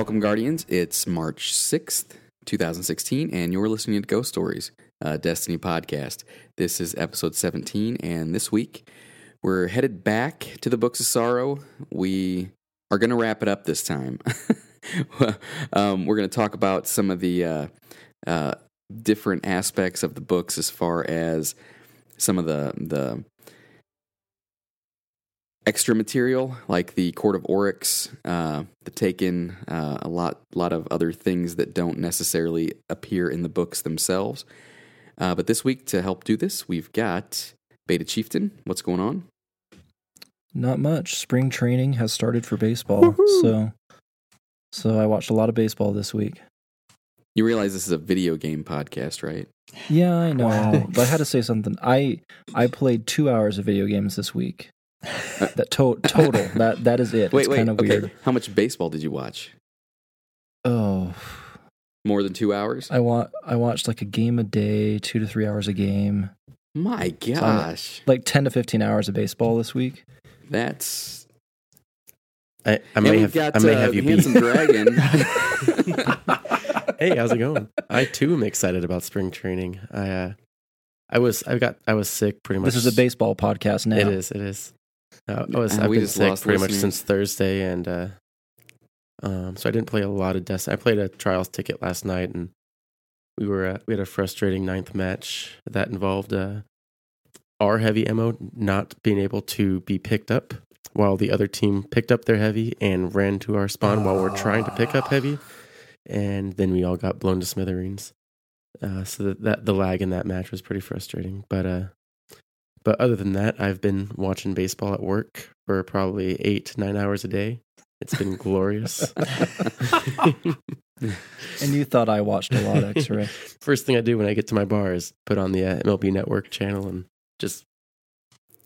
Welcome, Guardians. It's March 6th, 2016, and you're listening to Ghost Stories, a Destiny podcast. This is episode 17, and this week we're headed back to the Books of Sorrow. We are going to wrap it up this time. um, we're going to talk about some of the uh, uh, different aspects of the books as far as some of the the extra material like the Court of Oryx, uh, the Taken, uh, a lot lot of other things that don't necessarily appear in the books themselves. Uh, but this week to help do this, we've got Beta Chieftain. What's going on? Not much. Spring training has started for baseball, Woohoo! so so I watched a lot of baseball this week. You realize this is a video game podcast, right? Yeah, I know, Wow. but I had to say something. I I played two hours of video games this week. That to- total. That that is it. Wait, it's wait. kind of okay. weird. How much baseball did you watch? Oh, More than two hours? I want I watched like a game a day, two to three hours a game, My gosh, like ten to fifteen hours of baseball this week. that's. I, I may we've got I may uh, have you beat. handsome dragon. hey, how's it going? I too am excited about spring training. I uh, I was I got I was sick pretty much. This is a baseball podcast now. It is. It is. Uh, I was. I've been sick pretty much since Thursday, and uh, um, so I didn't play a lot of Destiny. I played a trials ticket last night, and we were uh, we had a frustrating ninth match that involved uh, our heavy ammo not being able to be picked up, while the other team picked up their heavy and ran to our spawn while we're trying to pick up heavy, and then we all got blown to smithereens. Uh, so that, that the lag in that match was pretty frustrating, but uh, but other than that, I've been watching baseball at work for probably eight, nine hours a day. It's been glorious. And you thought I watched a lot, X Ray. First thing I do when I get to my bar is put on the uh, MLB Network channel and just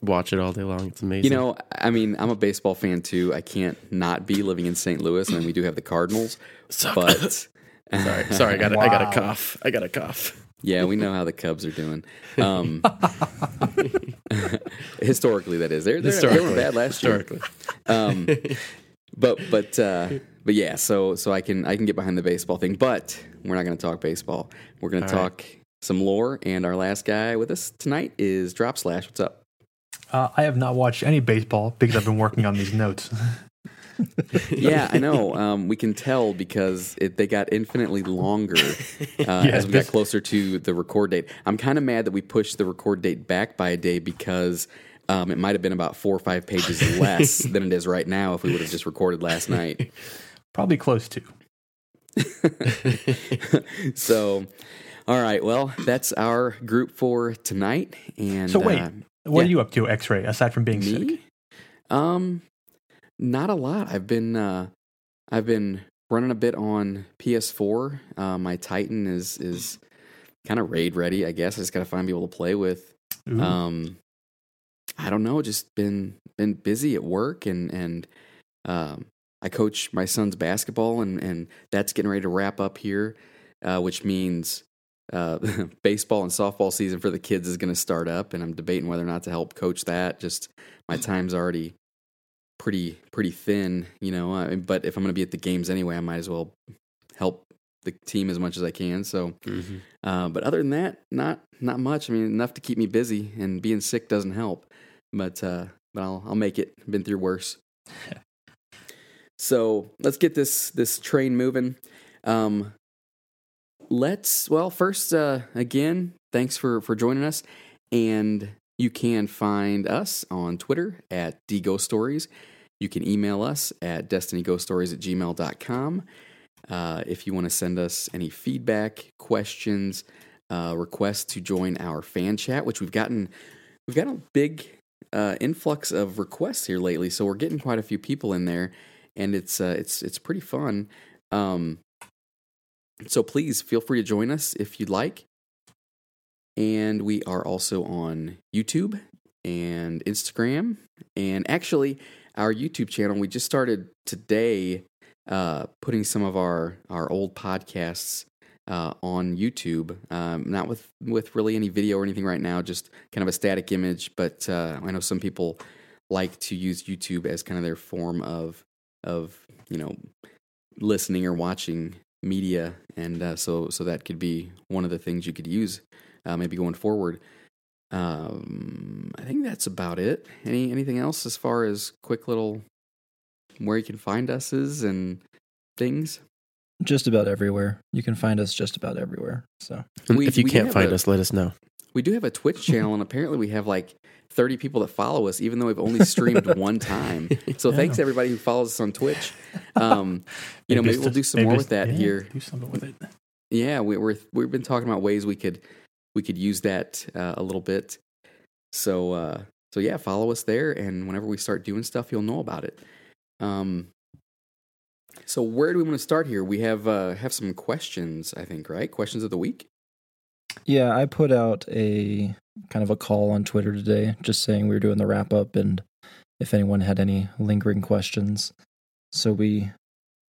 watch it all day long. It's amazing. You know, I mean, I'm a baseball fan too. I can't not be living in St. Louis, and we do have the Cardinals. So- But sorry, sorry, I got, a, I got a Wow. cough. I got a cough. Yeah, we know how the Cubs are doing. Um, historically, that is. They're, they're, they were bad last year. Um, but but uh, but yeah, so so I can I can get behind the baseball thing. But we're not going to talk baseball. We're going to All right. talk some lore. And our last guy with us tonight is Drop Slash. What's up? Uh, I have not watched any baseball because I've been working on these notes. yeah, I know. Um, we can tell because it, they got infinitely longer uh, as we got closer to the record date. I'm kind of mad that we pushed the record date back by a day because um, it might have been about four or five pages less than it is right now if we would have just recorded last night. Probably close to. so, all right. Well, that's our group for tonight. And So wait, uh, What yeah. are you up to, X Ray, aside from being sick? um, not a lot. I've been uh, I've been running a bit on PS4. Uh, my Titan is is kind of raid ready. I guess I just got to find people to play with. Ooh. Um, I don't know. Just been been busy at work and and um, I coach my son's basketball and and that's getting ready to wrap up here, uh, which means uh, baseball and softball season for the kids is going to start up, and I'm debating whether or not to help coach that. Just my time's already pretty pretty thin, you know. I mean, but if I'm going to be at the games anyway, I might as well help the team as much as I can. So, Mhm. uh, but other than that, not not much. I mean, enough to keep me busy, and being sick doesn't help. But uh, but I'll I'll make it. Been through worse. so let's get this this train moving. Um, let's well first uh, again, thanks for for joining us, and you can find us on Twitter at dghoststories. You can email us at destinyghoststories at gmail.com. Uh, if you want to send us any feedback, questions, uh, requests to join our fan chat, which we've gotten, we've got a big uh, influx of requests here lately. So we're getting quite a few people in there, and it's uh, it's it's pretty fun. Um, so please feel free to join us if you'd like. And we are also on YouTube and Instagram, and actually our YouTube channel. We just started today uh, putting some of our our old podcasts uh, on YouTube. Um, not with with really any video or anything right now, just kind of a static image. But uh, I know some people like to use YouTube as kind of their form of of you know listening or watching media, and uh, so so that could be one of the things you could use uh, maybe going forward. Um, I think that's about it. Any anything else as far as quick little where you can find us is and things? Just about everywhere. You can find us just about everywhere. So We- if you can't find a- us, let us know. We do have a Twitch channel, and apparently we have like 30 people that follow us, even though we've only streamed one time. So Yeah. thanks everybody who follows us on Twitch. Um, you know, maybe we'll do some more just- with that yeah, here. Do something with it. Yeah, we, we're we've been talking about ways we could we could use that uh, a little bit. So uh, so yeah, follow us there, and whenever we start doing stuff, you'll know about it. Um, so where do we want to start here? We have uh, have some questions, I think, right? Questions of the week. yeah, I put out a kind of a call on Twitter today, just saying we were doing the wrap up and if anyone had any lingering questions. So we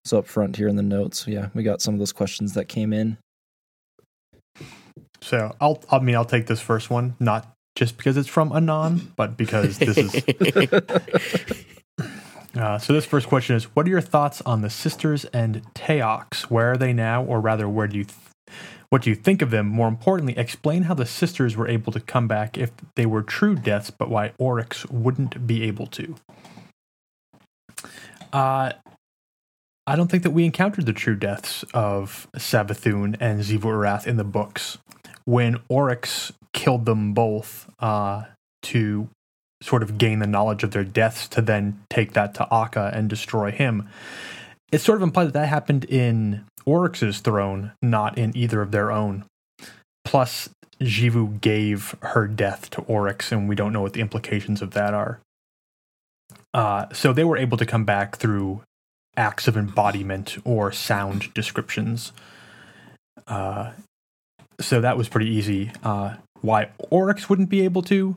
so up front here in the notes, yeah, we got some of those questions that came in. So I'll, I mean, I'll take this first one, not just because it's from Anon, but because this is. Uh, so this first question is: What are your thoughts on the sisters and Teox? Where are they now, or rather, where do you, th- what do you think of them? More importantly, explain how the sisters were able to come back if they were true deaths, but why Oryx wouldn't be able to. Uh, I don't think that we encountered the true deaths of Savathun and Xivu Arath in the books. When Oryx killed them both uh, to sort of gain the knowledge of their deaths to then take that to Akka and destroy him, it sort of implies that that happened in Oryx's throne, not in either of their own. Plus, Xivu gave her death to Oryx, and we don't know what the implications of that are. Uh, so they were able to come back through acts of embodiment or sound descriptions. Uh, so that was pretty easy. Uh, why Oryx wouldn't be able to?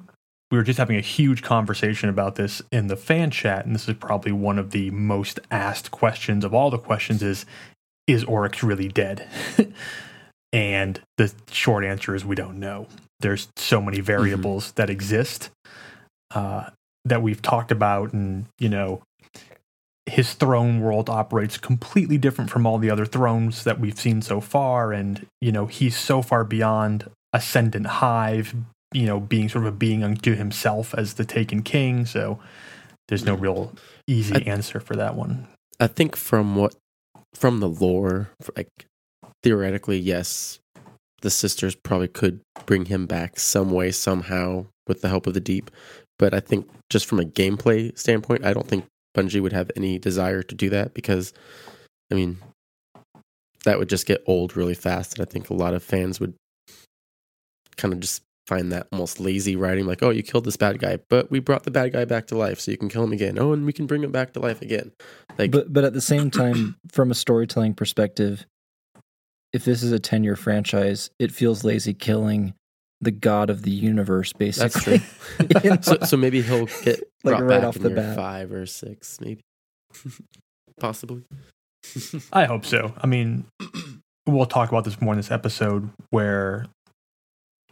We were just having a huge conversation about this in the fan chat, and this is probably one of the most asked questions of all the questions: is is Oryx really dead? and the short answer is we don't know. There's so many variables that exist uh, that we've talked about, and you know, his throne world operates completely different from all the other thrones that we've seen so far, and you know, he's so far beyond ascendant hive, you know, being sort of a being unto himself as the taken king. So there's no real easy I- answer for that one. I think from what from the lore, like theoretically, yes, the sisters probably could bring him back some way, somehow, with the help of the deep. But I think just from a gameplay standpoint, I don't think Bungie would have any desire to do that because, I mean, that would just get old really fast, and I think a lot of fans would kind of just find that almost lazy writing, like, "Oh, you killed this bad guy, but we brought the bad guy back to life, so you can kill him again. Oh, and we can bring him back to life again." Like, But but at the same time, from a storytelling perspective, if this is a ten year franchise, it feels lazy killing the god of the universe, That's basically. true. You know? so, so maybe he'll get Like, right back off in the bat. five or six, maybe, possibly. I hope so. I mean, we'll talk about this more in this episode where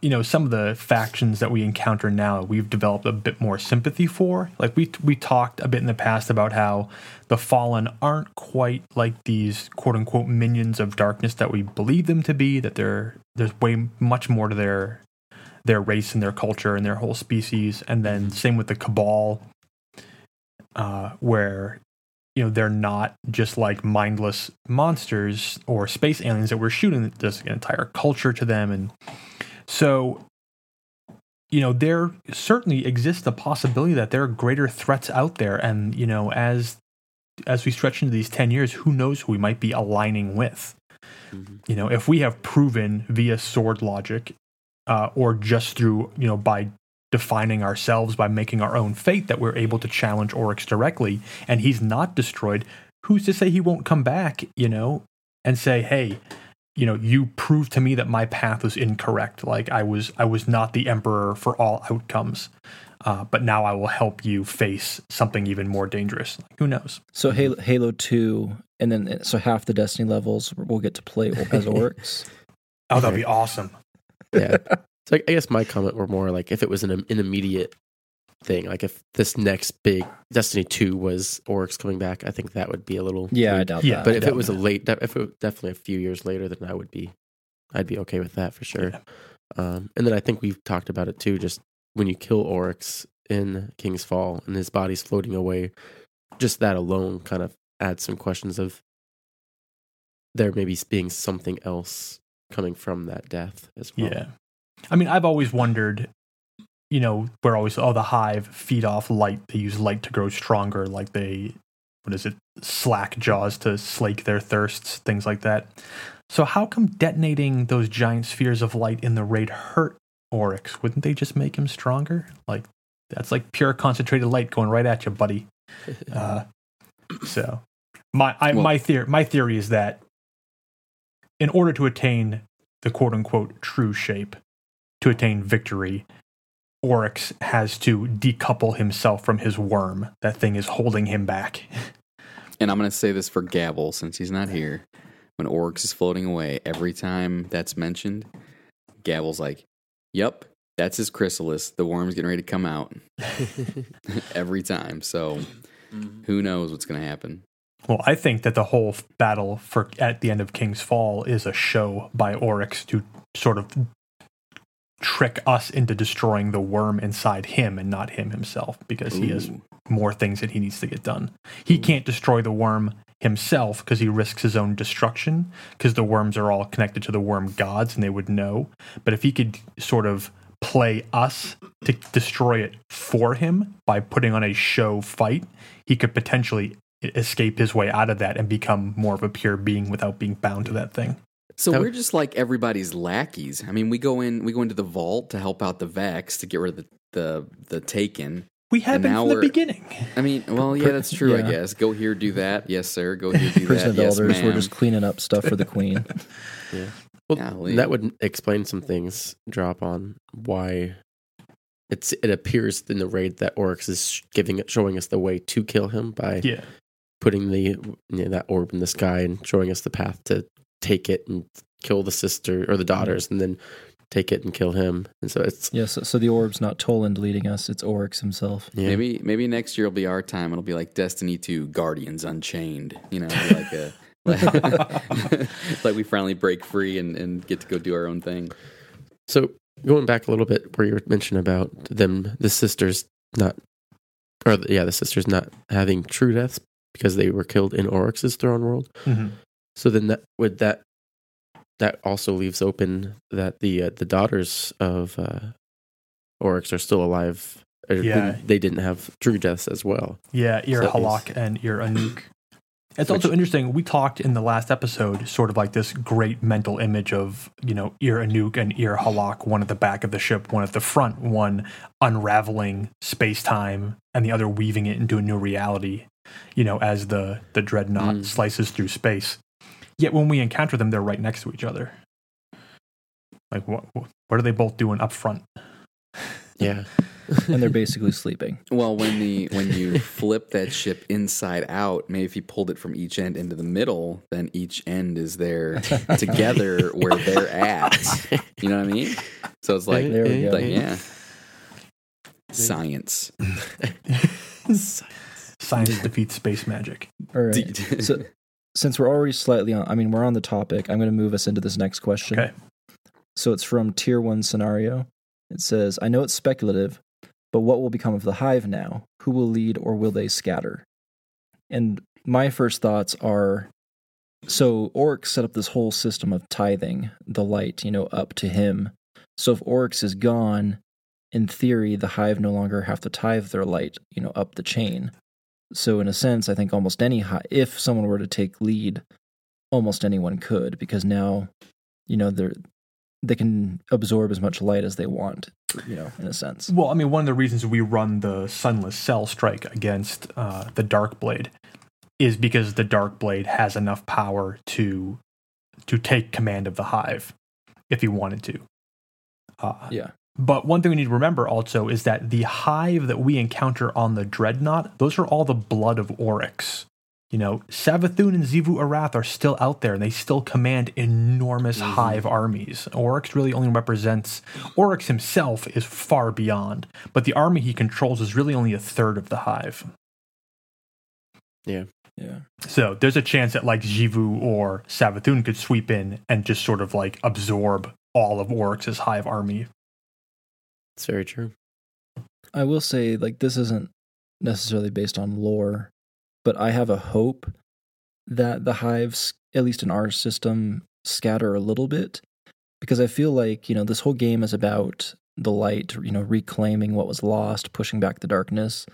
you know some of the factions that we encounter now we've developed a bit more sympathy for like we we talked a bit in the past about how the fallen aren't quite like these quote unquote minions of darkness that we believe them to be that they're there's way much more to their their race and their culture and their whole species. And then same with the cabal uh where you know they're not just like mindless monsters or space aliens that we're shooting. There's an entire culture to them. And so you know there certainly exists the possibility that there are greater threats out there. And you know as as we stretch into these 10 years who knows who we might be aligning with? Mhm. you know if we have proven via sword logic uh, or just through you know by defining ourselves by making our own fate that we're able to challenge Oryx directly and he's not destroyed who's to say he won't come back you know and say hey you know you proved to me that my path was incorrect. Like i was i was not the emperor for all outcomes uh, but now i will help you face something even more dangerous. Like, who knows? So Halo, Halo Two, and then so half the Destiny levels we'll get to play as Oryx. oh that'd be awesome Yeah. So I I guess my comment were more like if it was an, an immediate thing. Like if this next big Destiny two was Oryx coming back, I think that would be a little Yeah, I doubt Yeah, that. But if it was a late, if it was definitely a few years later, then I would be, I'd be okay with that for sure. Yeah. Um, and then I think we've talked about it too. Just when you kill Oryx in King's Fall and his body's floating away, just that alone kind of adds some questions of there maybe being something else coming from that death as well. Yeah. I mean, I've always wondered, you know, we're always, oh, the hive feed off light. They use light to grow stronger, like they, what is it, slack jaws to slake their thirsts, things like that. So, how come detonating those giant spheres of light in the raid hurt Oryx? Wouldn't they just make him stronger? Like, that's like pure concentrated light going right at you, buddy. Uh, so, my I, Well- my theory my theory is that in order to attain the quote unquote true shape, to attain victory, Oryx has to decouple himself from his worm. That thing is holding him back. And I'm going to say this for Gavel since he's not here. When Oryx is floating away, every time that's mentioned, Gavel's like, "Yep, that's his chrysalis. The worm's getting ready to come out." every time. So mm-hmm. who knows what's going to happen? Well, I think that the whole battle for at the end of King's Fall is a show by Oryx to sort of trick us into destroying the worm inside him and not him himself because he has more things that he needs to get done. He can't destroy the worm himself because he risks his own destruction because the worms are all connected to the worm gods and they would know. But if he could sort of play us to destroy it for him by putting on a show fight, he could potentially escape his way out of that and become more of a pure being without being bound to that thing. So That we're would- just like everybody's lackeys. I mean, we go in, we go into the vault to help out the Vex to get rid of the the, the Taken. We have And been from the beginning. I mean, well, yeah, that's true. I guess go here, do that. Yes, sir. Go here, do Prison that. Yes, Elders, ma'am. we're just cleaning up stuff for the queen. Yeah. Well, Golly. that would explain some things. Drop on why it's it appears in the raid that Oryx is giving it, showing us the way to kill him by Yeah. Putting the you know, that orb in the sky and showing us the path to take it and kill the sister or the daughters, and then take it and kill him. And so it's yeah, so, so the orb's not Toland leading us; it's Oryx himself. yeah. Maybe maybe next year will be our time. It'll be like Destiny 2 Guardians Unchained. You know, like uh, a like we finally break free and, and get to go do our own thing. So going back a little bit, where you mentioned about them, the sisters not, or the, yeah, the sisters not having true deaths because they were killed in Oryx's throne world. Mhm. So then that would that that also leaves open that the uh, the daughters of uh, Oryx are still alive. Yeah. they didn't have true deaths as well. Yeah, Ir So Halak and Ir Anuk. It's also interesting. We talked in the last episode, sort of like this great mental image of you know Ir Anuk and Ir Halak, one at the back of the ship, one at the front, one unraveling space time, and the other weaving it into a new reality. You know, as the the dreadnought Mm. slices through space. Yet when we encounter them, they're right next to each other. Like what? What are they both doing up front? Yeah, and they're basically sleeping. Well, when the when you flip that ship inside out, maybe if you pulled it from each end into the middle, then each end is there together where they're at. You know what I mean? So it's like, There we go. like yeah, science. Science defeats space magic. All right. So, since we're already slightly on, I mean, we're on the topic. I'm going to move us into this next question. Okay. So it's from Tier One Scenario. It says, "I know it's speculative, but what will become of the hive now? Who will lead, or will they scatter?" And my first thoughts are, so Oryx set up this whole system of tithing the light, you know, up to him. So if Oryx is gone, in theory, the hive no longer have to tithe their light, you know, up the chain. So in a sense, I think almost any hi- if someone were to take lead, almost anyone could because now, you know, they're they can absorb as much light as they want, you know, in a sense. Well, I mean, one of the reasons we run the Sunless Cell Strike against uh, the Dark Blade is because the Dark Blade has enough power to to take command of the Hive if he wanted to. Uh, Yeah. But one thing we need to remember also is that the hive that we encounter on the Dreadnought, those are all the blood of Oryx. You know, Savathun and Xivu Arath are still out there and they still command enormous Mhm. hive armies. Oryx really only represents, Oryx himself is far beyond, but the army he controls is really only a third of the hive. Yeah. Yeah. So there's a chance that like Xivu or Savathun could sweep in and just sort of like absorb all of Oryx's hive army. It's very true. I will say, like, this isn't necessarily based on lore, but I have a hope that the hives, at least in our system, scatter a little bit because I feel like, you know, this whole game is about the light, you know, reclaiming what was lost, pushing back the darkness.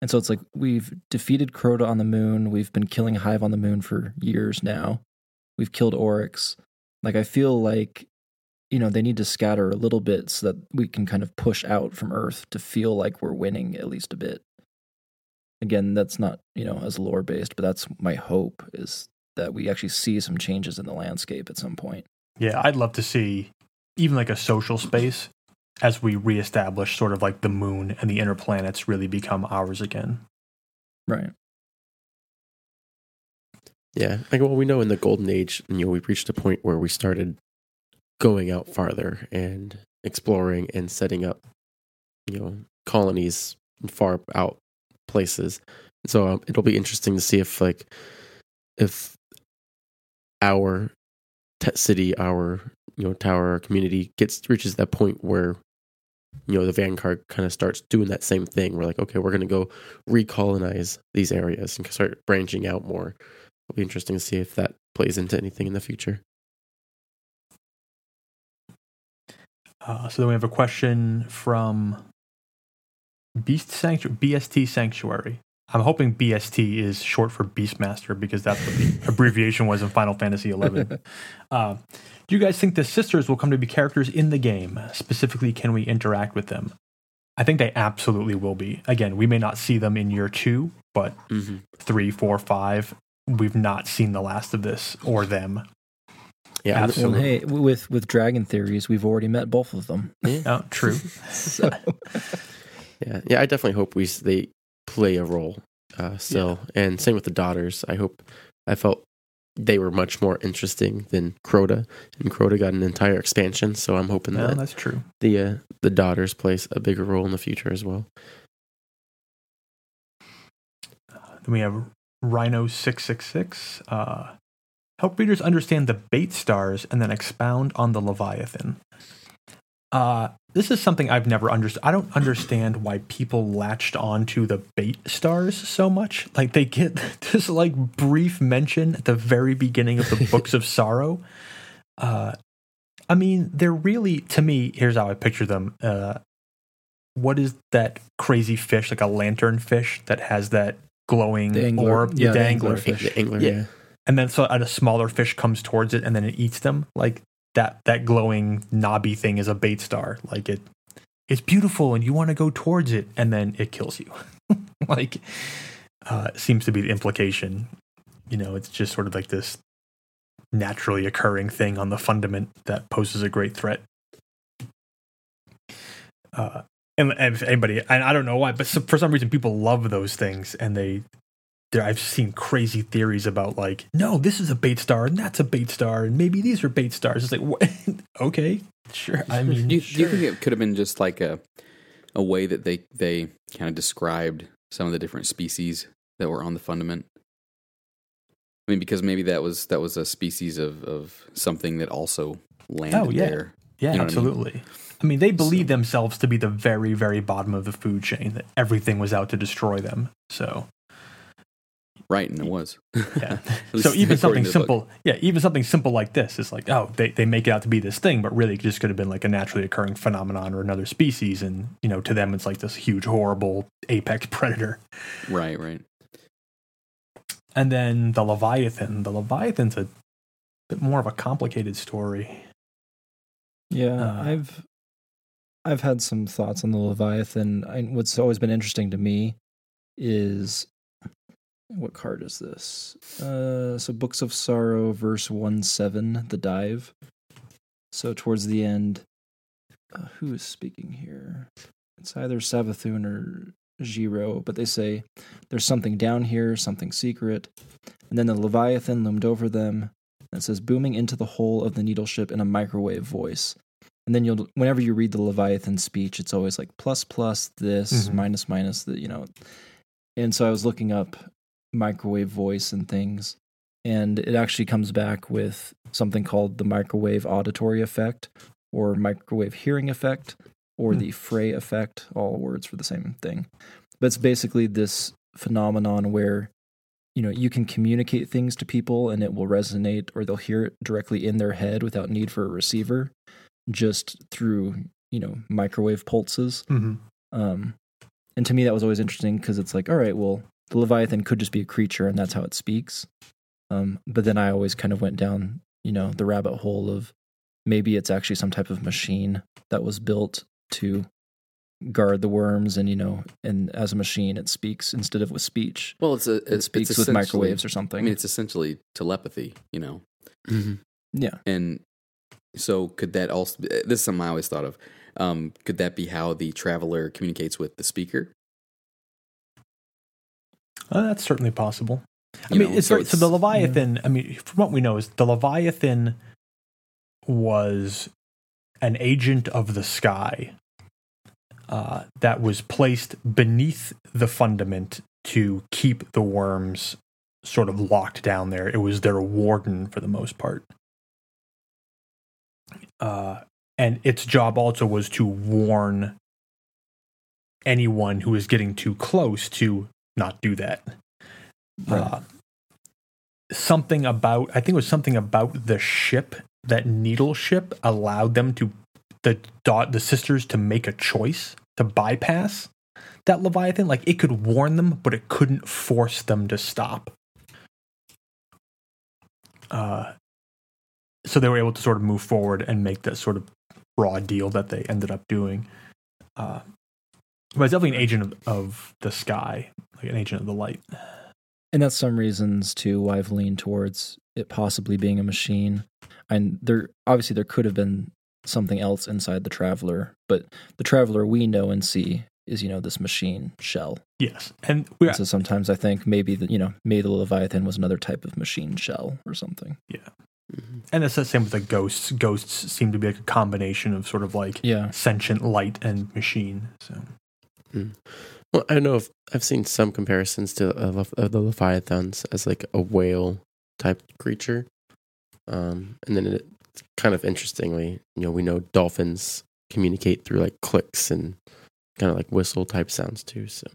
And so it's like we've defeated Crota on the moon. We've been killing Hive on the moon for years now. We've killed Oryx. Like, I feel like you know they need to scatter a little bit so that we can kind of push out from earth to feel like we're winning at least a bit. Again that's not you know as lore based but that's my hope is that we actually see some changes in the landscape at some point. Yeah, I'd love to see even like a social space as we reestablish sort of like the moon and the inner planets really become ours again. right. Yeah, like well, we know in the golden age, you know, we reached a point where we started going out farther and exploring and setting up, you know, colonies far out places. So um, it'll be interesting to see if like if our city, our you know tower, our community gets reaches that point where you know the vanguard kind of starts doing that same thing. We're like, okay, we're going to go recolonize these areas and start branching out more. It'll be interesting to see if that plays into anything in the future. Uh, so then we have a question from Beast Sanctuary, BST Sanctuary. I'm hoping BST is short for Beastmaster because that's what the abbreviation was in Final Fantasy XI. Uh, do you guys think the sisters will come to be characters in the game? Specifically, can we interact with them? I think they absolutely will be. Again, we may not see them in year two, but Mm-hmm. three, four, five, we've not seen the last of this or them. Yeah, well, Absolutely. hey with with dragon theories we've already met both of them yeah, Oh, true. so yeah, yeah. I definitely hope we they play a role uh, still, and same with the daughters. I hope. I felt they were much more interesting than Crota, and Crota got an entire expansion. So I'm hoping No, that that's true. the uh, the daughters plays a bigger role in the future as well. Then we have Rhino six six six. Help readers understand the bait stars and then expound on the Leviathan. Uh, this is something I've never understood. I don't understand why people latched onto the bait stars so much. Like they get this like brief mention at the very beginning of the Books of Sorrow. Uh, I mean, they're really to me. Here's how I picture them. Uh, what is that crazy fish? Like a lantern fish that has that glowing The angler. orb, Yeah, the the angler, angler fish. The angler, Yeah. yeah. And then so a smaller fish comes towards it and then it eats them. Like that that glowing knobby thing is a bait star. Like it it's beautiful and you want to go towards it and then it kills you. like uh seems to be the implication. You know, it's just sort of like this naturally occurring thing on the fundament that poses a great threat. Uh and, if anybody, and I don't know why, but for some reason people love those things, and they, there I've seen crazy theories about like, no, this is a bait star, and that's a bait star, and maybe these are bait stars. It's like, what? okay, sure. I mean, Do you, do you think it could have been just like a a way that they they kind of described some of the different species that were on the fundament? I mean, because maybe that was that was a species of of something that also landed Oh, yeah. there. yeah, you know what I mean? absolutely. I mean, they believe themselves to be the very, very bottom of the food chain. That everything was out to destroy them. So Right, and it was. yeah. So even something to the book. simple, yeah, even something simple like this is like, oh, they, they make it out to be this thing, but really it just could have been like a naturally occurring phenomenon or another species, and you know, to them it's like this huge, horrible apex predator. Right, right. And then the Leviathan. The Leviathan's a bit more of a complicated story. Yeah, Uh, I've I've had some thoughts on the Leviathan. I, what's always been interesting to me is what card is this? Uh, so Books of Sorrow, verse one seven, the dive. So towards the end, uh, who is speaking here? It's either Savathun or Xi Ro, but they say there's something down here, something secret. And then the Leviathan loomed over them. And says booming into the hole of the needle ship in a microwave voice. And then you'll whenever you read the Leviathan speech, it's always like plus plus this, Mhm. minus minus the you know. And so I was looking up microwave voice and things, and it actually comes back with something called the microwave auditory effect or microwave hearing effect or Hmm. the Frey effect, all words for the same thing. But it's basically this phenomenon where you know you can communicate things to people and it will resonate or they'll hear it directly in their head without need for a receiver just through you know microwave pulses hmm um and to me that was always interesting because it's like all right well the leviathan could just be a creature and that's how it speaks um but then i always kind of went down you know the rabbit hole of maybe it's actually some type of machine that was built to guard the worms and you know and as a machine it speaks instead of with speech Well, it's a it it's, speaks it's with microwaves or something I mean, it's essentially telepathy, you know. Mhm. yeah And so, could that also? This is something I always thought of. Um, could that be how the traveler communicates with the speaker? Uh, that's certainly possible. I You mean, know, it's so very, so the it's- Leviathan. I mean, from what we know, is the Leviathan was an agent of the sky uh, that was placed beneath the fundament to keep the worms sort of locked down there. It was their warden for the most part. Uh, and its job also was to warn anyone who was getting too close to not do that. Right. Uh, something about I think it was something about the ship that needle ship allowed them to the dot the sisters to make a choice to bypass that leviathan like it could warn them but it couldn't force them to stop uh so they were able to sort of move forward and make that sort of raw deal that they ended up doing uh but it's definitely an agent of, of the sky like an agent of the light and that's some reasons too why I've leaned towards it possibly being a machine. And there obviously there could have been something else inside the traveler, but the traveler we know and see is you know this machine shell. yes and we're And so sometimes I think maybe the, you know maybe the leviathan was another type of machine shell or something. Mhm. And it's the same with the ghosts. Ghosts seem to be like a combination of sort of like Yeah, sentient light and machine. So Well, I don't know if I've seen some comparisons to uh, Lef- uh, the Leviathans as like a whale type creature. Um, and then it kind of interestingly, you know, we know dolphins communicate through like clicks and kind of like whistle type sounds too. So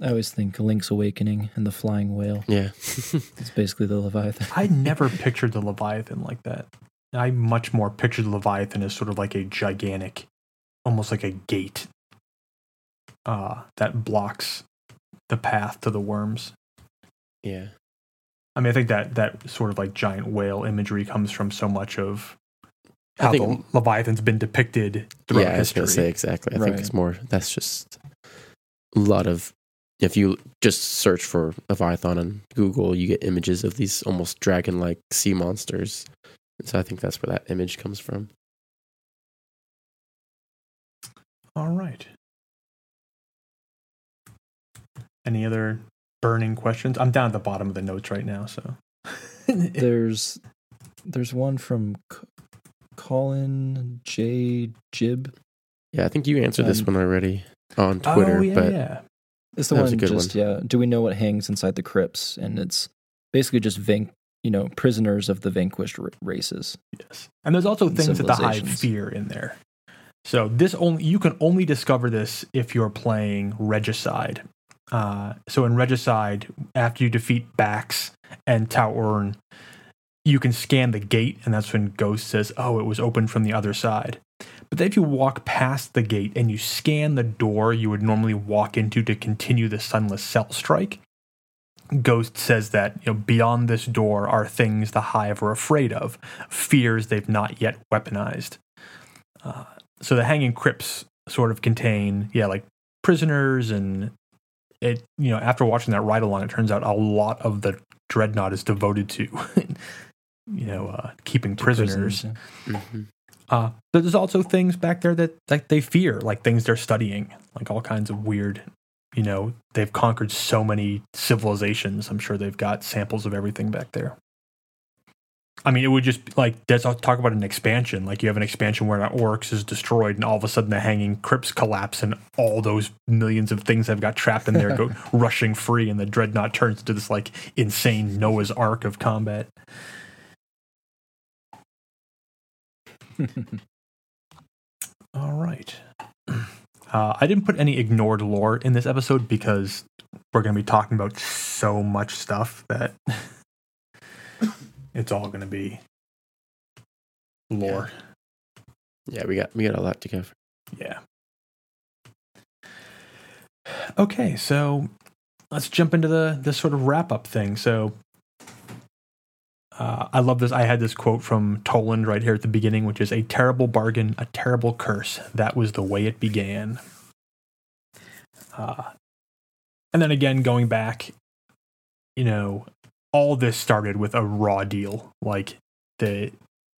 I always think Link's Awakening and the flying whale. yeah, It's basically the leviathan. I never pictured the Leviathan like that. I much more pictured the Leviathan as sort of like a gigantic, almost like a gate uh, that blocks the path to the worms. yeah, I mean, I think that that sort of like giant whale imagery comes from so much of how think- the Leviathan's been depicted throughout yeah. I was gonna say exactly. I think it's more. That's just a lot of. If you just search for Leviathan on Google, you get images of these almost dragon-like sea monsters. And so I think that's where that image comes from. All right. Any other burning questions? I'm down at the bottom of the notes right now, so. There's there's one from C- Colin J Jib. Yeah, I think you answered this Um, one already on Twitter, oh, yeah, but yeah. It's the That was one a good just yeah. Do we know what hangs inside the crypts? And it's basically just van- you know prisoners of the vanquished r- races. Yes. And there's also And things that the hive civilizations. fear in there. So this only you can only discover this if you're playing Regicide. Uh, so in Regicide, after you defeat Bax and Tau Urn, you can scan the gate, and that's when Ghost says, "Oh, it was open from the other side." But then if you walk past the gate and you scan the door you would normally walk into to continue the Sunless Cell Strike, Ghost says that you know beyond this door are things the Hive are afraid of, fears they've not yet weaponized. Uh, so the Hanging Crypts sort of contain, yeah, like prisoners and it. You know, after watching that ride along, it turns out a lot of the dreadnought is devoted to, you know, uh, keeping prisoners. Prisoners, mhm. Uh, but there's also things back there that like they fear, like things they're studying, like all kinds of weird. You know, they've conquered so many civilizations. I'm sure they've got samples of everything back there. I mean, it would just like let's talk about an expansion. Like you have an expansion where an Oryx is destroyed, and all of a sudden the hanging crypts collapse, and all those millions of things that have got trapped in there go rushing free, and the dreadnought turns into this like insane Noah's Ark of combat. all right. Uh, I didn't put any ignored lore in this episode because we're going to be talking about so much stuff that it's all going to be lore. Yeah, we got we got a lot to cover. Yeah. Okay, so let's jump into the this sort of wrap up thing. So uh, I love this. I had this quote from Toland right here at the beginning, which is a terrible bargain, a terrible curse. That was the way it began. Uh, and then again, going back, you know, all this started with a raw deal. Like the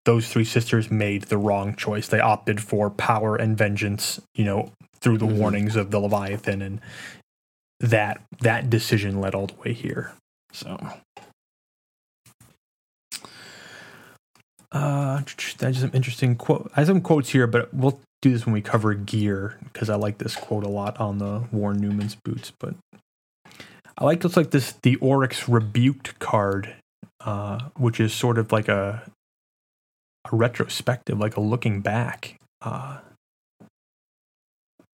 those three sisters made the wrong choice. They opted for power and vengeance, you know, through the mm-hmm. warnings of the Leviathan and that that decision led all the way here. So uh that's some interesting quote. I have some quotes here, but we'll do this when we cover gear because I like this quote a lot on the War Numen's boots, but I like this like this the Oryx rebuked card, uh, which is sort of like a a retrospective, like a looking back. Uh,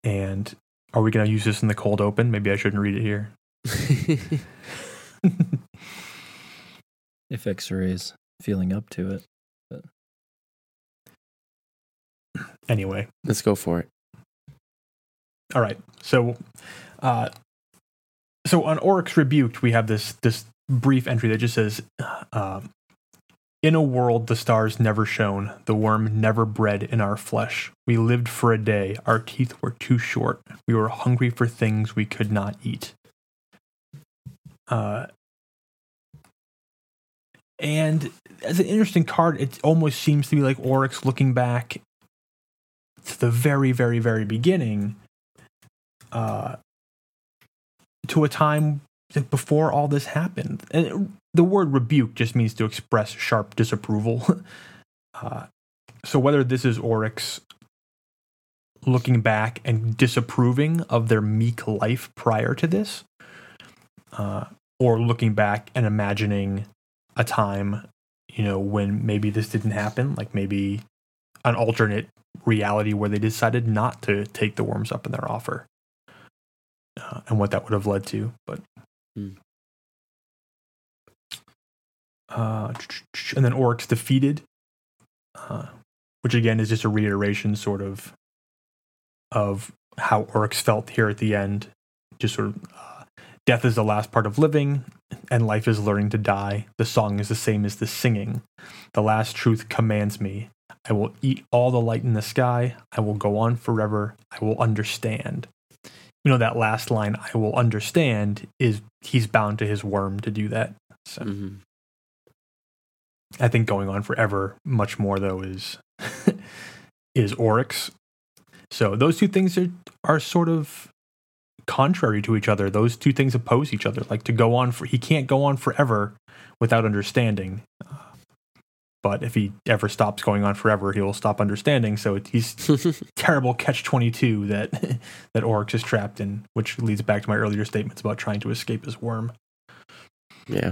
and are we going to use this in the cold open? Maybe I shouldn't read it here. if X-rays feeling up to it. But. Anyway, let's go for it. All right. So, uh, so on Oryx Rebuked, we have this this brief entry that just says, uh, "In a world the stars never shone, the worm never bred in our flesh. We lived for a day. Our teeth were too short. We were hungry for things we could not eat." Uh, and as an interesting card, it almost seems to be like Oryx looking back to the very, very, very beginning. Uh, to a time before all this happened. And the word rebuke just means to express sharp disapproval. uh, so whether this is Oryx looking back and disapproving of their meek life prior to this, uh, or looking back and imagining a time, you know, when maybe this didn't happen, like maybe an alternate reality where they decided not to take the worms up in their offer uh, and what that would have led to. But hmm. uh, and then Oryx defeated, uh, which again is just a reiteration, sort of, of how Oryx felt here at the end. Just sort of, uh, death is the last part of living, and life is learning to die. The song is the same as the singing. The last truth commands me. I will eat all the light in the sky. I will go on forever. I will understand you know that last line i will understand is he's bound to his worm to do that. So mm-hmm. i think going on forever much more though is is oryx. So those two things are are sort of contrary to each other. Those two things oppose each other. Like to go on for he can't go on forever without understanding but if he ever stops going on forever, he will stop understanding. So he's terrible catch twenty two that that Oryx is trapped in, which leads back to my earlier statements about trying to escape his worm. Yeah,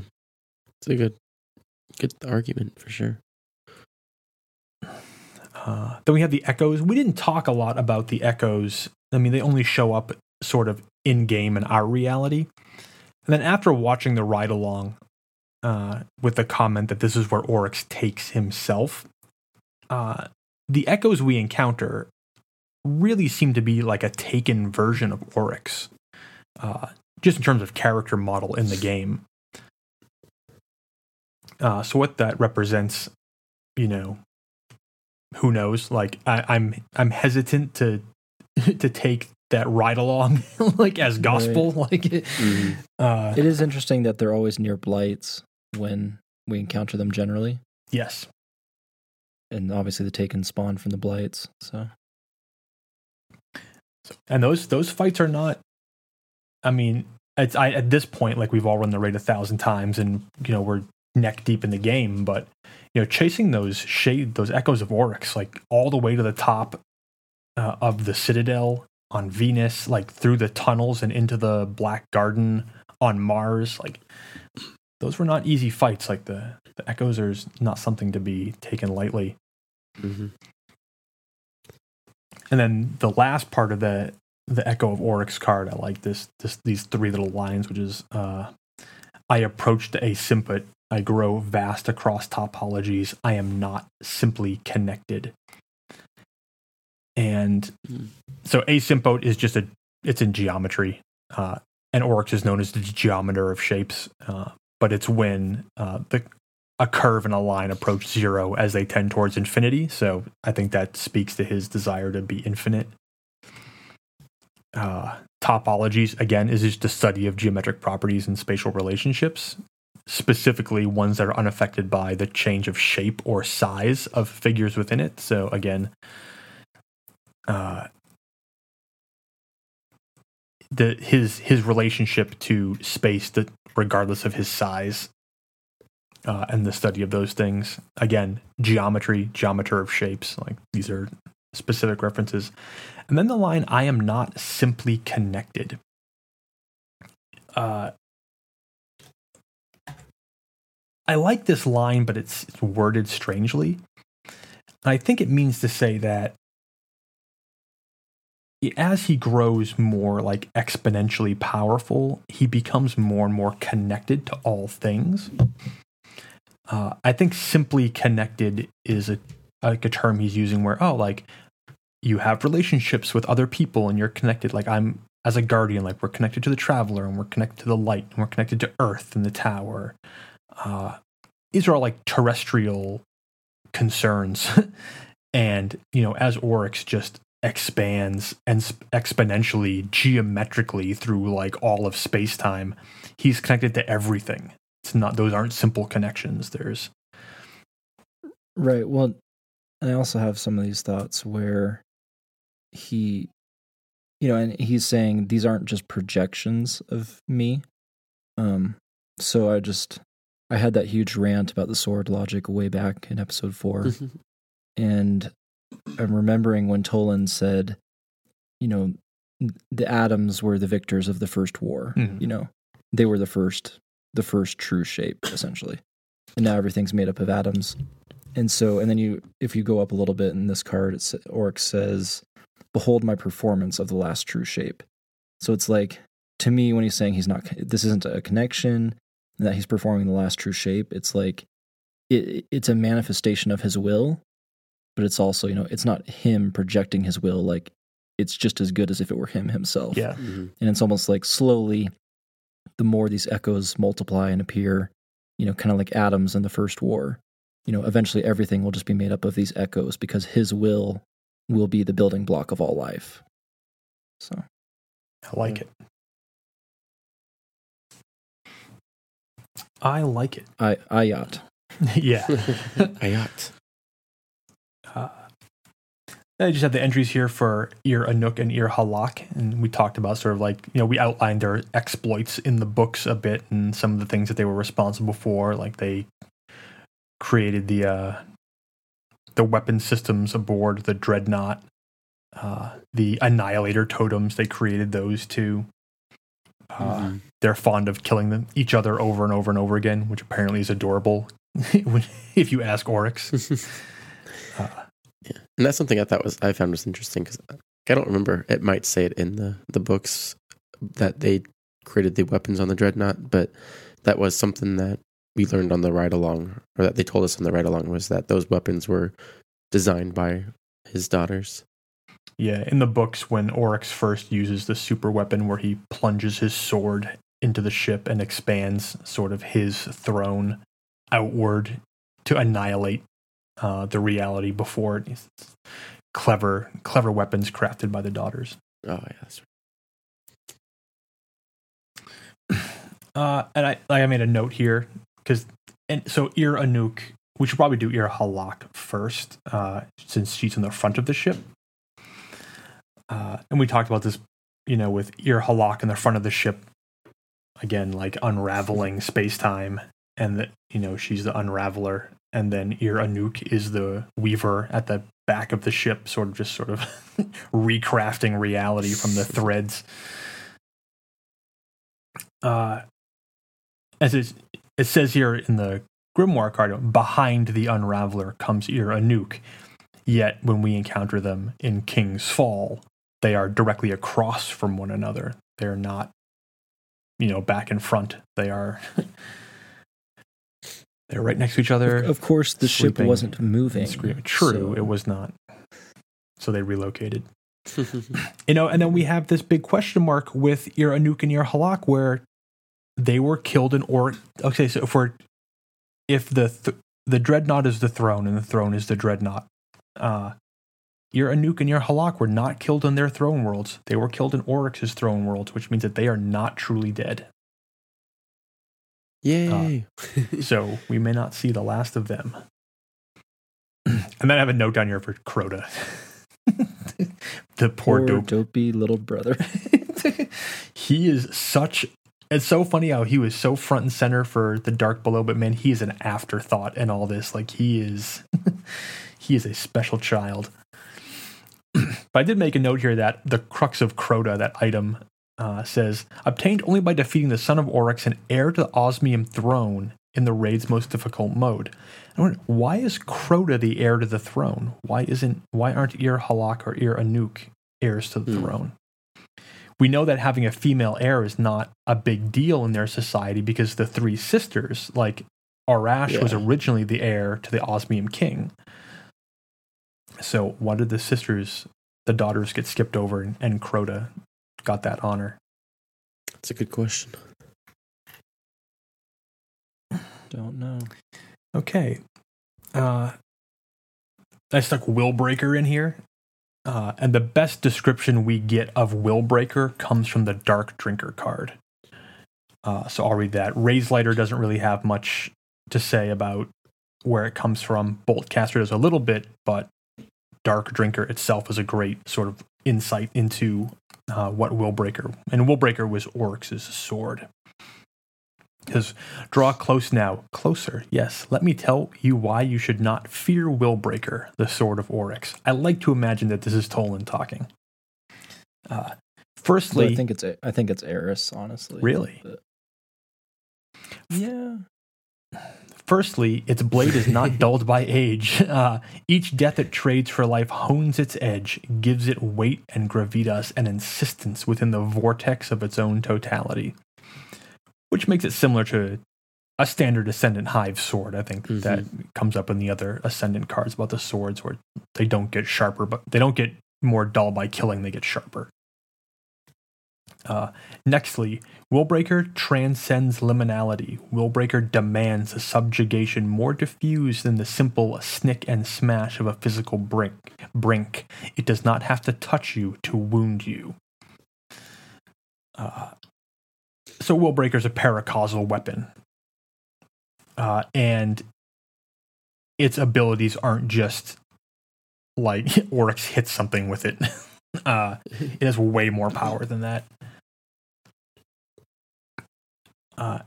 it's a good good argument for sure. Uh, then we have the echoes. We didn't talk a lot about the echoes. I mean, they only show up sort of in game in our reality. And then after watching the ride along, uh, with the comment that this is where Oryx takes himself. Uh, the echoes we encounter really seem to be like a taken version of Oryx, uh, just in terms of character model in the game. Uh, so what that represents, you know, who knows? Like I, I'm I'm hesitant to to take that ride along like as gospel right. like mm-hmm. uh, it is interesting that they're always near blights when we encounter them generally. Yes. and obviously the taken spawn from the blights. So and those those fights are not. I mean, it's I at this point like we've all run the raid a thousand times, and you know we're neck deep in the game. But you know, chasing those shade those echoes of Oryx like all the way to the top uh, of the Citadel on Venus, like through the tunnels and into the Black Garden on Mars, like those were not easy fights. Like the the echoes are not something to be taken lightly. hmm And then the last part of the the Echo of Oryx card, I like this this these three little lines, which is uh, I approach the asymptote, I grow vast across topologies, I am not simply connected. And Hmm. so asymptote is just a it's in geometry. Uh, and Oryx is known as the geometer of shapes, uh, but it's when uh, the a curve and a line approach zero as they tend towards infinity. So I think that speaks to his desire to be infinite. Uh, topologies, again, is just the study of geometric properties and spatial relationships, specifically ones that are unaffected by the change of shape or size of figures within it. So again, uh, the his his relationship to space that regardless of his size uh, and the study of those things. Again, geometry, geometer of shapes. Like these are specific references. And then the line, I am not simply connected. Uh, I like this line, but it's, it's worded strangely. And I think it means to say that as he grows more like exponentially powerful, he becomes more and more connected to all things. Uh, I think simply connected is a like a term he's using where oh like you have relationships with other people and you're connected like I'm as a guardian like we're connected to the traveler and we're connected to the light and we're connected to Earth and the tower. Uh, these are all like terrestrial concerns, and you know as Oryx just expands and sp- exponentially geometrically through like all of space time, he's connected to everything it's not those aren't simple connections there's Right. Well, I also have some of these thoughts where he, you know, and he's saying these aren't just projections of me. Um, so I just, I had that huge rant about the sword logic way back in episode four. and I'm remembering when Toland said, you know, the atoms were the victors of the first war. Mhm. You know, they were the first, the first true shape, essentially. And now everything's made up of atoms. And so, and then you, if you go up a little bit in this card, it's, Oryx says, "Behold my performance of the last true shape." So it's like to me when he's saying he's not, this isn't a connection, and that he's performing the last true shape. It's like it, it's a manifestation of his will, but it's also you know it's not him projecting his will. Like it's just as good as if it were him himself. Yeah. Mhm. and it's almost like slowly the more these echoes multiply and appear you know kind of like atoms in the first war you know eventually everything will just be made up of these echoes because his will will be the building block of all life. So. I like it. I like it. I ayat yeah. Ayat. uh, I just have the entries here for Ir Anuk and Ir Halak, and we talked about sort of like you know we outlined their exploits in the books a bit and some of the things that they were responsible for, like they created the uh, the weapon systems aboard the dreadnought, uh, the annihilator totems. They created those too. Uh, Mhm. They're fond of killing them each other over and over and over again, which apparently is adorable. if you ask Oryx, uh, Yeah, and that's something I thought was I found was interesting because I don't remember. It might say it in the the books that they created the weapons on the dreadnought, but that was something that we learned on the ride along, or that they told us on the ride along, was that those weapons were designed by his daughters. Yeah, in the books, when Oryx first uses the super weapon where he plunges his sword into the ship and expands sort of his throne outward to annihilate uh, the reality before. Clever, clever weapons crafted by the daughters. Oh yeah, that's Uh, and I, like I made a note here because, and so Ir Anuk we should probably do Ir Halak first, uh, since she's in the front of the ship. Uh, and we talked about this, you know, with Ir Halak in the front of the ship, again, like unraveling space time, and that you know she's the unraveler, and then Ir Anuk is the weaver at the back of the ship, sort of just sort of recrafting reality from the threads. Uh, as it, it says here in the Grimoire card, behind the Unraveler comes Ir Anuk. Yet when we encounter them in King's Fall, they are directly across from one another. They're not, you know, back and front. They are. they're right next to each other. Of course, the ship wasn't moving. screaming. True, so- it was not. So they relocated. You know, and then we have this big question mark with Ir Anuk and Ir Halak where they were killed in or okay, so if we're if the th- the dreadnought is the throne and the throne is the dreadnought, uh Ir Anuk and Ir Halak were not killed in their throne worlds. They were killed in Oryx's throne worlds, which means that they are not truly dead. Uh, Yay! so we may not see the last of them. and then I have a note down here for Crota. the poor, Poor dope. dopey little brother. he is such. It's so funny how he was so front and center for the Dark Below, but man, he is an afterthought in all this. Like he is, he is a special child. but I did make a note here that the crux of Crota, that item, uh, says obtained only by defeating the son of Oryx and heir to the Osmium throne in the raid's most difficult mode. I wonder, why is Crota the heir to the throne? Why isn't why aren't Ir Halak or Ir Anuk heirs to the Hmm. throne? We know that having a female heir is not a big deal in their society because the three sisters, like Aurash, was originally the heir to the Osmium king. So why did the sisters, the daughters, get skipped over and, and Crota got that honor? That's a good question. Don't know. Okay. Uh, I stuck Willbreaker in here. Uh, and the best description we get of Willbreaker comes from the Dark Drinker card. Uh, so I'll read that. Raze-Lighter doesn't really have much to say about where it comes from. Boltcaster does a little bit, but Dark Drinker itself is a great sort of insight into uh, what Willbreaker and Willbreaker was Oryx's sword. Because draw close now, closer. Yes, let me tell you why you should not fear Willbreaker, the sword of Oryx. I like to imagine that this is Toland talking. Uh, firstly, I think it's I think it's Eris, honestly. Really? Yeah. Firstly, its blade is not dulled by age. Uh, each death it trades for life hones its edge, gives it weight and gravitas and insistence within the vortex of its own totality, which makes it similar to a standard Ascendant Hive sword. I think that comes up in the other Ascendant cards about the swords where they don't get sharper, but they don't get more dull by killing, they get sharper. Uh, nextly, Willbreaker transcends liminality. Willbreaker demands a subjugation more diffused than the simple snick and smash of a physical brink. brink. It does not have to touch you to wound you. Uh, so Willbreaker is a paracausal weapon. Uh, and its abilities aren't just like Oryx hits something with it. Uh, it has way more power than that. Uh,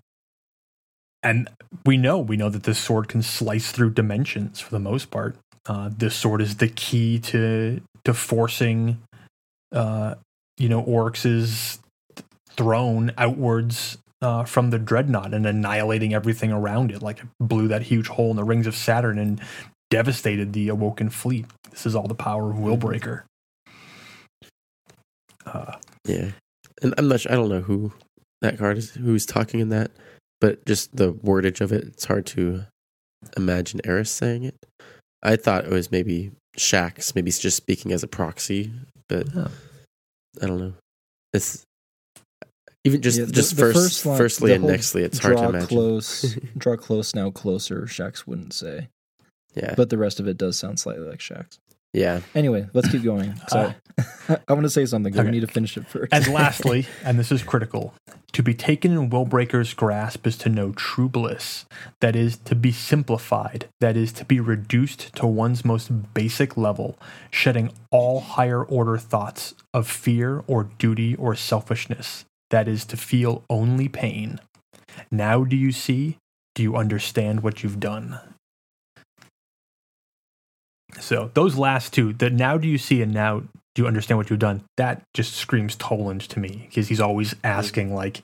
and we know we know that this sword can slice through dimensions for the most part. Uh, this sword is the key to to forcing, uh, you know, Oryx's throne outwards uh, from the dreadnought and annihilating everything around it. Like it blew that huge hole in the rings of Saturn and devastated the awoken fleet. This is all the power of Willbreaker. Uh, Yeah, and I'm not. Sure, I don't know who that card is. Who's talking in that? But just the wordage of it, it's hard to imagine Eris saying it. I thought it was maybe Shaxx, maybe he's just speaking as a proxy, but Oh. I don't know. It's even just Yeah, the- just the first, first line- firstly and nextly, it's hard to draw imagine. close, draw close now, closer. Shaxx wouldn't say, Yeah, but the rest of it does sound slightly like Shaxx. Yeah. Anyway, let's keep going. Uh, Sorry. I want to say something, but we need to finish it first. And lastly, and this is critical, to be taken in Willbreaker's grasp is to know true bliss. That is to be simplified. That is to be reduced to one's most basic level, shedding all higher order thoughts of fear or duty or selfishness. That is to feel only pain. Now do you see? Do you understand what you've done? So those last two, the now do you see and now do you understand what you've done? That just screams Toland to me because he's always asking like,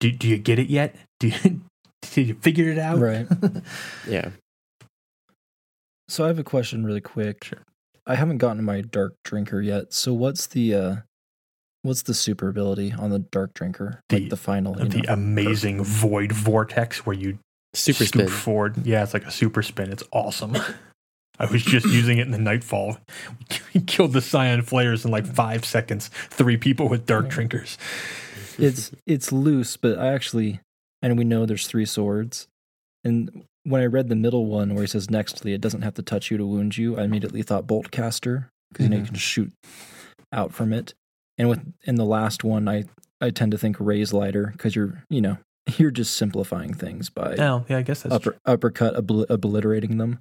do, do you get it yet? Do you, did you figure it out? right. Yeah. So I have a question really quick. Sure. I haven't gotten my dark drinker yet. So what's the uh what's the super ability on the dark drinker? The- like the final, you the know? amazing void vortex where you Super scoop spin. forward. Yeah, it's like a super spin. It's awesome. I was just using it in the Nightfall. We killed the Scion Flayers in like five seconds. Three people with dark drinkers. it's it's loose, but I actually and we know there's three swords. And when I read the middle one where he says nextly, it doesn't have to touch you to wound you, I immediately thought bolt caster because you know you Mhm. can shoot out from it. And with in the last one, I I tend to think Raze-Lighter because you're you know you're just simplifying things by Oh, yeah, I guess that's upper, uppercut obli- obliterating them.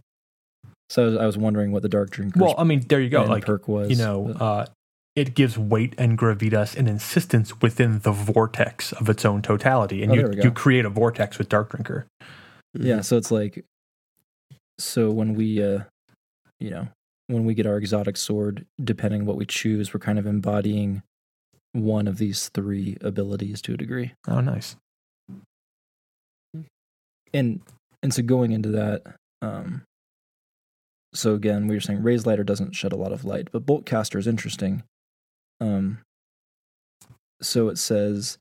So I was, wondering what the dark drinker's Well, I mean, there you go. Like perk was. you know, uh, it gives weight and gravitas and insistence within the vortex of its own totality, and Oh, you there we go. you create a vortex with Dark Drinker. Yeah, so it's like so when we uh you know, when we get our exotic sword, depending what we choose, we're kind of embodying one of these three abilities to a degree. Oh, nice. And and so going into that, um so again, we were saying Raze-Lighter doesn't shed a lot of light, but bolt caster is interesting. Um so it says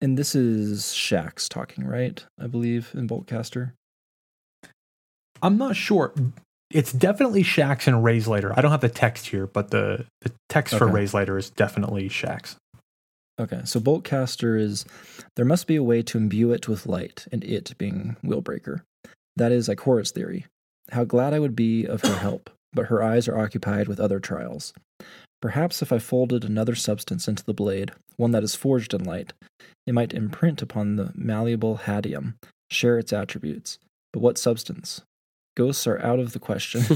and this is Shaxx talking, right? I believe in bolt caster. I'm not sure. It's definitely Shaxx and Raze-Lighter. I don't have the text here, but the, the text for Okay. Raze-Lighter is definitely Shaxx. Okay, so Boltcaster is there must be a way to imbue it with light, and it being Willbreaker. That is Ikora's theory. How glad I would be of her help, but her eyes are occupied with other trials. Perhaps if I folded another substance into the blade, one that is forged in light, it might imprint upon the malleable hadium, share its attributes. But what substance? Ghosts are out of the question.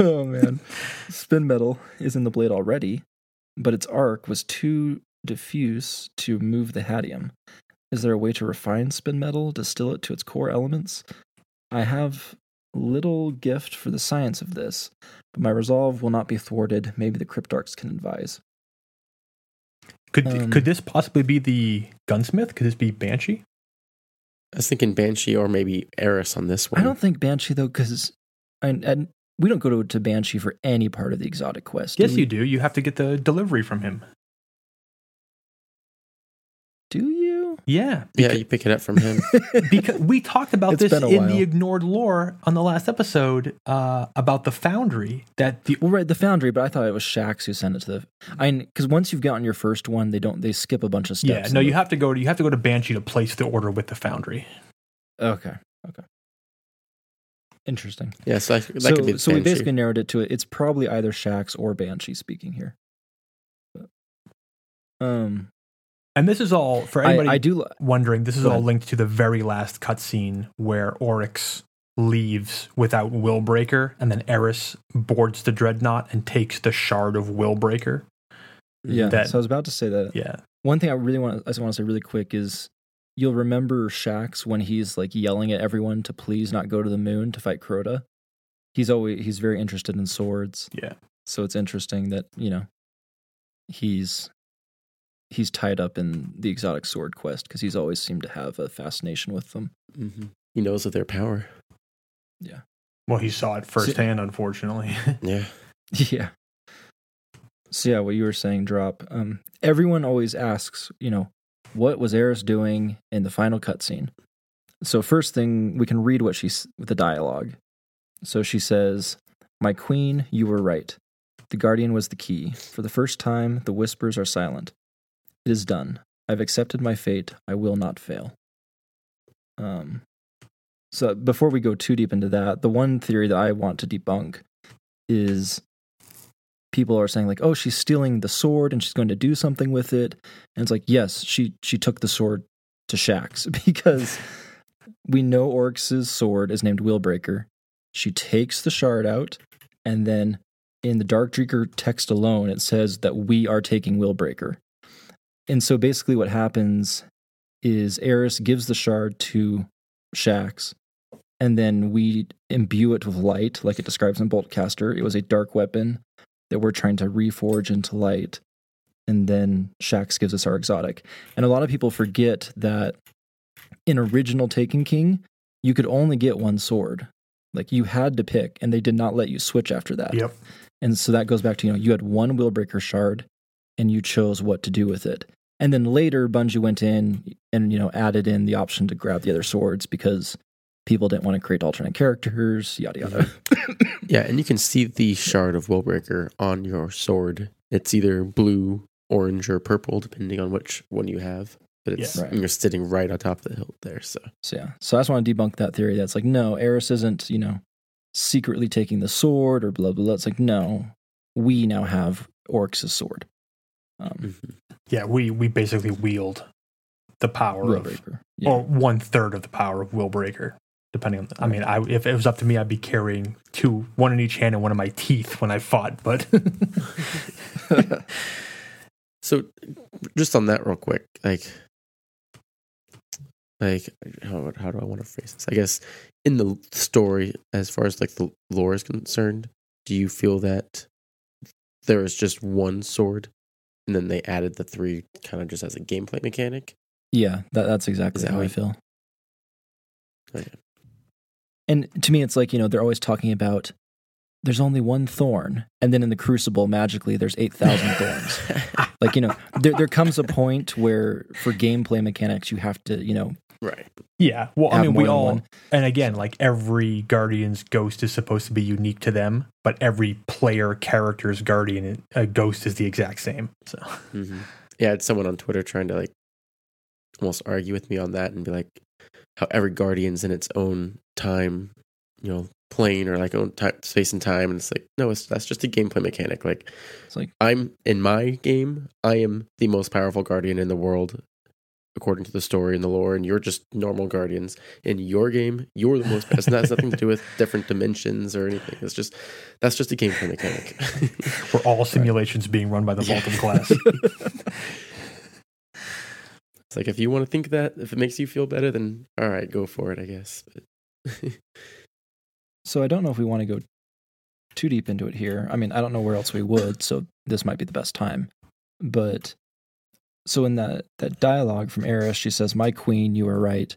oh man. Spin metal is in the blade already, but its arc was too diffuse to move the hadium. Is there a way to refine spin metal, distill it to its core elements? I have little gift for the science of this, but my resolve will not be thwarted. Maybe the cryptarchs can advise. Could Um, could this possibly be the gunsmith? Could this be Banshee? I was thinking Banshee or maybe Eris on this one. I don't think Banshee though, because and, and we don't go to, to Banshee for any part of the exotic quest. Yes, we? you do. You have to get the delivery from him. You? Yeah, Yeah, you pick it up from him. because we talked about this been a in the ignored lore on the last episode uh, about the foundry that the Well, right, the Foundry, but I thought it was Shaxx who sent it to the. I because once you've gotten your first one, they don't they skip a bunch of steps. yeah in no the- you have to go to you have to go to Banshee to place the order with the foundry. Okay, okay, interesting. Yeah, so I, that so could be so we basically narrowed it to it. It's probably either Shaxx or Banshee speaking here. But, um, And this is all for I, anybody I do. li- wondering. This is all linked to the very last cutscene where Oryx leaves without Willbreaker, and then Eris boards the dreadnought and takes the shard of Willbreaker. Yeah, That- so I was about to say that. Yeah, One thing I really want, I just want to say really quick is, you'll remember Shaxx when he's like yelling at everyone to please not go to the moon to fight Crota. He's always he's very interested in swords. yeah. So it's interesting that, you know, he's he's tied up in the exotic sword quest because he's always seemed to have a fascination with them. hmm He knows of their power. Yeah. Well, he saw it firsthand, unfortunately. Yeah. yeah. So yeah, what you were saying, drop. Um, everyone always asks, you know, what was Eris doing in the final cutscene? So first thing, we can read what she's with the dialogue. So she says, "My queen, you were right. The guardian was the key. For the first time, the whispers are silent. It is done. I've accepted my fate. I will not fail." Um. So before we go too deep into that, the one theory that I want to debunk is people are saying like, "Oh, she's stealing the sword and she's going to do something with it." And it's like, "Yes, she she took the sword to Shaxx because we know Oryx's sword is named Willbreaker. She takes the shard out and then in the Dark Drinker text alone it says that we are taking Willbreaker. And so basically what happens is Eris gives the shard to Shaxx, and then we imbue it with light, like it describes in Boltcaster. It was a dark weapon that we're trying to reforge into light. And then Shaxx gives us our exotic. And a lot of people forget that in original Taken King, you could only get one sword. Like you had to pick, and they did not let you switch after that. Yep. And so that goes back to, you know, you had one Willbreaker shard and you chose what to do with it. And then later Bungie went in and, you know, added in the option to grab the other swords because people didn't want to create alternate characters, yada yada. Yeah, and you can see the shard of Willbreaker on your sword. It's either blue, orange, or purple, depending on which one you have. But it's Yeah. Right. you're sitting right on top of the hilt there. So So yeah. So I just want to debunk that theory that's like, no, Eris isn't, you know, secretly taking the sword or blah blah blah. It's like, no, we now have Oryx's sword. Um mhm. Yeah, we we basically wield the power of, Yeah. or one third of the power of Willbreaker, depending on. The, I mean, I if it was up to me, I'd be carrying two, one in each hand and one in my teeth when I fought. But So, just on that, real quick, like, like how how do I want to phrase this? I guess in the story, as far as like the lore is concerned, do you feel that there is just one sword, and then they added the three kind of just as a gameplay mechanic? yeah, that, that's exactly that how I feel. Oh, okay. And to me, it's like, you know, they're always talking about there's only one thorn. And then in the crucible, magically, there's 8,000 thorns. Like, you know, there, there comes a point where for gameplay mechanics, you have to, you know, right. yeah, well, I mean, we all, one. and again, like every guardian's ghost is supposed to be unique to them, but every player character's guardian uh, ghost is the exact same. So hmm Yeah, I had someone on Twitter trying to like almost argue with me on that and be like, how every guardian's in its own time, you know, plane or like own time, space and time, and it's like, no, it's that's just a gameplay mechanic. Like, It's like- I'm in my game, I am the most powerful guardian in the world. According to the story and the lore, and you're just normal guardians. In your game, you're the most. It has nothing to do with different dimensions or anything. It's just that's just a gameplay mechanic. we're all simulations being run by the Yeah. Vault of Glass. It's like if you want to think that, if it makes you feel better, then all right, go for it, I guess. So I don't know if we want to go too deep into it here. I mean, I don't know where else we would, so this might be the best time. But so in that that dialogue from Eris, she says, "My queen, you are right."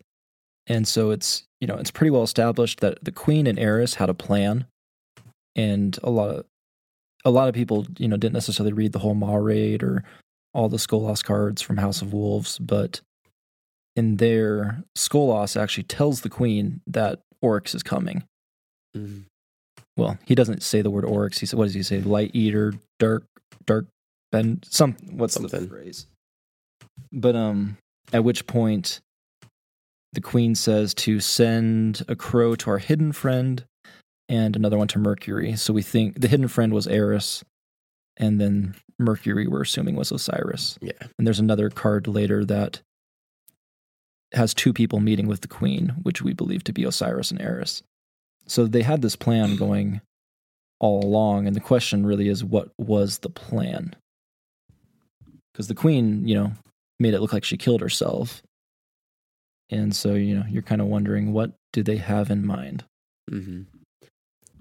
And so it's you know it's pretty well established that the queen and Eris had a plan, and a lot of a lot of people you know didn't necessarily read the whole Maw raid or all the Skolas cards from House of Wolves, but in there, Skolas actually tells the queen that Oryx is coming Mhm. well, he doesn't say the word oryx. He said, what does he say? Light eater, dark, dark, bend, some, what's the Something. phrase? But, um, at which point the queen says to send a crow to our hidden friend and another one to Mercury. So we think the hidden friend was Eris, and then Mercury, we're assuming, was Osiris. yeah, And there's another card later that has two people meeting with the queen, which we believe to be Osiris and Eris. So they had this plan going all along, and the question really is what was the plan? Because the queen, you know, made it look like she killed herself. And so, you know, you're kind of wondering what do they have in mind? Mm-hmm.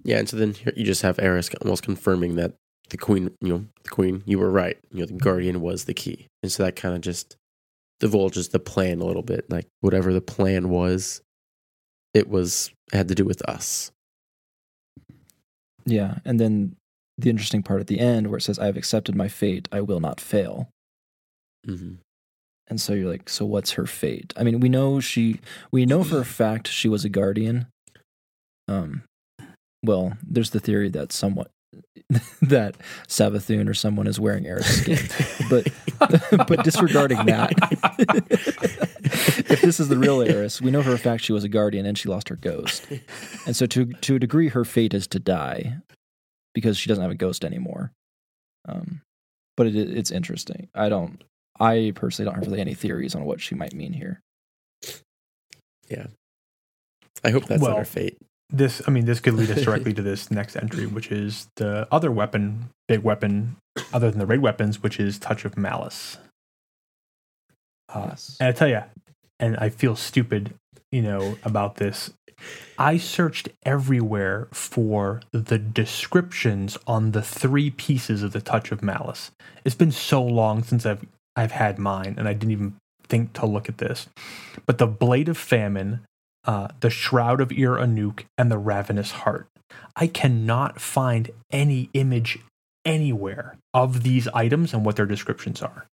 yeah. And so then you just have Eris almost confirming that the queen, you know, the queen, you were right. You know, the guardian was the key, and so that kind of just divulges the plan a little bit. Like whatever the plan was, it was had to do with us. Yeah. And then the interesting part at the end where it says, I have accepted my fate, I will not fail. hmm And so you're like, so what's her fate? I mean, we know she, we know for a fact she was a guardian. Um, well, there's the theory that somewhat that Savathun or someone is wearing Eris skin. but but disregarding that, if this is the real Eris, we know for a fact she was a guardian and she lost her ghost, and so to to a degree, her fate is to die because she doesn't have a ghost anymore. Um, but it, it's interesting. I don't. I personally don't have really any theories on what she might mean here. Yeah, I hope that's Well, not our fate. This, I mean, this could lead us directly to this next entry, which is the other weapon, big weapon, other than the raid weapons, which is Touch of Malice. Uh, Yes. And I tell you, and I feel stupid, you know, about this. I searched everywhere for the descriptions on the three pieces of the Touch of Malice. It's been so long since I've I've had mine, and I didn't even think to look at this. But the Blade of Famine, uh, the Shroud of Ir Anuk, and the Ravenous Heart. I cannot find any image anywhere of these items and what their descriptions are.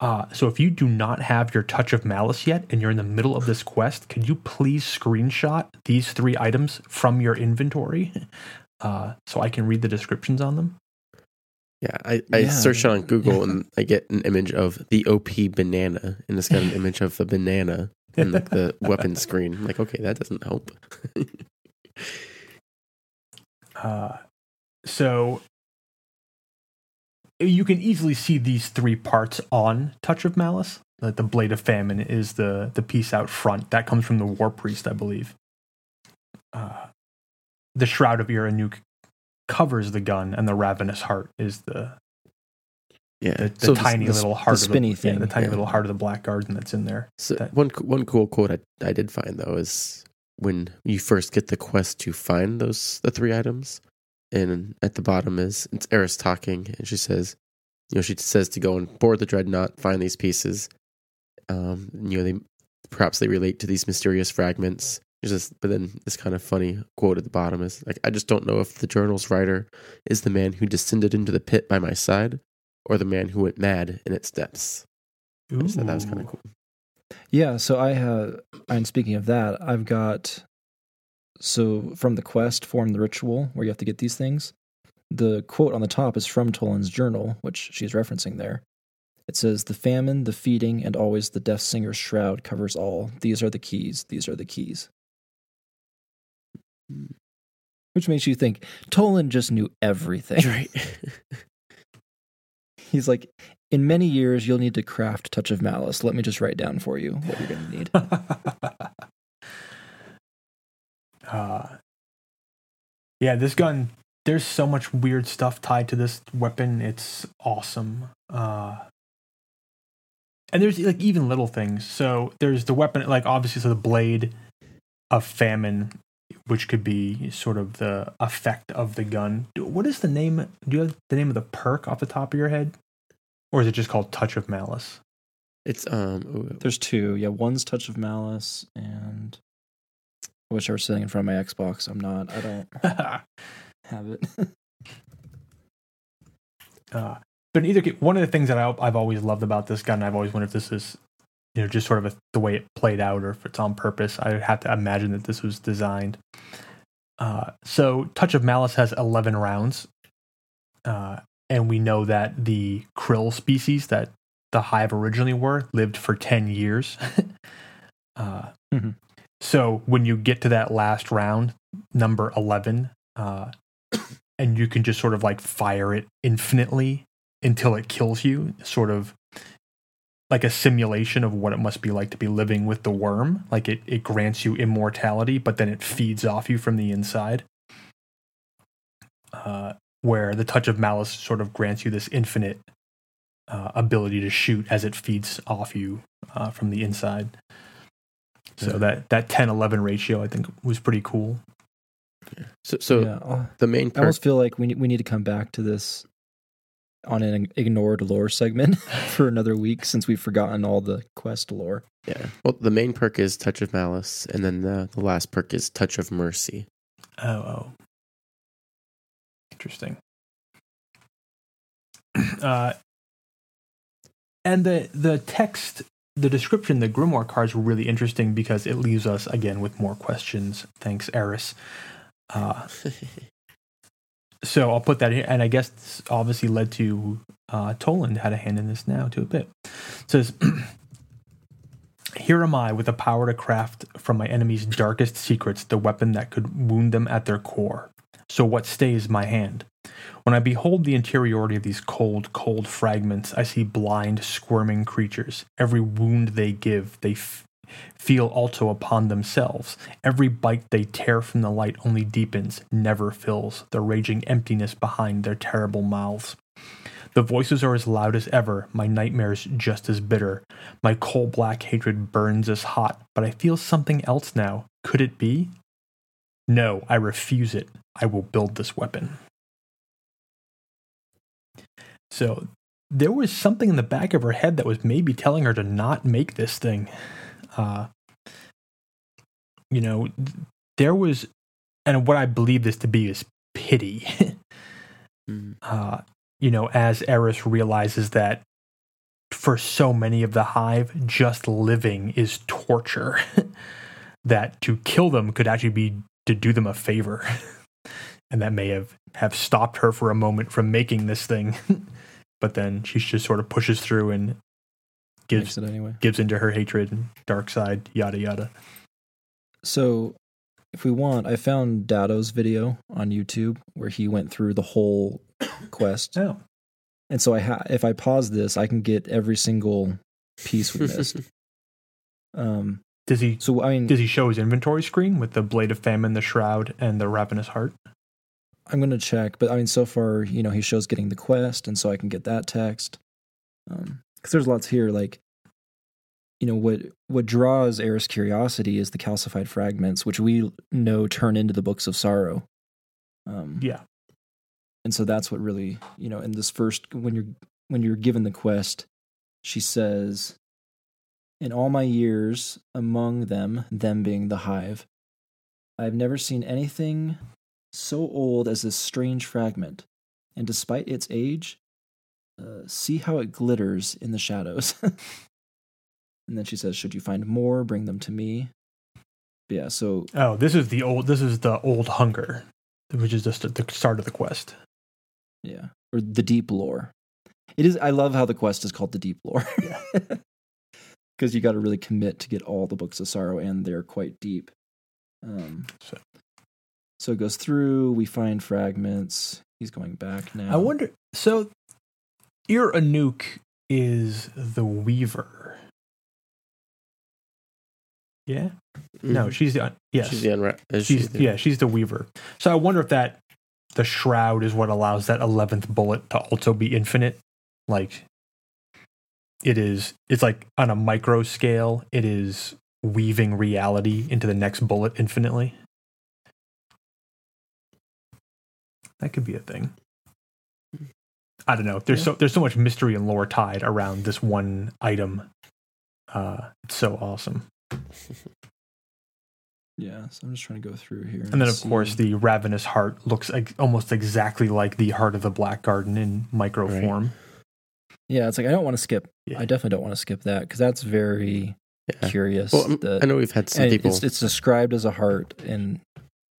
Uh, so if you do not have your touch of malice yet and you're in the middle of this quest, could you please screenshot these three items from your inventory uh, so I can read the descriptions on them? Yeah, I, I Yeah. searched it on Google and I get an image of the OP banana, and it's got an image of the banana in like the weapon screen. I'm like, okay, that doesn't help. Uh, so you can easily see these three parts on Touch of Malice. The Blade of Famine is the the piece out front that comes from the War Priest, I believe. Uh, the Shroud of Ir Anuk covers the gun, and the Ravenous Heart is the yeah, the, the so tiny the- little the heart, spinny of the, yeah, thing, the tiny yeah. little heart of the Black Garden that's in there. So that- one one cool quote I, I did find though is when you first get the quest to find those the three items, and at the bottom is it's Eris talking, and she says, you know, she says to go and board the dreadnought, find these pieces. Um, you know, they perhaps they relate to these mysterious fragments. Just, but then this kind of funny quote at the bottom is like, I just don't know if the journal's writer is the man who descended into the pit by my side, or the man who went mad in its depths. I just thought that was kind of cool. Yeah, so I have, and speaking of that, I've got, so from the quest, form the ritual, where you have to get these things. The quote on the top is from Toland's journal, which she's referencing there. It says, The famine, the feeding, and always the death singer's shroud covers all. These are the keys. These are the keys. Hmm. Which makes you think Tolan just knew everything. Right. He's like, In many years, you'll need to craft Touch of Malice. Let me just write down for you what you're going to need. uh, yeah, this gun. There's so much weird stuff tied to this weapon. It's awesome. Uh, and there's like even little things. So there's the weapon, like obviously, so the blade of famine, which could be sort of the effect of the gun. What is the name? Do you have the name of the perk off the top of your head, or is it just called Touch of Malice? It's um ooh, There's two. Yeah, one's Touch of Malice, and I wish I were sitting in front of my Xbox. I'm not. I don't have it. Uh, but in either case, one of the things that I, I've always loved about this gun, I've always wondered if this is, you know, just sort of a, the way it played out or if it's on purpose. I would have to imagine that this was designed. Uh, so, Touch of Malice has 11 rounds. Uh, and we know that the krill species that the hive originally were lived for 10 years. uh, Mhm. So, when you get to that last round, number 11, uh, and you can just sort of like fire it infinitely until it kills you, sort of like a simulation of what it must be like to be living with the worm. Like it, it grants you immortality, but then it feeds off you from the inside. Uh, where the touch of malice sort of grants you this infinite uh, ability to shoot as it feeds off you uh, from the inside. So Yeah. that that 10-11 ratio I think was pretty cool. so so yeah, the main perk- I almost feel like we need, we need to come back to this on an ignored lore segment for another week since we've forgotten all the quest lore. yeah well the main perk is touch of malice and then the, the last perk is touch of mercy Oh, oh. Interesting. Uh, and the the text, the description, the grimoire cards were really interesting because it leaves us again with more questions. Thanks, Eris. Uh, so I'll put that here, and I guess this obviously led to uh, Toland had a hand in this now to a bit. It says, "Here am I with the power to craft from my enemy's darkest secrets the weapon that could wound them at their core. So what stays my hand? When I behold the interiority of these cold, cold fragments, I see blind, squirming creatures. Every wound they give, they f- feel also upon themselves. Every bite they tear from the light only deepens, never fills the raging emptiness behind their terrible mouths. The voices are as loud as ever, my nightmares just as bitter. My coal black hatred burns as hot, but I feel something else now. Could it be? No, I refuse it. I will build this weapon. So there was something in the back of her head that was maybe telling her to not make this thing. Uh, you know, there was, and what I believe this to be is pity. Mm. uh, you know, as Eris realizes that for so many of the hive, just living is torture. that to kill them could actually be to do them a favor. and that may have, have stopped her for a moment from making this thing. but then she just sort of pushes through and gives Makes it anyway. gives into her hatred and dark side, yada yada. So, if we want, I found Datto's video on YouTube where he went through the whole quest, Oh, and so I ha- if I pause this, I can get every single piece we missed. um, does he so I mean, does he show his inventory screen with the blade of famine, the shroud, and the ravenous heart? I'm gonna check, but I mean, so far, you know, he shows getting the quest, and so I can get that text. Um, because there's lots here, like, you know, what what draws Eris' curiosity is the calcified fragments, which we know turn into the books of sorrow. Um, Yeah. and so that's what really, you know, in this first when you're when you're given the quest, she says, "In all my years among them, them being the hive, I've never seen anything so old as this strange fragment, and despite its age, uh, see how it glitters in the shadows. and then she says, Should you find more, bring them to me. Yeah, so Oh, this is the old. This is the old hunger, which is just the start of the quest. yeah. Or the deep lore. It is I love how the quest is called the deep lore. Yeah. Because you gotta really commit to get all the books of sorrow, and they're quite deep. Um So- so it goes through, we find fragments. He's going back now. I wonder. So, Ir Anuk is the Weaver. Yeah. No, Mhm. she's the yes. she's the unra- uh, she's, she's the, yeah, she's the Weaver. So I wonder if that the shroud is what allows that eleventh bullet to also be infinite. Like it is. It's like on a micro scale. It is weaving reality into the next bullet infinitely. That could be a thing. I don't know. There's Yeah. so there's so much mystery and lore tied around this one item. Uh, it's so awesome. Yeah, so I'm just trying to go through here. And then, of see. course, the ravenous heart looks like, almost exactly like the heart of the Black Garden in micro Right. form. Yeah, it's like I don't want to skip. Yeah. I definitely don't want to skip that because that's very yeah. curious. Well, I'm- that- I know we've had some people. it's, it's described as a heart, and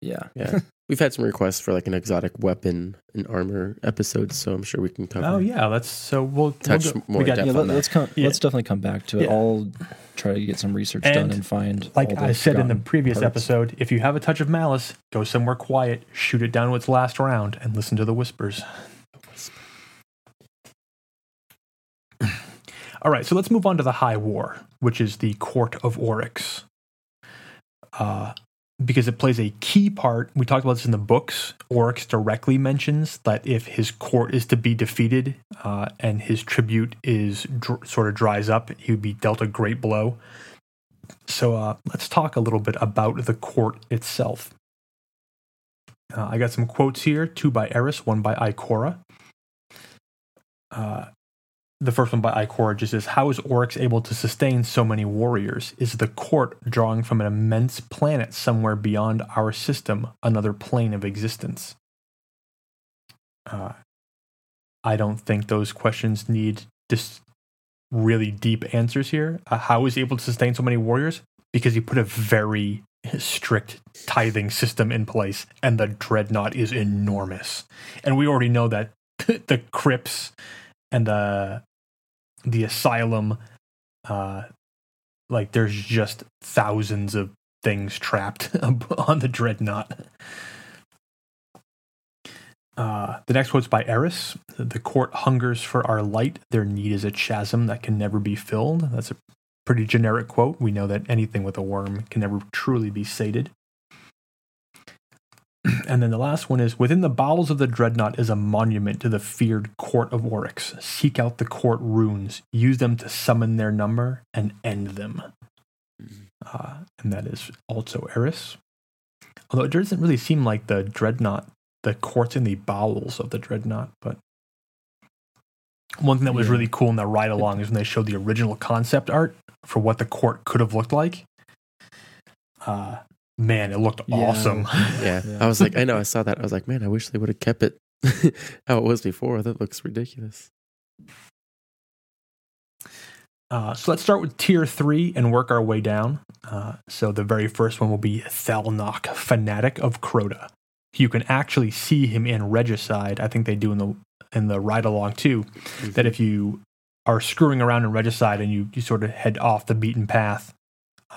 yeah, Yeah, we've had some requests for like an exotic weapon and armor episode, so I'm sure we can cover. Oh yeah, that's so we'll Touch we'll go- more we got, depth yeah. on Let, that. us come. Yeah. Let's definitely come back to it. Yeah. I'll try to get some research And done and find. like all I said in the previous parts. episode, if you have a touch of malice, go somewhere quiet, shoot it down with its last round, and listen to the whispers. All right, so let's move on to the High War, which is the court of Oryx. Uh, because it plays a key part. We talked about this in the books. Oryx directly mentions that if his court is to be defeated uh, and his tribute is dr- sort of dries up, he would be dealt a great blow. So uh, let's talk a little bit about the court itself. Uh, I got some quotes here two by Eris, one by Ikora. The first one by just says, How is Oryx able to sustain so many warriors? Is the court drawing from an immense planet somewhere beyond our system, another plane of existence? Uh, I don't think those questions need just really deep answers here. Uh, how is he able to sustain so many warriors? Because he put a very strict tithing system in place, and the dreadnought is enormous. And we already know that the crypts and the the asylum, uh, like there's just thousands of things trapped on the dreadnought. Uh, the next quote's by Eris. The court hungers for our light. Their need is a chasm that can never be filled. That's a pretty generic quote. We know that anything with a worm can never truly be sated. And then the last one is Within the bowels of the dreadnought is a monument to the feared court of Oryx. Seek out the court runes, use them to summon their number, and end them. Uh, and that is also Eris. Although it doesn't really seem like the dreadnought, the court's in the bowels of the dreadnought, but one thing that was Yeah. really cool in the ride along is when they showed the original concept art for what the court could have looked like. Uh, man, it looked Yeah. awesome. Yeah. Yeah. I was like, I know, I saw that. I was like, man, I wish they would have kept it how it was before. That looks ridiculous. Uh, so let's start with tier three and work our way down. Uh, so the very first one will be Thalnok, Fanatic of Crota. You can actually see him in Regicide. I think they do in the in the ride along too. That if you are screwing around in Regicide and you, you sort of head off the beaten path,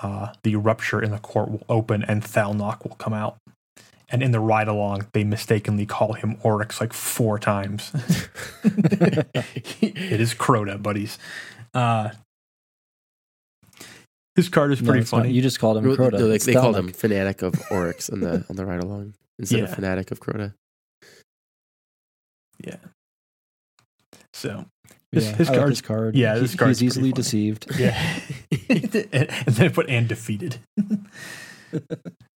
uh, the rupture in the court will open and Thalnok will come out. And in the ride along, they mistakenly call him Oryx like four times. it is Crota, buddies. Uh, his card is No, pretty not. funny. You just called him Well, Crota. no, they, they called him Fanatic of Oryx on the on the ride along instead Yeah. of Fanatic of Crota. yeah. So his, Yeah, his I like card, his card. yeah, He- this card's he's easily funny. deceived. yeah, and, and then put and defeated.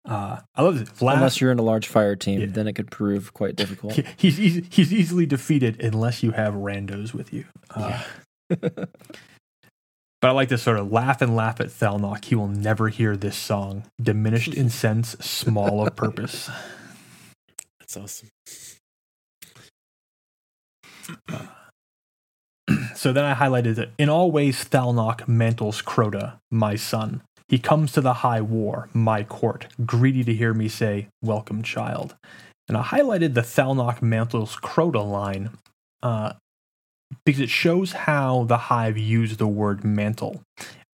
uh, I love this. Last, Unless you're in a large fire team, Yeah. then it could prove quite difficult. He- he's he's easily defeated unless you have randos with you. Uh, But I like to sort of laugh and laugh at Thalnok. He will never hear this song. Diminished in sense, small of purpose. That's awesome. So then I highlighted that in all ways Thalnok mantles Crota, my son. He comes to the high war, my court, greedy to hear me say, Welcome, child. And I highlighted the Thalnok mantles Crota line uh, because it shows how the hive used the word mantle.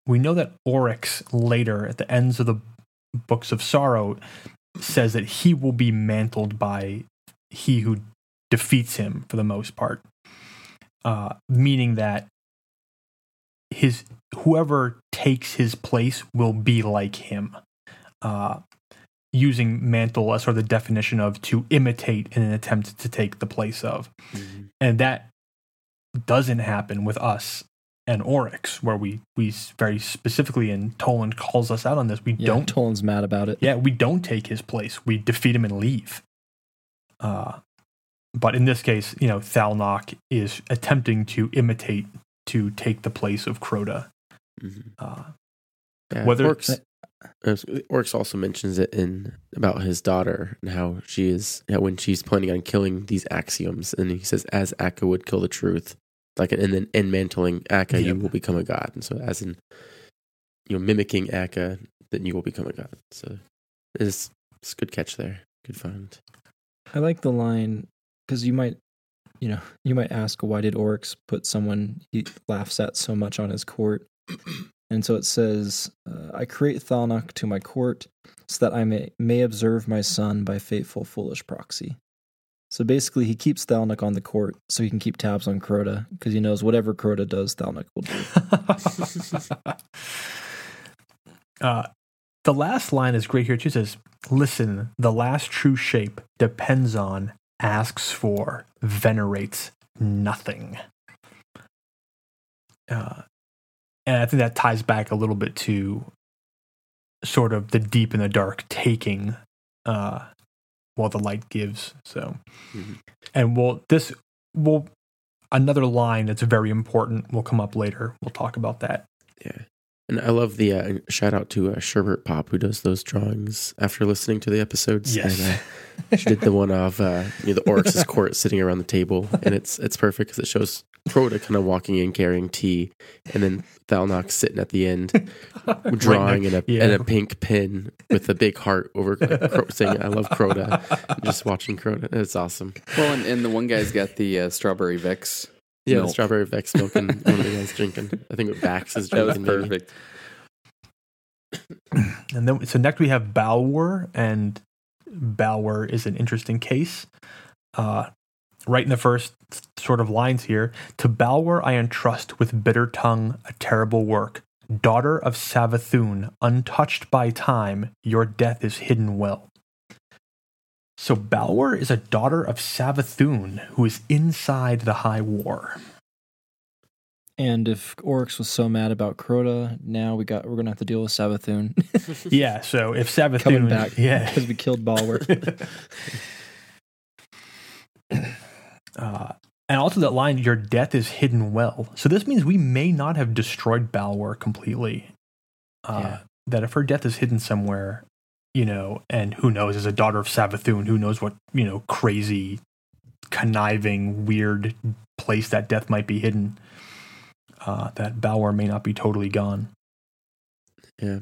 We know that Oryx later, at the ends of the books of sorrow, says that he will be mantled by he who defeats him for the most part uh, meaning that his whoever takes his place will be like him. Uh, using mantle as sort of the definition of to imitate in an attempt to take the place of, Mhm. and that doesn't happen with us and Oryx, where we we very specifically and Toland calls us out on this. We Yeah, don't Toland's mad about it. yeah, we don't take his place. We defeat him and leave. Uh, but in this case, you know, Thalnok is attempting to imitate to take the place of Crota. Mhm. Uh, Yeah, Whether- Oryx, uh, Oryx also mentions it in about his daughter and how she is how when she's planning on killing these axioms, and he says, "As Akka would kill the truth, like and then in mantling Akka, you will become a god." And so, as in you know, mimicking Akka, then you will become a god. So, it's, it's a good catch there. Good find. I like the line because you might, you know, you might ask why did Oryx put someone he laughs at so much on his court, and so it says, uh, "I create Thalnok to my court, so that I may may observe my son by faithful foolish proxy." So basically, he keeps Thalnok on the court so he can keep tabs on Crota because he knows whatever Crota does, Thalnok will do. uh, the last line is great here too. It says, "Listen, the last true shape depends on, asks for, venerates nothing." Uh, and I think that ties back a little bit to sort of the deep and the dark taking uh, while the light gives. So, Mhm. and we'll this will another line that's very important will come up later. We'll talk about that. Yeah. And I love the uh, shout out to uh, Sherbert Pop who does those drawings after listening to the episodes. Yes. And, uh, she did the one of uh, you know, the Oryx's court sitting around the table, and it's it's perfect because it shows Crota kind of walking in carrying tea, and then Thalnok's sitting at the end drawing in a yeah. in a pink pin with a big heart over Cro- saying "I love Crota." Just watching Crota, it's awesome. Well, and, and the one guy's got the uh, strawberry Vex. Yeah, Milk. strawberry Vex milk, and one of the guys drinking. I think Vax is drinking. That was drinking. maybe. perfect. And then, so next we have Balwur, and Balwur is an interesting case. Uh, right in the first sort of lines here To Balwur I entrust with bitter tongue a terrible work. Daughter of Savathun, untouched by time, your death is hidden well. So Balwur is a daughter of Savathun who is inside the High War. And if Oryx was so mad about Crota, now we got we're gonna have to deal with Savathun Yeah, so if Savathun, coming back yeah, because we killed Balwur. uh, and also that line, "Your death is hidden well." So this means we may not have destroyed Balwur completely. Uh, Yeah. That if her death is hidden somewhere, you know, and who knows, as a daughter of Savathun, who knows what you know, crazy, conniving, weird place that death might be hidden. Uh, that Balwur may not be totally gone. Yeah,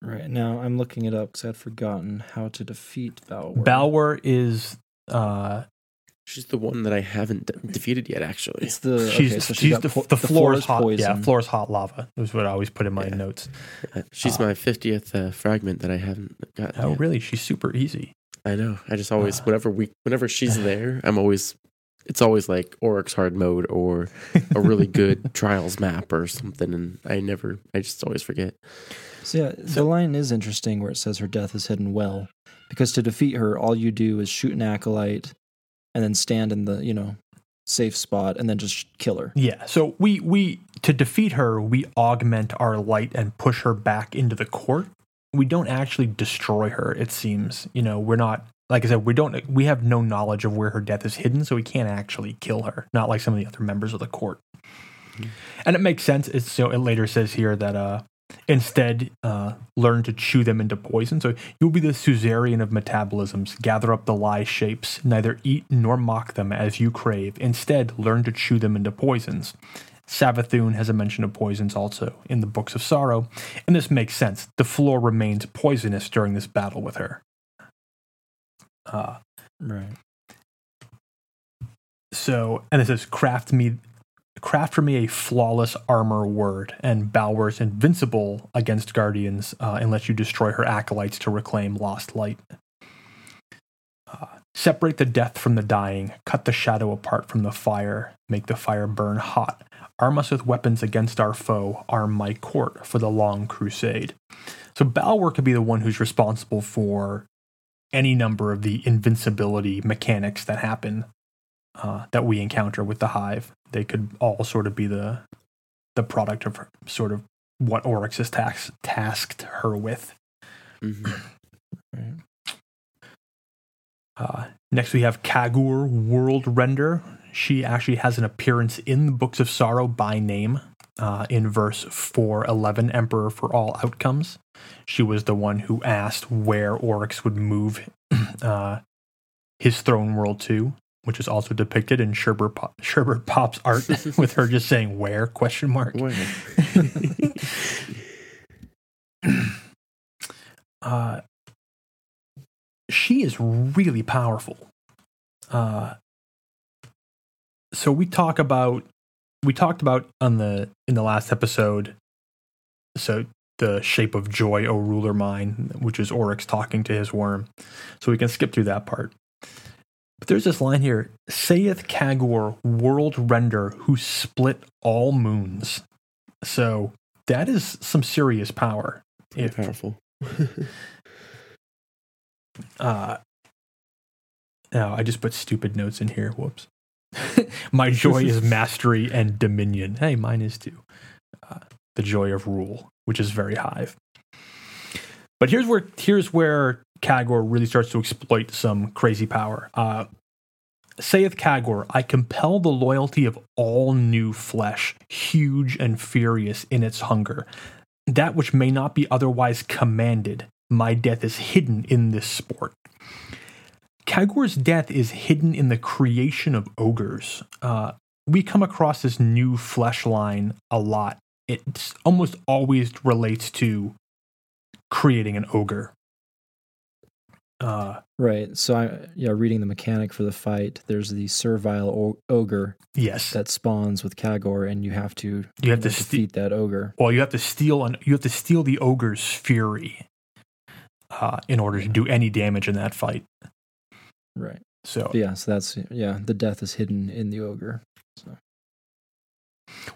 right now, I'm looking it up because I'd forgotten how to defeat Balwur. Balwur is uh, she's the one that I haven't de- defeated yet. Actually, It's the she's okay, so she's got the, po- the, floor is hot. poison. Yeah, floor is hot lava. Is what I always put in my Yeah. notes. Uh, she's Uh, my fiftieth uh, fragment that I haven't got. Oh, yet. really? She's super easy. I know. I just always Uh. whenever we whenever she's there, I'm always. It's always like Oryx hard mode or a really good trials map or something, and I never. I just always forget. So yeah, the line is interesting where it says her death is hidden well, because to defeat her, all you do is shoot an acolyte, and then stand in the you know safe spot, and then just kill her. Yeah. So we we to defeat her, we augment our light and push her back into the court. We don't actually destroy her. It seems. You know, we're not. Like I said, we don't. We have no knowledge of where her death is hidden, so we can't actually kill her. Not like some of the other members of the court. And it makes sense. It's so it later says here that uh instead uh learn to chew them into poison. So you'll be the suzerain of metabolisms. Gather up the lie shapes. Neither eat nor mock them as you crave. Instead, learn to chew them into poisons. Savathun has a mention of poisons also in the Books of Sorrow, and this makes sense. The floor remains poisonous during this battle with her. Uh, Right. so, and it says, "Craft me, craft for me a flawless armor word." And Balwur's invincible against guardians, uh, let you destroy her acolytes to reclaim lost light. Uh, separate the death from the dying. Cut the shadow apart from the fire. Make the fire burn hot. Arm us with weapons against our foe. Arm my court for the long crusade. So Balwur could be the one who's responsible for any number of the invincibility mechanics that happen uh, that we encounter with the hive. They could all sort of be the the product of sort of what Oryx has tax- tasked her with. Mhm. Right. Uh, next, we have Kagoor World Render. She actually has an appearance in the Books of Sorrow by name uh, in verse 411, Emperor for All Outcomes. She was the one who asked where Oryx would move uh, his throne world to, which is also depicted in Sherbert, Pop, Sherbert Pop's art with her just saying where question mark. Where? uh, she is really powerful. Uh, so we talk about we talked about on the in the last episode. So the shape of joy, O ruler mine, which is Oryx talking to his worm. So we can skip through that part. But there's this line here: "Saith Kagoor, world render, who split all moons." So that is some serious power. If powerful. uh no, I just put stupid notes in here. Whoops. My joy is mastery and dominion. Hey, mine is too. Uh, the joy of rule, which is very hive. But here's where here's where Kagoor really starts to exploit some crazy power. Uh, saith Kagoor, I compel the loyalty of all new flesh, huge and furious in its hunger. That which may not be otherwise commanded, my death is hidden in this sport. Kagoor's death is hidden in the creation of ogres. Uh, we come across this new flesh line a lot. It almost always relates to creating an ogre. Uh, right. So I yeah, reading the mechanic for the fight, there's the servile o- ogre yes, that spawns with Kagoor, and you have to you have to ste- defeat that ogre. well, you have to steal an, you have to steal the ogre's fury uh, in order to do any damage in that fight. Right. So But yeah. So that's yeah. The death is hidden in the ogre. So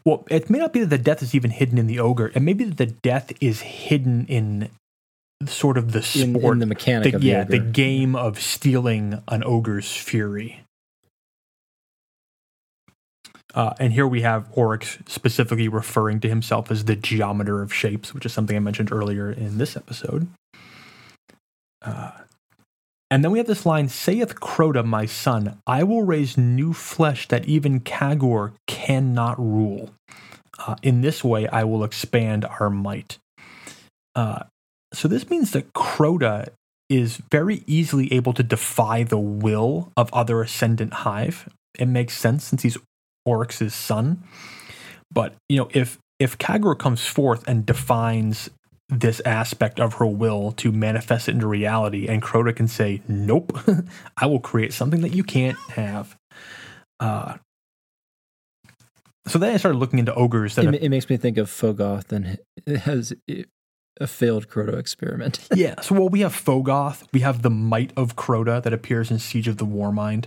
Well, it may not be that the death is even hidden in the ogre. It may be that the death is hidden in sort of the sport, in the mechanic the, of the yeah, the ogre. game of stealing an ogre's fury. Uh, and here we have Oryx specifically referring to himself as the geometer of shapes, which is something I mentioned earlier in this episode. Uh, and then we have this line Saith Crota, my son, I will raise new flesh that even Kagoor cannot rule. Uh, in this way, I will expand our might. Uh, so this means that Crota is very easily able to defy the will of other Ascendant Hive. It makes sense since he's Oryx's son. But, you know, if if Kagoor comes forth and defines this aspect of her will to manifest it into reality, and Crota can say, Nope, I will create something that you can't have. Uh so then I started looking into ogres that It, have it makes me think of Fogoth, and has a failed Crota experiment. yeah. So well, we have Fogoth. We have the might of Crota that appears in Siege of the Warmind.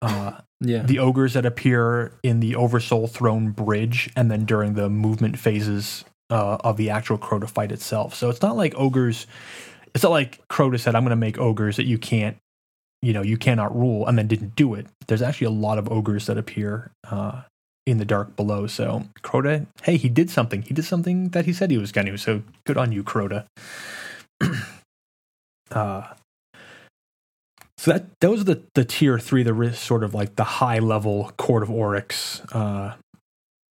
Uh, yeah. the ogres that appear in the Oversoul Throne Bridge, and then during the movement phases uh, of the actual Crota fight itself. So it's not like ogres. It's not like Crota said, "I'm going to make ogres that you can't, you know, you cannot rule," and then didn't do it. There's actually a lot of ogres that appear uh, in the dark below. So Crota, hey, he did something. He did something that he said he was going to. So good on you, Crota. uh, so that those are the the tier three, the sort of like the high level court of Oryx. Uh,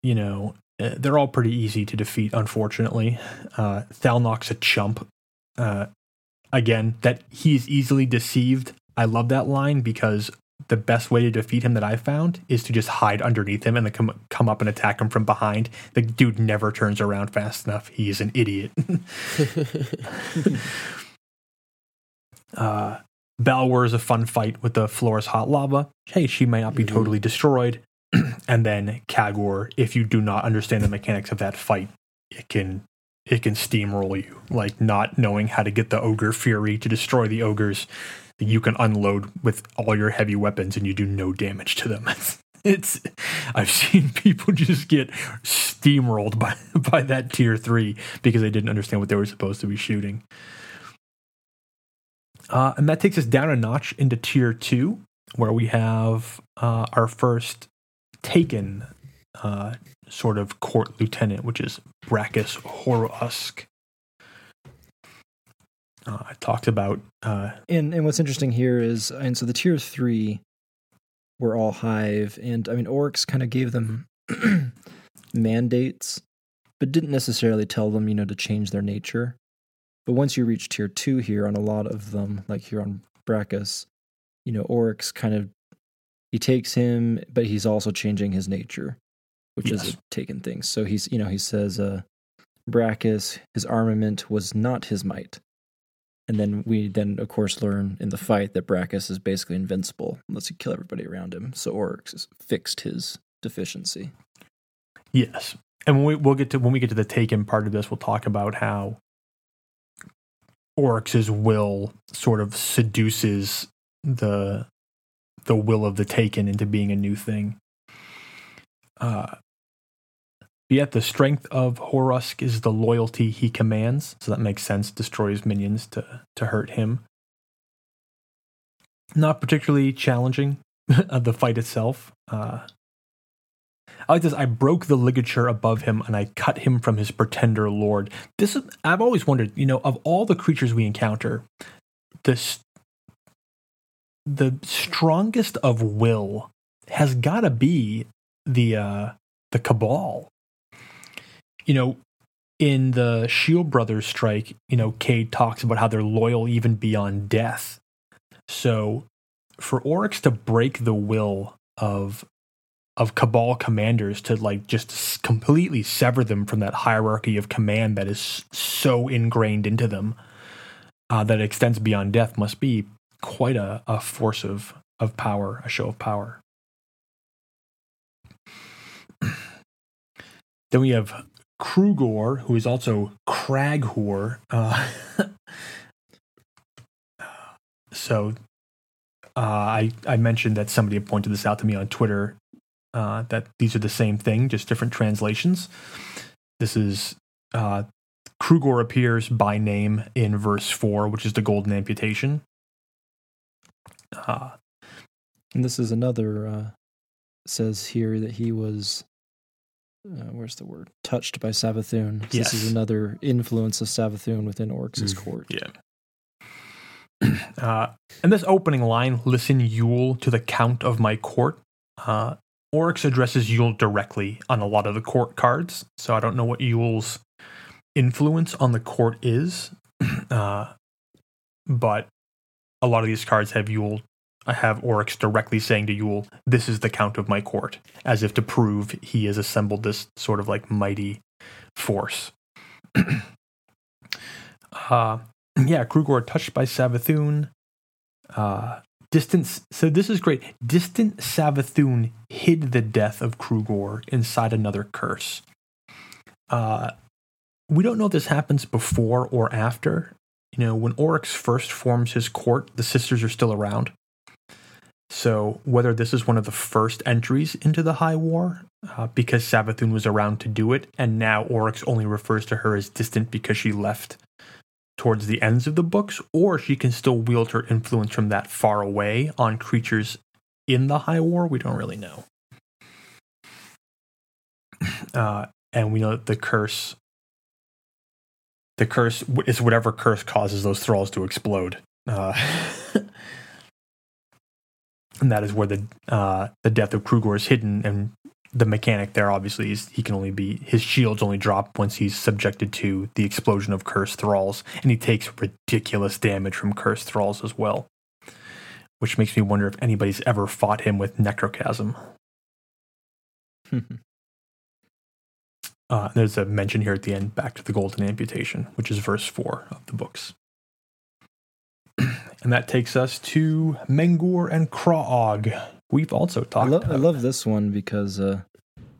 you know, uh, they're all pretty easy to defeat. Unfortunately, uh, Thalnok's a chump. Uh, again, that he is easily deceived. I love that line because the best way to defeat him that I've found is to just hide underneath him and then come come up and attack him from behind. The dude never turns around fast enough. He's an idiot. uh, Balwur is a fun fight with the floor's hot lava. Hey, she may not be Mhm. totally destroyed. and then Kagoor, if you do not understand the mechanics of that fight, it can it can steamroll you. Like not knowing how to get the ogre fury to destroy the ogres, you can unload with all your heavy weapons and you do no damage to them. It's I've seen people just get steamrolled by by that tier three because they didn't understand what they were supposed to be shooting. Uh, and that takes us down a notch into tier two, where we have uh, our first taken uh, sort of court lieutenant, which is Bracus Horusk. Uh, I talked about uh, And and what's interesting here is, and so the tier three were all hive, and I mean Oryx kind of gave them mandates, but didn't necessarily tell them, you know, to change their nature. But once you reach tier two here on a lot of them, like here on Bracus, you know, Oryx kind of he takes him, but he's also changing his nature, which is Yes. a taken thing. So he's you know, he says uh Bracus, his armament was not his might. And then we then of course learn in the fight that Bracus is basically invincible unless you kill everybody around him. So Oryx has fixed his deficiency. Yes, and when we we'll get to when we get to the taken part of this, we'll talk about how Oryx's will sort of seduces the the will of the taken into being a new thing. Uh, yet the strength of Horusk is the loyalty he commands, so that makes sense. Destroys minions to to hurt him. Not particularly challenging of the fight itself. Uh, I like this. I broke the ligature above him and I cut him from his pretender lord. This is, I've always wondered, you know, of all the creatures we encounter, this the strongest of will has got to be the uh, the Cabal. You know, in the Shield Brothers strike, you know, Cayde talks about how they're loyal even beyond death. So, for Oryx to break the will of of Cabal commanders to like just completely sever them from that hierarchy of command that is so ingrained into them uh, that extends beyond death must be quite a, a force of, of power, a show of power. then we have Krughor, who is also Kraghor. Uh, so uh, I, I mentioned that somebody had pointed this out to me on Twitter uh, that these are the same thing, just different translations. This is uh, Krughor appears by name in verse 4, which is the golden amputation. Uh, and this is another, uh, says here that he was, uh, where's the word? Touched by Savathun. Yes. This is another influence of Savathun within Oryx's mm, court. Yeah. Uh, and this opening line, listen, Yul, to the count of my court. Uh, Oryx addresses Yul directly on a lot of the court cards, so I don't know what Yul's influence on the court is, uh, but a lot of these cards have Yul. I have Oryx directly saying to Yul, "This is the count of my court," as if to prove he has assembled this sort of like mighty force. uh, yeah, Krughor touched by Savathun. Uh, distance. So this is great. Distant Savathun hid the death of Krughor inside another curse. Uh, we don't know if this happens before or after. You know, when Oryx first forms his court, the sisters are still around. So whether this is one of the first entries into the High War, uh, because Savathun was around to do it, and now Oryx only refers to her as distant because she left towards the ends of the books, or she can still wield her influence from that far away on creatures in the High War. We don't really know. Uh, and we know that the curse the curse is whatever curse causes those thralls to explode. Uh, and that is where the uh, the death of Krughor is hidden. And the mechanic there, obviously, is he can only be his shields only drop once he's subjected to the explosion of cursed thralls, and he takes ridiculous damage from cursed thralls as well. Which makes me wonder if anybody's ever fought him with necrochasm. Uh, there's a mention here at the end back to the golden amputation, which is verse 4 of the books. and that takes us to Mengoor and Kraag. We've also talked I, lo- I love this one because uh,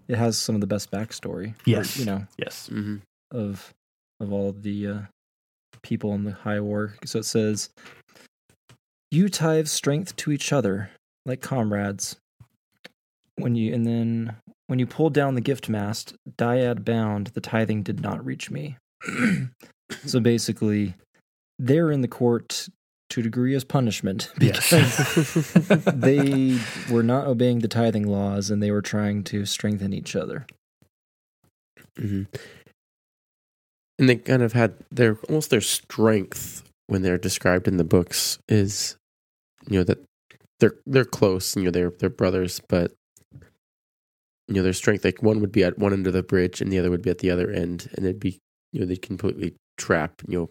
it has some of the best backstory. Yes. you know, yes. Mm-hmm. Of, of all the uh, people in the high war. So it says, You tithe strength to each other like comrades. When you, and then when you pulled down the gift mast, dyad bound, the tithing did not reach me. so basically, they're in the court to a degree as punishment because yes. they were not obeying the tithing laws and they were trying to strengthen each other. Mm-hmm. And they kind of had their almost their strength when they're described in the books is, you know, that they're they're close, you know, they're they're brothers, but you know their strength like one would be at one end of the bridge and the other would be at the other end and it'd be you know they'd completely trap you know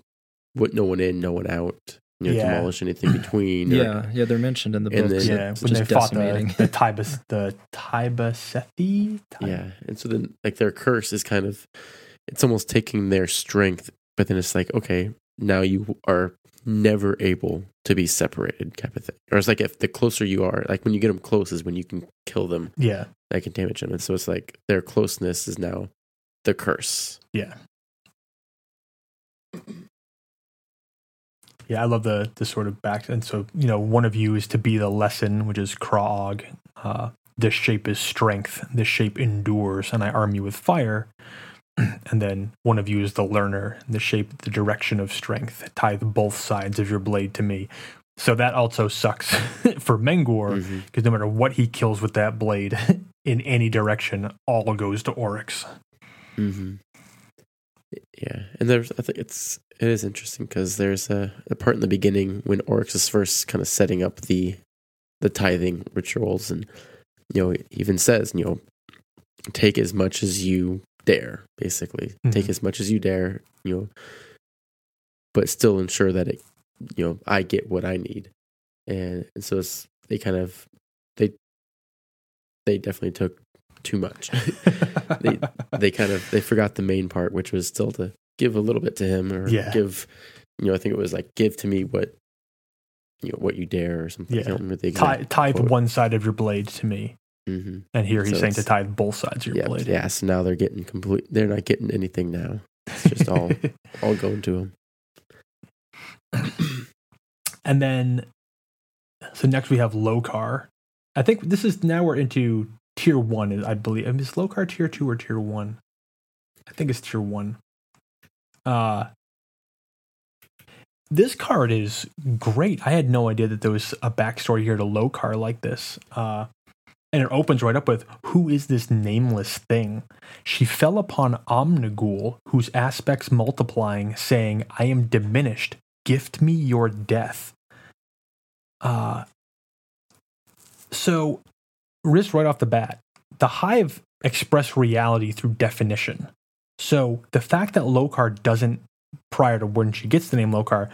put no one in no one out you know yeah. demolish anything between yeah or, yeah they're mentioned in the book then, yeah when they fought the, the Tibas the Tibasethi yeah and so then like their curse is kind of it's almost taking their strength but then it's like okay now you are never able to be separated type of thing. Or it's like if the closer you are, like when you get them close is when you can kill them. Yeah. That can damage them. And so it's like their closeness is now the curse. Yeah. Yeah, I love the the sort of back and so you know one of you is to be the lesson, which is Krog. Uh, this shape is strength. This shape endures, and I arm you with fire. and then one of you is the learner, the shape, the direction of strength. Tie both sides of your blade to me. So that also sucks for Mengoor because mm-hmm. no matter what he kills with that blade in any direction, all goes to Oryx. Mm-hmm. Yeah, and there's I think it's it is interesting because there's a, a part in the beginning when Oryx is first kind of setting up the the tithing rituals, and you know he even says you know take as much as you dare, basically take Mhm. as much as you dare, you know, but still ensure that it you know I get what I need, and, and so it's they kind of they they definitely took too much. they they kind of they forgot the main part, which was still to give a little bit to him or Yeah. give you know I think it was like give to me what you know what you dare or something. I Yeah. don't remember the Tithe, exact tithe quote. one side of your blade to me, hmm and here he's So saying to tithe both sides of your Yeah, blade. yeah. So now they're getting complete. They're not getting anything now. It's just all all going to him. and then, so next we have Lokaar. I think this is now we're into tier one. I believe. I mean, is Lokaar tier two or tier one? I think it's tier one. Uh this card is great. I had no idea that there was a backstory here to low Lokaar like this. Uh, and it opens right up with Who is this nameless thing? She fell upon Omnigul, whose aspects multiplying, saying, I am diminished. Gift me your death. Uh, so, risk right off the bat, the Hive express reality through definition. So, the fact that Lokaar doesn't, prior to when she gets the name Lokaar,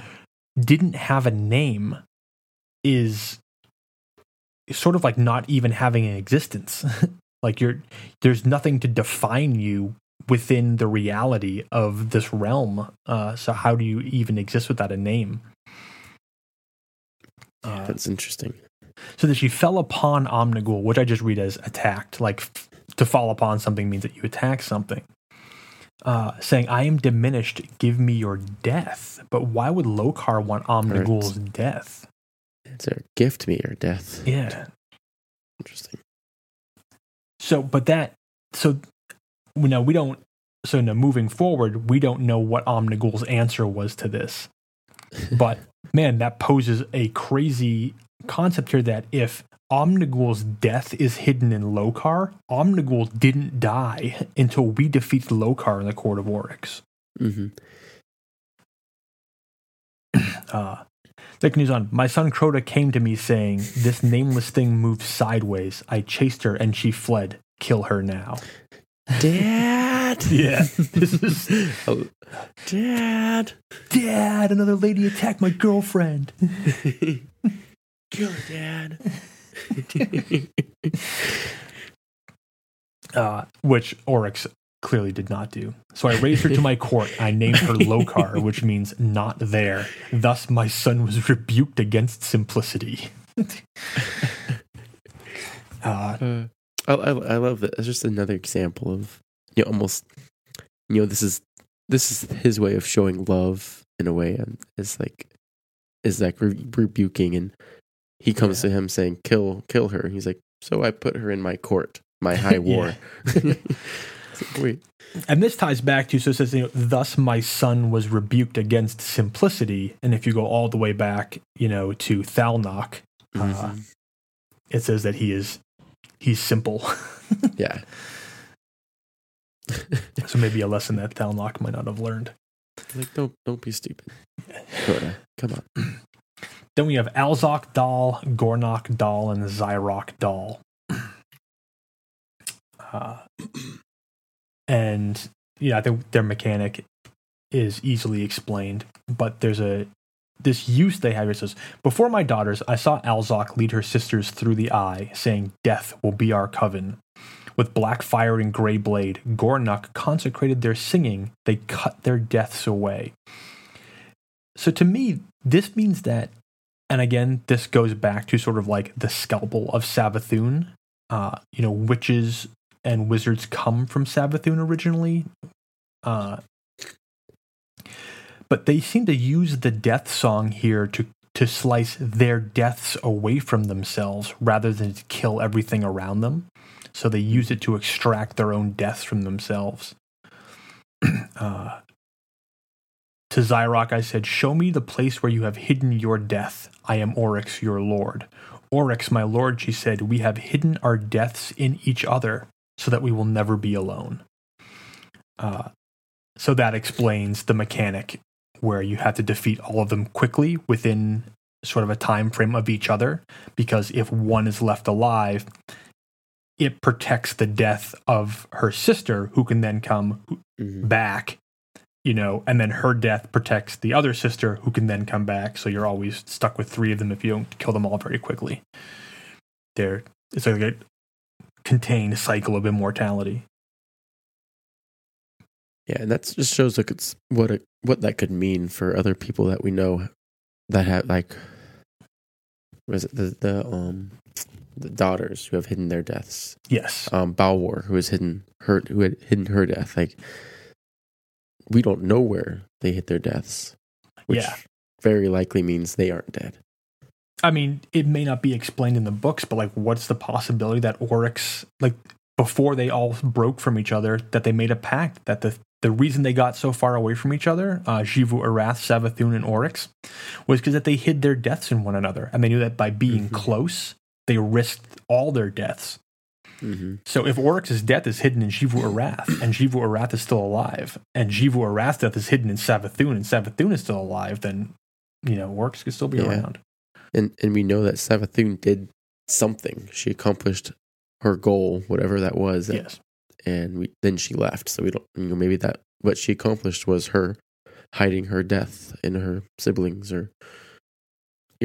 didn't have a name is sort of like not even having an existence. like you're there's nothing to define you within the reality of this realm. Uh, so how do you even exist without a name? Uh, That's interesting. So that she fell upon Omnigul, which I just read as attacked. Like f- to fall upon something means that you attack something. Uh, saying, I am diminished, give me your death. But why would Lokaar want Omnigul's death? It's a gift me your death. Yeah. Interesting. So, but that, so, we know we don't, so now moving forward, we don't know what Omnigul's answer was to this. But man, that poses a crazy concept here that if Omnigul's death is hidden in Lokaar, Omnigul didn't die until we defeat Lokaar in the Court of Oryx. hmm Uh, that continues on. My son Crota came to me saying, This nameless thing moved sideways. I chased her and she fled. Kill her now. Dad. Yeah. This is Oh, Dad. Dad, another lady attacked my girlfriend. Kill her, Dad. Uh, which Oryx clearly did not do. So I raised her to my court. I named her Lokaar, which means not there. Thus, my son was rebuked against simplicity. uh, Uh, I, I I love that. It's just another example of you know almost you know this is this is his way of showing love in a way and it's like is like re- rebuking and he comes to him saying kill kill her he's like so I put her in my court my high war like, wait and this ties back to so it says, you know, thus my son was rebuked against simplicity. And if you go all the way back, you know, to Thalnok, uh, Mhm. it says that he is he's simple. yeah so maybe a lesson that Thalnok might not have learned. like don't don't be stupid Coda, come on Then we have Alzok Dal, Gornuk Dal, and Zyrok Dal. Uh, and yeah, think their mechanic is easily explained, but there's a this use they have. It says, "Before my daughters, I saw Alzok lead her sisters through the eye, saying, "Death will be our coven." With black fire and gray blade, Gornuk consecrated their singing. They cut their deaths away. So to me, this means that and again, this goes back to sort of like the scalpel of Savathun. Uh, you know, witches and wizards come from Savathun originally. Uh, but they seem to use the death song here to to slice their deaths away from themselves rather than to kill everything around them. So they use it to extract their own deaths from themselves. uh, to Zyrok, I said, Show me the place where you have hidden your death. I am Oryx, your lord. Oryx, my lord, she said, we have hidden our deaths in each other so that we will never be alone. Uh, so that explains the mechanic where you have to defeat all of them quickly within sort of a time frame of each other because if one is left alive it protects the death of her sister who can then come Mhm. back you know and then her death protects the other sister who can then come back so you're always stuck with three of them if you don't kill them all very quickly they're it's like a contained cycle of immortality Yeah, and that just shows like it's what it, what that could mean for other people that we know that have like was it the the um the daughters who have hidden their deaths. yes Um, Balwur who has hidden her who had hidden her death. Like we don't know where they hit their deaths, which Yeah. very likely means they aren't dead. I mean, it may not be explained in the books, but like, what's the possibility that Oryx, like, before they all broke from each other, that they made a pact that the the reason they got so far away from each other, uh, Xivu Arath, Savathun, and Oryx, was because that they hid their deaths in one another, and they knew that by being Mhm. close, they risked all their deaths. Mm-hmm. So if Oryx's death is hidden in Xivu Arath, and Xivu Arath is still alive, and Xivu Arath's death is hidden in Savathun, and Savathun is still alive, then you know Oryx could still be Yeah. around. And and we know that Savathun did something. She accomplished her goal, whatever that was. Yes. and we, then she left. So we don't, you know, maybe that what she accomplished was her hiding her death in her siblings, or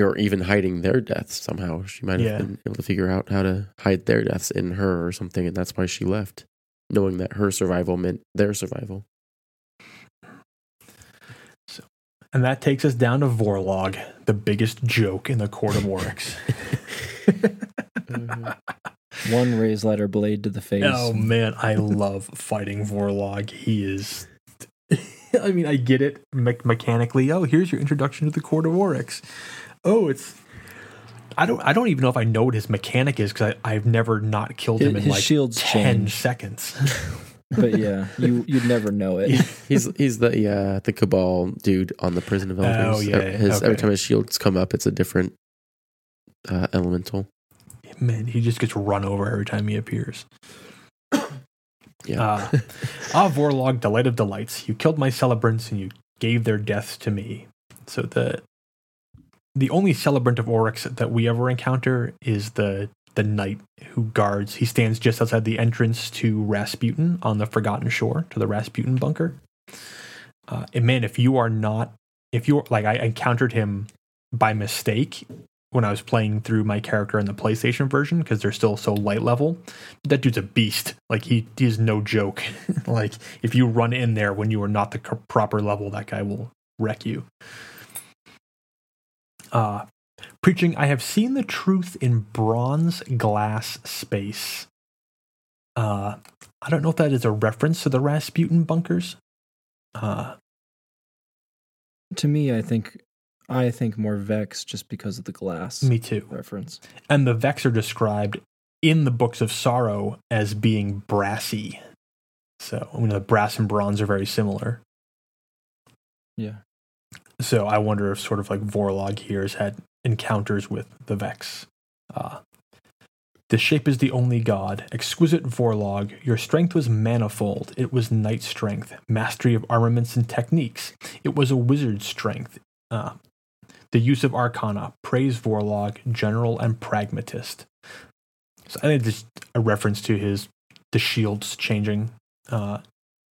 or even hiding their deaths somehow. She might have Yeah. been able to figure out how to hide their deaths in her or something, and that's why she left, knowing that her survival meant their survival. And that takes us down to Vorlog, the biggest joke in the court of Oryx. Mm-hmm. One raised letter blade to the face. oh man, I love fighting Vorlog. He is. I mean, I get it me- mechanically. Oh, here's your introduction to the court of Oryx. Oh, it's. I don't. I don't even know if I know what his mechanic is because I've never not killed him His- in his like shields ten change. seconds. but yeah, you you'd never know it. He's he's the yeah the cabal dude on the prison of elders. Oh, yeah, His, every time his shields come up, it's a different uh, elemental. Man, he just gets run over every time he appears. Yeah. Uh, ah, Vorlog, delight of delights. You killed my celebrants and you gave their deaths to me. So the the only celebrant of Oryx that we ever encounter is the the knight who guards. He stands just outside the entrance to Rasputin on the Forgotten Shore, to the Rasputin bunker. Uh, and man, if you are not, if you're like, I encountered him by mistake when I was playing through my character in the PlayStation version because they're still so light level. That dude's a beast. Like he, he is no joke. like if you run in there when you are not the proper level, that guy will wreck you. Uh, preaching, I have seen the truth in bronze glass space. Uh, I don't know if that is a reference to the Rasputin bunkers. Uh, To me, I think I think more Vex just because of the glass me too. reference. And the Vex are described in the books of sorrow as being brassy. So, you know, the brass and bronze are very similar. Yeah. So I wonder if sort of like Vorlog here has had encounters with the Vex. Uh, the shape is the only god. Exquisite Vorlog, your strength was manifold. It was knight strength, mastery of armaments and techniques. It was a wizard's strength. Uh, the use of arcana. Praise Vorlog, general and pragmatist. So I think this a reference to his the shields changing, uh,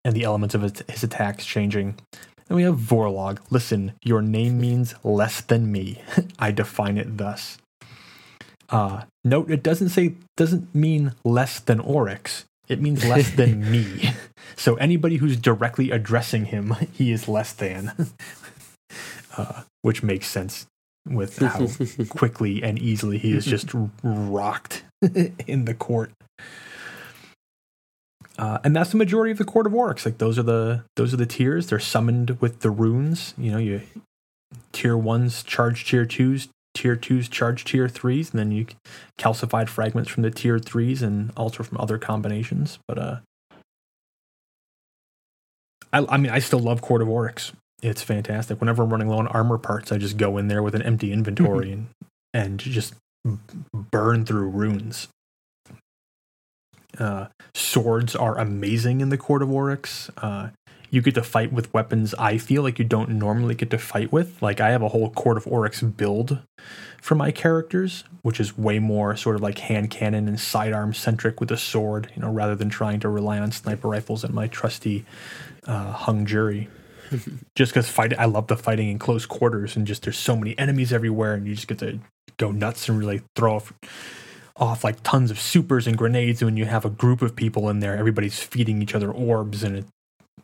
and the elements of his, his attacks changing. And we have Vorlog. Listen, your name means less than me. I define it thus. Uh, note, it doesn't say doesn't mean less than Oryx. It means less than me. So anybody who's directly addressing him, he is less than, uh, which makes sense with how quickly and easily he is just rocked in the court. Uh, and that's the majority of the court of Oryx. Like those are the those are the tiers. They're summoned with the runes. You know, you tier ones charge tier twos, tier twos charge tier threes, and then you calcified fragments from the tier threes and also from other combinations. But uh, I, I mean, I still love Court of Oryx. It's fantastic. Whenever I'm running low on armor parts, I just go in there with an empty inventory and and just burn through runes. Uh, swords are amazing in the Court of Oryx. Uh, you get to fight with weapons I feel like you don't normally get to fight with. Like I have a whole Court of Oryx build for my characters, which is way more sort of like hand cannon and sidearm centric with a sword, you know, rather than trying to rely on sniper rifles and my trusty uh, hung jury. just because fight, I love the fighting in close quarters and just there's so many enemies everywhere, and you just get to go nuts and really throw off, off like tons of supers and grenades. When you have a group of people in there, everybody's feeding each other orbs, and it,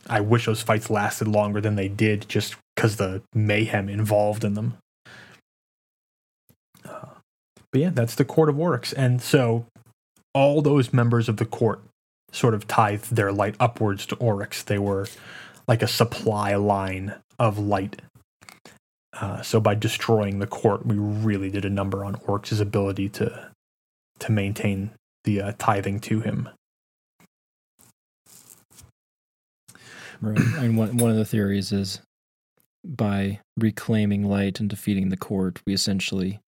I wish those fights lasted longer than they did, just because the mayhem involved in them. Uh, but yeah, that's the Court of Oryx, and so all those members of the court sort of tithed their light upwards to Oryx. They were like a supply line of light. Uh, so by destroying the court, we really did a number on Oryx's ability to to maintain the uh, tithing to him. Right. and one one of the theories is by reclaiming light and defeating the court, we essentially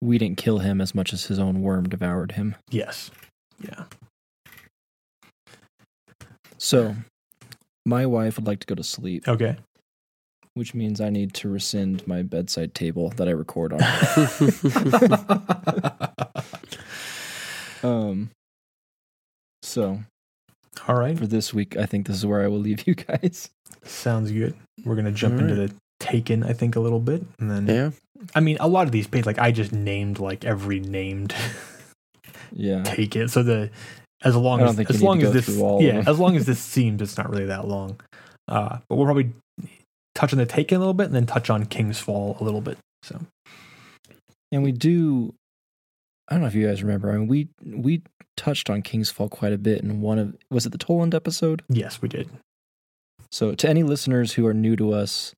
we didn't kill him as much as his own worm devoured him. Yes. Yeah. So, my wife would like to go to sleep, Okay. Which means I need to rescind my bedside table that I record on. um so, All right. for this week, I think this is where I will leave you guys. Sounds good. We're gonna jump All into the Taken, I think, a little bit, and then Yeah. I mean, a lot of these pages, like I just named like every named Yeah. Taken. So the as long as as long as this through all of yeah as long as this seems it's not really that long. Uh, but we'll probably touch on the Taken a little bit, and then touch on King's Fall a little bit. So And we do I don't know if you guys remember. I mean we we touched on King's Fall quite a bit in one of was it the Toland episode? yes, we did. So to any listeners who are new to us,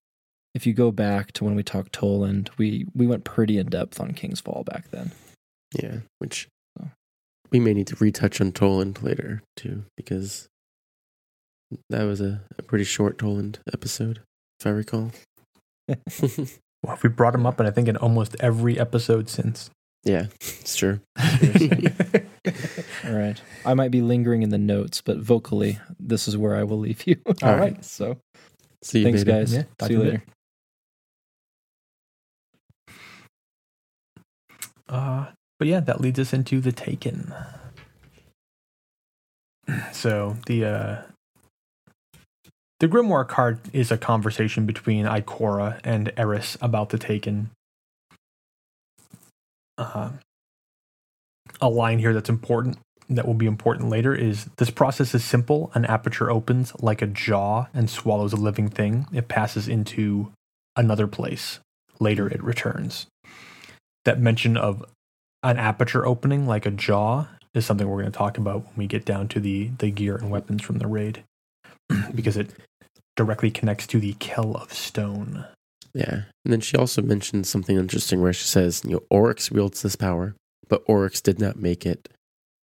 if you go back to when we talked Toland, we we went pretty in depth on King's Fall back then. Yeah. Which Oh. we may need to retouch on Toland later too, because that was a, a pretty short Toland episode, if I recall. Well, we brought him up, and I think in almost every episode since. yeah, it's true. All right. I might be lingering in the notes, but vocally, this is where I will leave you. All right. So See you thanks, later. guys. Yeah, talk See to you you later. Uh, but yeah, that leads us into the Taken. So the uh, the Grimoire card is a conversation between Ikora and Eris about the Taken. Uh, a line here that's important that will be important later is this process is simple. An aperture opens like a jaw and swallows a living thing. It passes into another place. Later, it returns. That mention of an aperture opening like a jaw is something we're going to talk about when we get down to the the gear and weapons from the raid because it directly connects to the Kell of Stone. Yeah. And then she also mentions something interesting where she says, you know, Oryx wields this power, but Oryx did not make it.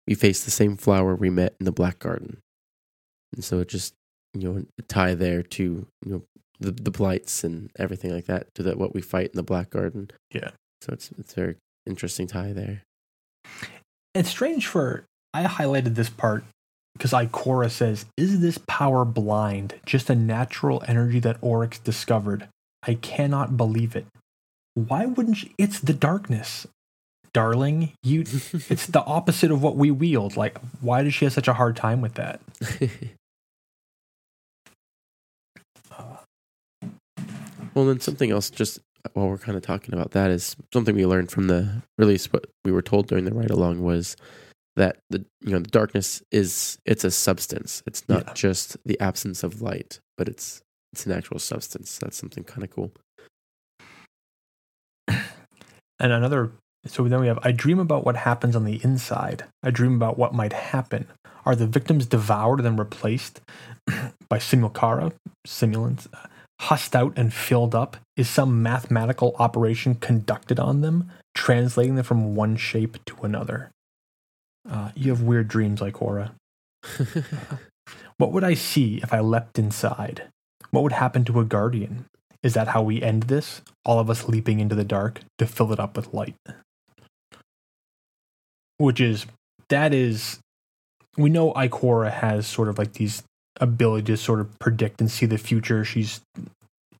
We face the same flower we met in the Black Garden. And so it just, you know, a tie there to, you know, the, the blights and everything like that to that what we fight in the Black Garden. Yeah. So it's it's a very interesting tie there. It's strange for I highlighted this part because Ikora says, "Is this power blind? Just a natural energy that Oryx discovered? I cannot believe it. Why wouldn't she? It's the darkness, darling. You. It's the opposite of what we wield. Like, why does she have such a hard time with that? Well, then something else, just while we're kind of talking about that, is something we learned from the release. What we were told during the ride along was that the you know the darkness is it's a substance. It's not Yeah. just the absence of light, but it's it's an actual substance. That's something kind of cool. And another, so then we have I dream about what happens on the inside. I dream about what might happen. Are the victims devoured and then replaced by simulacra, simulants, hussed out and filled up? Is some mathematical operation conducted on them, translating them from one shape to another? Uh, you have weird dreams like Aura. What would I see if I leapt inside? What would happen to a guardian? Is that how we end this? All of us leaping into the dark to fill it up with light. Which is, that is, we know Ikora has sort of like these ability to sort of predict and see the future. She's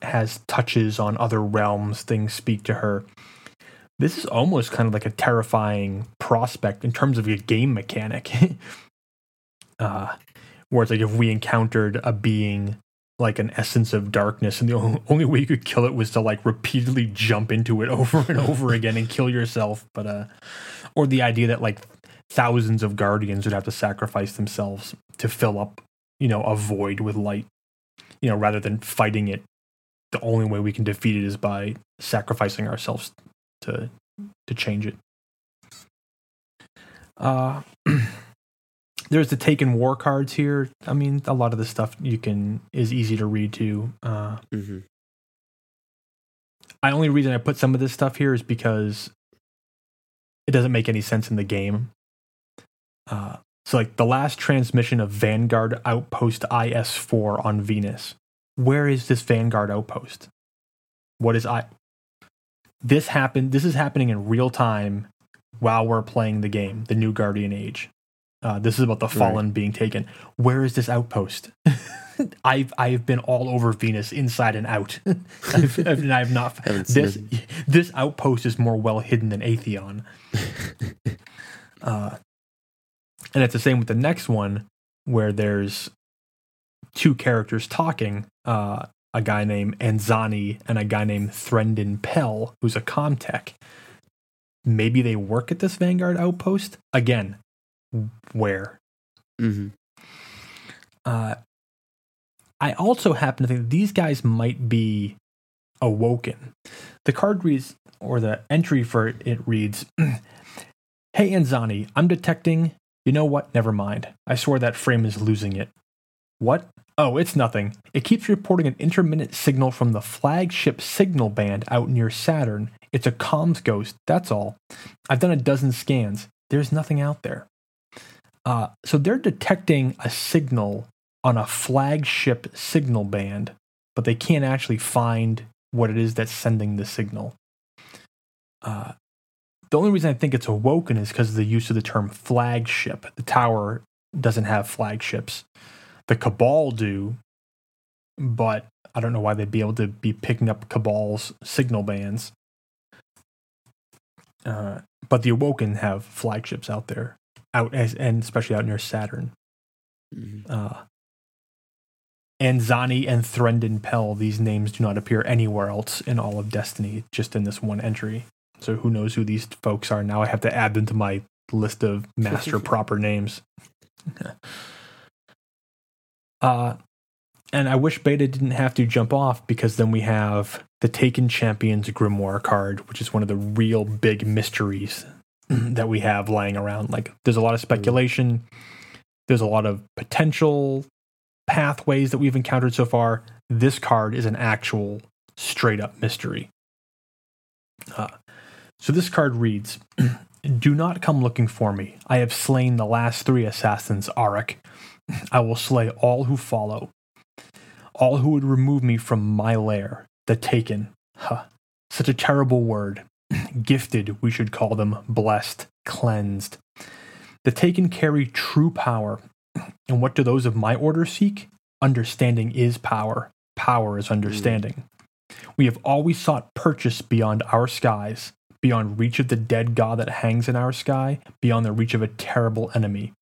has touches on other realms. Things speak to her. This is almost kind of like a terrifying prospect in terms of a game mechanic. uh, where it's like if we encountered a being like an essence of darkness and the only way you could kill it was to like repeatedly jump into it over and over again and kill yourself but uh or the idea that like thousands of guardians would have to sacrifice themselves to fill up you know a void with light you know rather than fighting it the only way we can defeat it is by sacrificing ourselves to to change it uh there's the taken war cards here i mean a lot of the stuff you can is easy to read too uh Mm-hmm. I only reason I put some of this stuff here is because it doesn't make any sense in the game. Uh, so, like the last transmission of Vanguard Outpost IS4 on Venus. Where is this Vanguard Outpost? What is I? This happened. This is happening in real time while we're playing the game, the New Guardian Age. Uh, this is about the Fallen being taken. Where is this outpost? I've I've been all over Venus, inside and out. I've, I've, and I've not this this outpost is more well hidden than Atheon. uh, and it's the same with the next one, where there's two characters talking. Uh, a guy named Anzani and a guy named Threndon Pell, who's a comtech. Maybe they work at this Vanguard outpost again. Where? Mm-hmm. Uh, I also happen to think that these guys might be awoken. The card reads, or the entry for it reads, Hey Anzani, I'm detecting. You know what? Never mind. I swear that frame is losing it. What? Oh, it's nothing. It keeps reporting an intermittent signal from the flagship signal band out near Saturn. It's a comms ghost, that's all. I've done a dozen scans. There's nothing out there. Uh, so they're detecting a signal on a flagship signal band, but they can't actually find what it is that's sending the signal. Uh, the only reason I think it's awoken is because of the use of the term flagship. The tower doesn't have flagships. The Cabal do, but I don't know why they'd be able to be picking up Cabal's signal bands. Uh, but the Awoken have flagships out there, out as, and especially out near Saturn. Mm-hmm. Uh, Anzani and Threndon Pell, these names do not appear anywhere else in all of Destiny, just in this one entry. So who knows who these folks are? Now I have to add them to my list of master proper names. uh, and I wish Beta didn't have to jump off because then we have the Taken Champions Grimoire card, which is one of the real big mysteries that we have lying around. Like, there's a lot of speculation, there's a lot of potential pathways that we've encountered so far. This card is an actual straight up mystery. Uh, so this card reads Do not come looking for me. I have slain the last three assassins, Arach. I will slay all who follow. All who would remove me from my lair, the taken. Huh. Such a terrible word. Gifted, we should call them, blessed, cleansed. The taken carry true power. And what do those of my order seek? Understanding is power. Power is hmm. understanding. We have always sought purchase beyond our skies, beyond reach of the dead god that hangs in our sky, beyond the reach of a terrible enemy.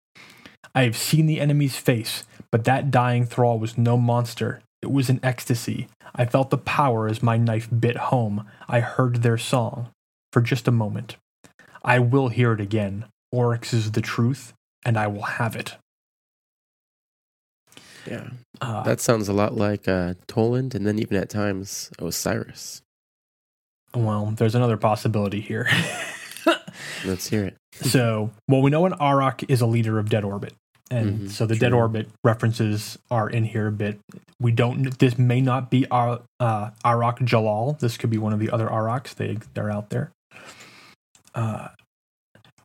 I have seen the enemy's face, but that dying thrall was no monster. It was an ecstasy. I felt the power as my knife bit home. I heard their song. For just a moment. I will hear it again. Oryx is the truth, and I will have it. Yeah, Uh, that sounds a lot like uh, Toland, and then even at times Osiris. well, there's another possibility here. Let's hear it. so, well, we know an Arach is a leader of Dead Orbit. And Mhm, so the Dead. Orbit references are in here a bit. We don't, this may not be Ar, uh, Arach Jalaal. This could be one of the other Araks. They, they're out there. Uh,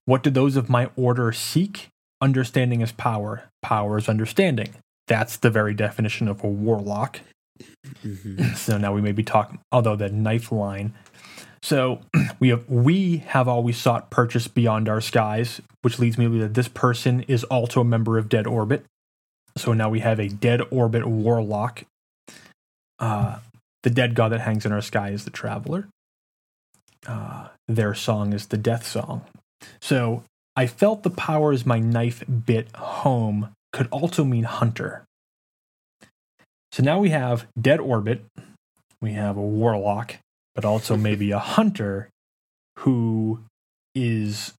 what do those of my order seek? Understanding is power. Power is understanding. That's the very definition of a warlock. hmm so now we may be talking although the knife line so we have we have always sought purchase beyond our skies which leads me to believe that this person is also a member of dead orbit So now we have a dead orbit warlock. Uh, the dead god that hangs in our sky is the traveler. Uh, their song is the death song. So I felt the power powers my knife bit home could also mean hunter. So now we have dead orbit, we have a warlock, but also maybe a hunter who is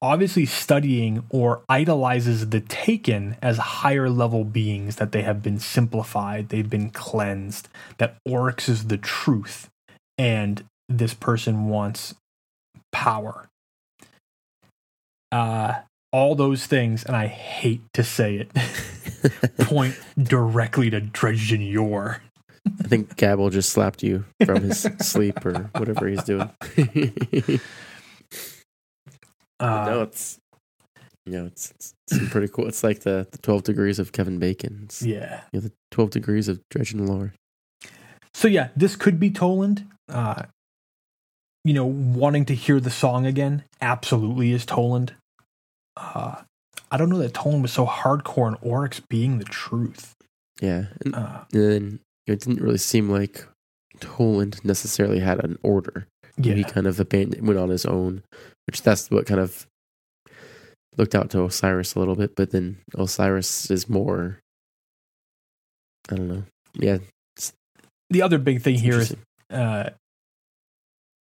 obviously studying or idolizes the taken as higher level beings that they have been simplified, they've been cleansed, that Oryx is the truth, and this person wants power. Uh, all those things, and I hate to say it, point directly to Dredgen Yor. I think Gabble just slapped you from his sleep or whatever he's doing. Uh, no, it's you know, it's, it's, it's pretty cool. It's like the, the twelve degrees of Kevin Bacon. It's, yeah. you know, the twelve degrees of Dredgen Lore. So yeah, this could be Toland. Uh, you know, wanting to hear the song again, absolutely is Toland. Uh, I don't know that Toland was so hardcore and Oryx being the truth. Yeah, and, Uh, and it didn't really seem like Toland necessarily had an order. yeah, He kind of abandoned, went on his own, which that's what kind of looked out to Osiris a little bit. But then Osiris is more, I don't know. Yeah, the other big thing here is, uh,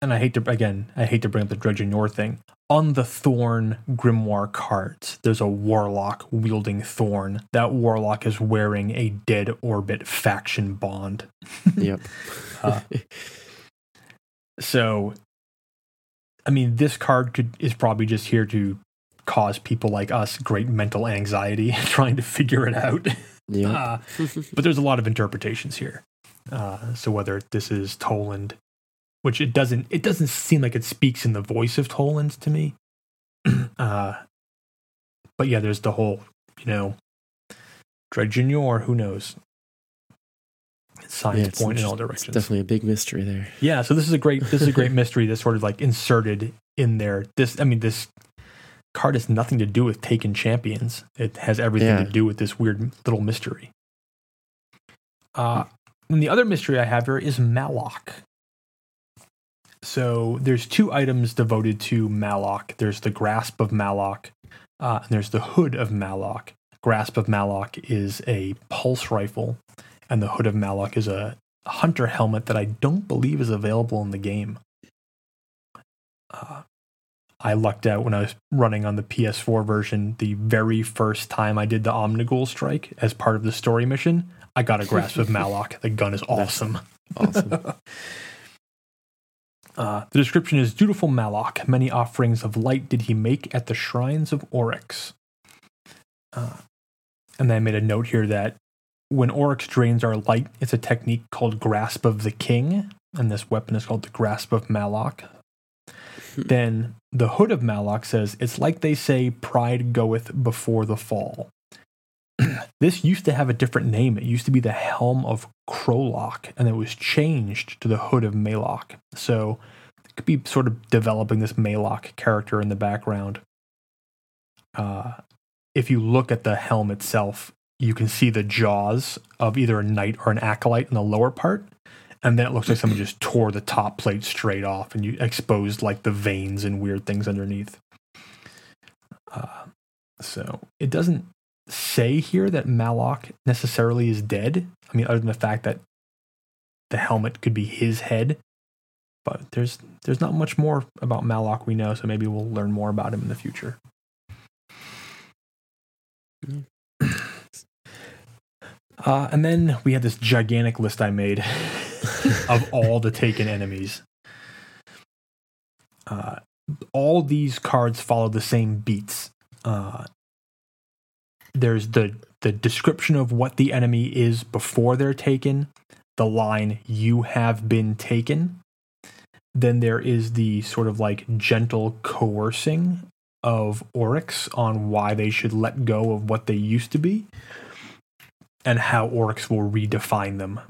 and I hate to again, I hate to bring up the Dredgen Yor thing. On the Thorn Grimoire cards, there's a warlock wielding Thorn. That warlock is wearing a dead orbit faction bond. Yep. Uh, So, I mean, this card could is probably just here to cause people like us great mental anxiety trying to figure it out. yep. Uh, but there's a lot of interpretations here. Uh, so whether this is Toland, which it doesn't, it doesn't seem like it speaks in the voice of Toland to me. uh, but yeah, there's the whole, you know, Dredgen Yor, who knows? Signs Yeah, point in all directions. Definitely a big mystery there. Yeah, so this is a great this is a great mystery that's sort of like inserted in there. This I mean this card has nothing to do with taken champions. It has everything Yeah. to do with this weird little mystery. Uh and the other mystery I have here is Malok. So there's two items devoted to Malok. There's the Grasp of Malok, uh, and there's the Hood of Malok. Grasp of Malok is a pulse rifle, and the Hood of Malok is a hunter helmet that I don't believe is available in the game. Uh, I lucked out when I was running on the PS4 version. The very first time I did the Omnigul strike as part of the story mission, I got a grasp of Malok. The gun is awesome. Awesome. Uh, the description is dutiful Malok. Many offerings of light did he make at the shrines of Oryx. Uh, and then I made a note here that when Oryx drains our light, it's a technique called Grasp of the King, and this weapon is called the Grasp of Malok. then the Hood of Malok says, It's like they say, pride goeth before the fall. this used to have a different name. It used to be the Helm of Krolok, and it was changed to the Hood of Malok. So it could be sort of developing this Malok character in the background. Uh, if you look at the helm itself, you can see the jaws of either a knight or an acolyte in the lower part. And then it looks like someone just tore the top plate straight off and you exposed like the veins and weird things underneath. Uh, so it doesn't say here that Malok necessarily is dead. I mean, other than the fact that the helmet could be his head. But there's there's not much more about Malok we know, so maybe we'll learn more about him in the future. Uh, and then we had this gigantic list I made of all the taken enemies. Uh, all these cards follow the same beats. Uh, there's the the description of what the enemy is before they're taken, the line "You have been taken." Then there is the sort of like gentle coercing of Oryx on why they should let go of what they used to be and how Oryx will redefine them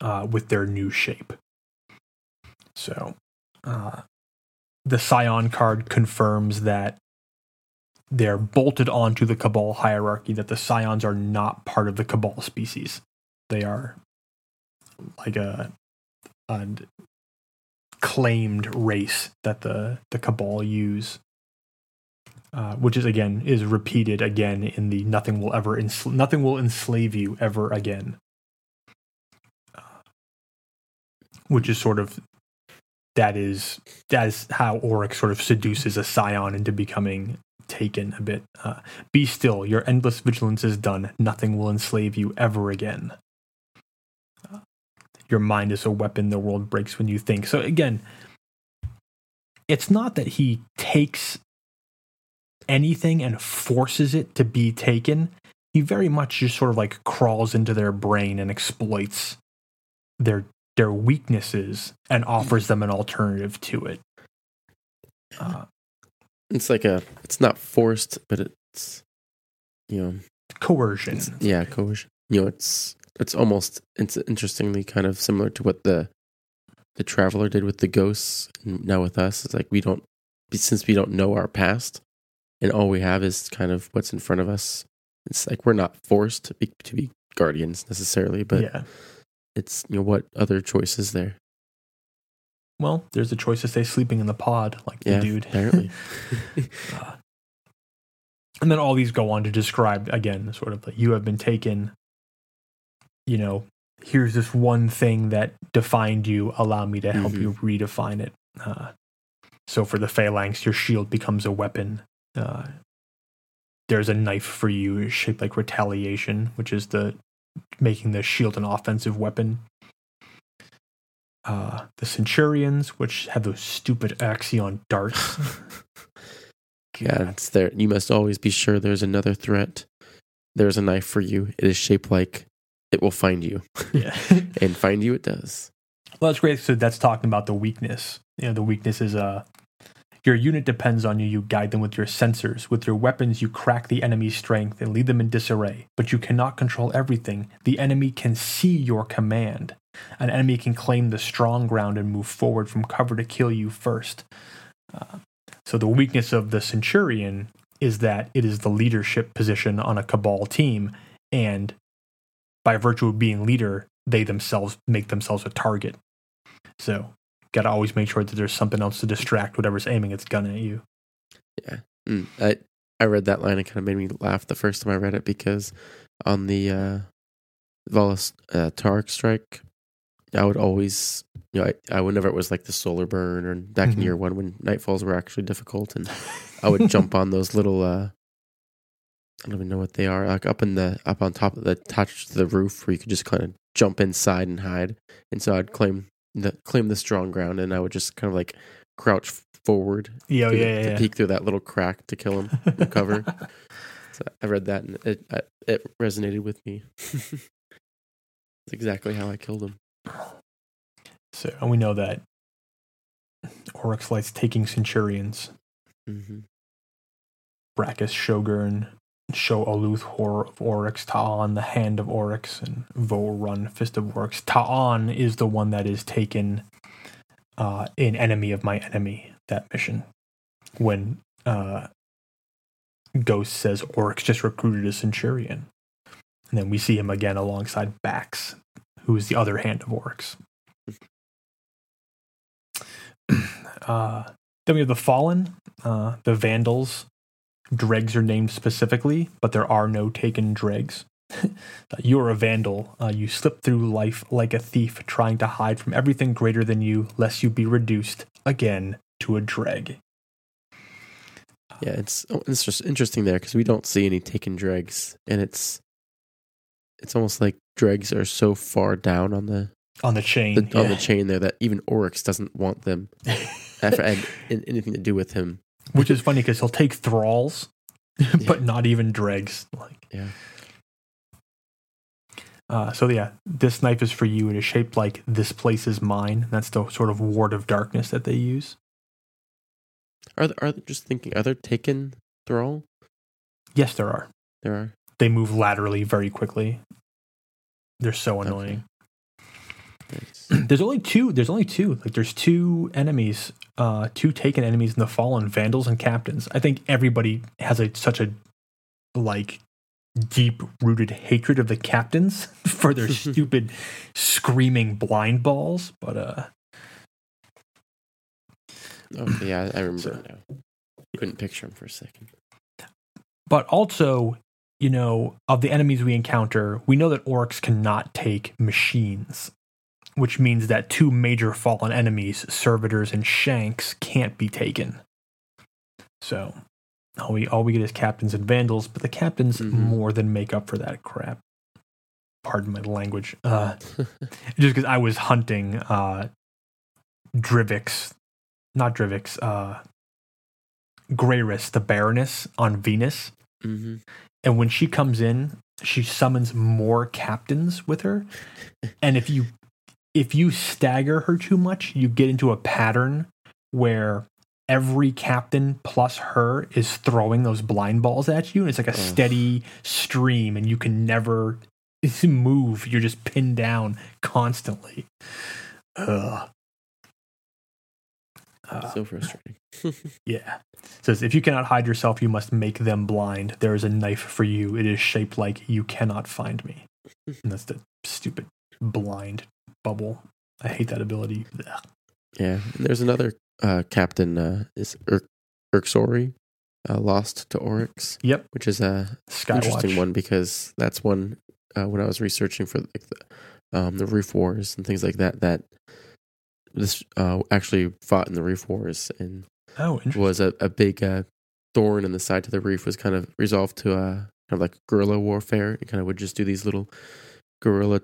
uh, with their new shape. So, uh, the Scion card confirms that they're bolted onto the Cabal hierarchy. That the Scions are not part of the Cabal species. They are like a, a claimed race that the the Cabal use. Uh, which is again is repeated again in the nothing will ever ensl- nothing will enslave you ever again uh, which is sort of that is that is how Oryx sort of seduces a scion into becoming taken a bit. Uh, Be still, your endless vigilance is done. Nothing will enslave you ever again. Uh, your mind is a weapon the world breaks when you think. So again, it's not that he takes anything and forces it to be taken. He very much just sort of like crawls into their brain and exploits their their weaknesses and offers them an alternative to it. Uh, It's like a. It's not forced, but it's you know. coercion. Yeah, coercion. You know, it's it's almost it's interestingly kind of similar to what the the traveler did with the ghosts. And now with us, it's like we don't since we don't know our past, and all we have is kind of what's in front of us. It's like we're not forced to be to be guardians necessarily, but yeah. it's you know what other choices there. Well, there's a choice to stay sleeping in the pod, like Yeah, the dude. apparently. Uh, and then all these go on to describe again, sort of like you have been taken. You know, here's this one thing that defined you. Allow me to help Mhm. you redefine it. Uh, so for the phalanx, your shield becomes a weapon. Uh, there's a knife for you shaped like retaliation, which is the making the shield an offensive weapon. Uh, the centurions, which have those stupid axion darts. Yeah, it's there. You must always be sure there's another threat. There's a knife for you. It is shaped like it will find you, yeah. and find you it does. Well, that's great. So that's talking about the weakness. You know, the weakness is uh, your unit depends on you. You guide them with your sensors. With your weapons, you crack the enemy's strength and lead them in disarray. But you cannot control everything. The enemy can see your command. An enemy can claim the strong ground and move forward from cover to kill you first. Uh, so the weakness of the Centurion is that it is the leadership position on a Cabal team, and by virtue of being leader, they themselves make themselves a target. So, got to always make sure that there's something else to distract whatever's aiming its gun at you. Mm, I I read that line. It kind of made me laugh the first time I read it because on the uh, Valus uh, Ta'aurc strike, I would always, you know, I, I whenever it was like the solar burn or back in Mhm. year one when nightfalls were actually difficult, and I would jump on those little. uh I don't even know what they are. Like up in the up on top of the attached to the roof, where you could just kind of jump inside and hide. And so I'd claim the claim the strong ground, and I would just kind of like crouch forward Yeah, to, Oh, yeah, to yeah. peek through that little crack to kill him. yeah. cover. So I read that and it it resonated with me. It's exactly how I killed him. So, and we know that Oryx likes taking centurions. hmm Bracus, Shogun, Show Oluth, Horror of Oryx, Ta'an, the Hand of Oryx, and Vo Run, Fist of Oryx. Ta'an is the one that is taken uh, in Enemy of My Enemy, that mission. When uh, Ghost says Oryx just recruited a Centurion. And then we see him again alongside Bax, who is the other hand of Oryx. uh, then we have the Fallen, uh, the Vandals, dregs are named specifically, but there are no taken dregs. You're a vandal. Uh, you slip through life like a thief, trying to hide from everything greater than you, lest you be reduced again to a dreg. Yeah, it's oh, it's just interesting there because we don't see any taken dregs, and it's it's almost like dregs are so far down on the, On the chain. the on the chain there that even Oryx doesn't want them have had an- anything to do with him. Which is funny because he'll take thralls, but not even dregs. Like, Yeah. Uh, so yeah, this knife is for you. It is shaped like this place is mine. That's the sort of ward of darkness that they use. Are there, are there, just thinking? Are there taken thrall? Yes, there are. There are. They move laterally very quickly. They're so annoying. Nice. there's only two. There's only two. Like there's two enemies, uh, two taken enemies in the fallen vandals and captains. I think everybody has a such a like deep rooted hatred of the captains for their stupid screaming blind balls. But uh, Okay, yeah, I remember So- now. Couldn't picture him for a second. but also, you know, of the enemies we encounter, we know that Oryx cannot take machines, which means that two major fallen enemies, servitors and shanks, can't be taken. So all we all we get is captains and vandals, but the captains Mhm. more than make up for that crap. Pardon my language. Uh, just because I was hunting uh, Drivix, not Drivix, uh, Greyris, the Baroness on Venus. hmm And when she comes in, she summons more captains with her. And if you if you stagger her too much, you get into a pattern where every captain plus her is throwing those blind balls at you. And it's like a steady stream, and you can never move. You're just pinned down constantly. Ugh. Uh, so frustrating. yeah. It says if you cannot hide yourself, you must make them blind. There is a knife for you. It is shaped like you cannot find me. And that's the stupid blind bubble. I hate that ability. Ugh. Yeah, and there's another uh, captain uh, is Ur- Urksori, uh, lost to Oryx, Yep. which is a Skywatch. interesting one because that's one uh, when I was researching for like the, um, the Reef Wars and things like that. That this uh, actually fought in the Reef Wars and Oh, was a, a big uh, thorn in the side to the reef. Was kind of resolved to uh, kind of like guerrilla warfare. It kind of would just do these little guerrilla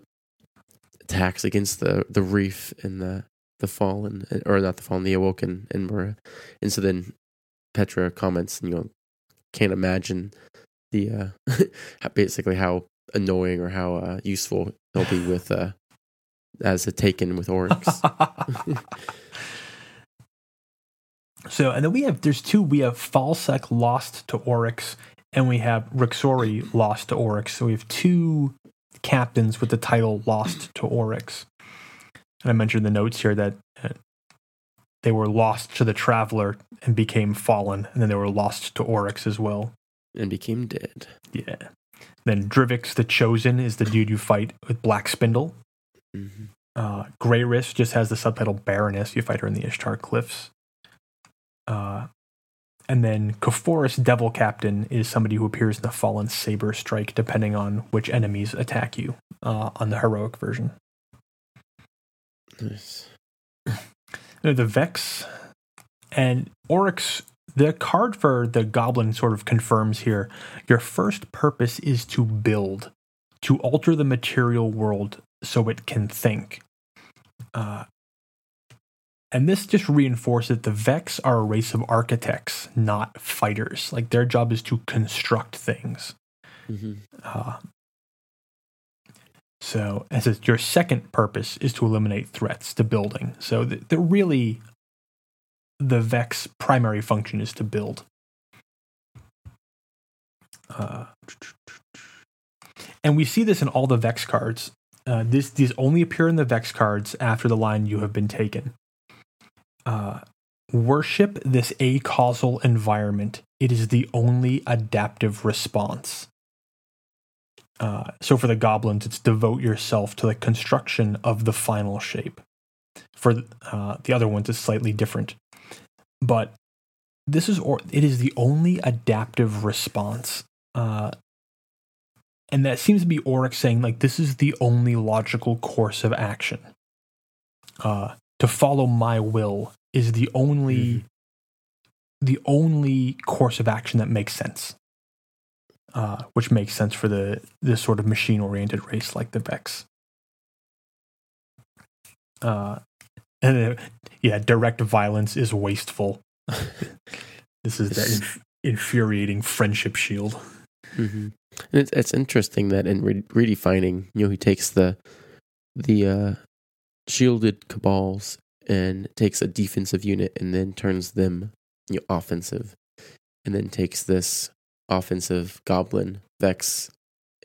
attacks against the the reef and the the fallen or not the fallen the awoken and Mara. and so then Petra comments and you know can't imagine the uh basically how annoying or how uh, useful he'll be with uh as a taken with Oryx. so, and then we have, there's two, we have Falsec lost to Oryx, and we have Rixori lost to Oryx. So we have two captains with the title lost to Oryx. And I mentioned the notes here that uh, they were lost to the Traveler and became fallen, and then they were lost to Oryx as well. and became dead. Yeah. Then Drivix the Chosen is the dude you fight with Black Spindle. Hmm Uh, Greyris just has the subtitle Baroness. You fight her in the Ishtar Cliffs. Uh, and then Koforus Devil Captain is somebody who appears in the Fallen Saber Strike, depending on which enemies attack you uh, on the heroic version. Nice. The Vex and Oryx. The card for the Goblin sort of confirms here your first purpose is to build, to alter the material world so it can think. Uh, and this just reinforces that the Vex are a race of architects, not fighters. Like their job is to construct things. hmm Uh, so, as it says, your second purpose is to eliminate threats to building. So, the, the really, the Vex primary function is to build. Uh, and we see this in all the Vex cards. Uh, this these only appear in the Vex cards after the line you have been taken. Uh, worship this acausal environment. It is the only adaptive response. Uh, so for the goblins, it's devote yourself to the construction of the final shape. For uh, the other ones, it's slightly different, but this is or it is the only adaptive response, uh, and that seems to be Oryx saying like this is the only logical course of action. Uh, to follow my will is the only Mhm. the only course of action that makes sense uh, which makes sense for the this sort of machine oriented race like the Vex. Uh, and uh, yeah, direct violence is wasteful. this is that inf- infuriating friendship shield. hmm And it's it's interesting that in re- redefining, you know, he takes the the uh, shielded cabals and takes a defensive unit and then turns them you know, offensive, and then takes this offensive goblin vex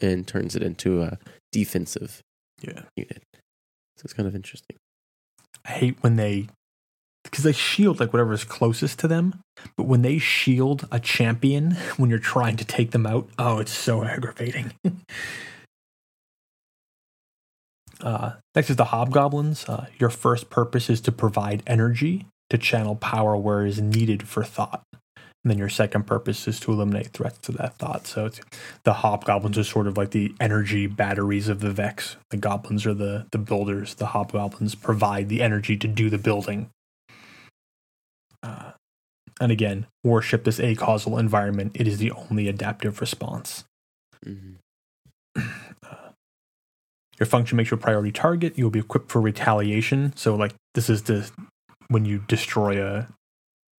and turns it into a defensive Yeah. unit. So it's kind of interesting. I hate when they because they shield like whatever is closest to them, but when they shield a champion when you're trying to take them out, oh, it's so aggravating. uh, next is the hobgoblins. Uh, your first purpose is to provide energy to channel power where is needed for thought. And then your second purpose is to eliminate threats to that thought. So the hobgoblins are sort of like the energy batteries of the Vex. The goblins are the the builders. The hobgoblins provide the energy to do the building. Uh, and again, worship this acausal environment. It is the only adaptive response. hmm Uh, your function makes your priority target. You will be equipped for retaliation. So, like this is the when you destroy a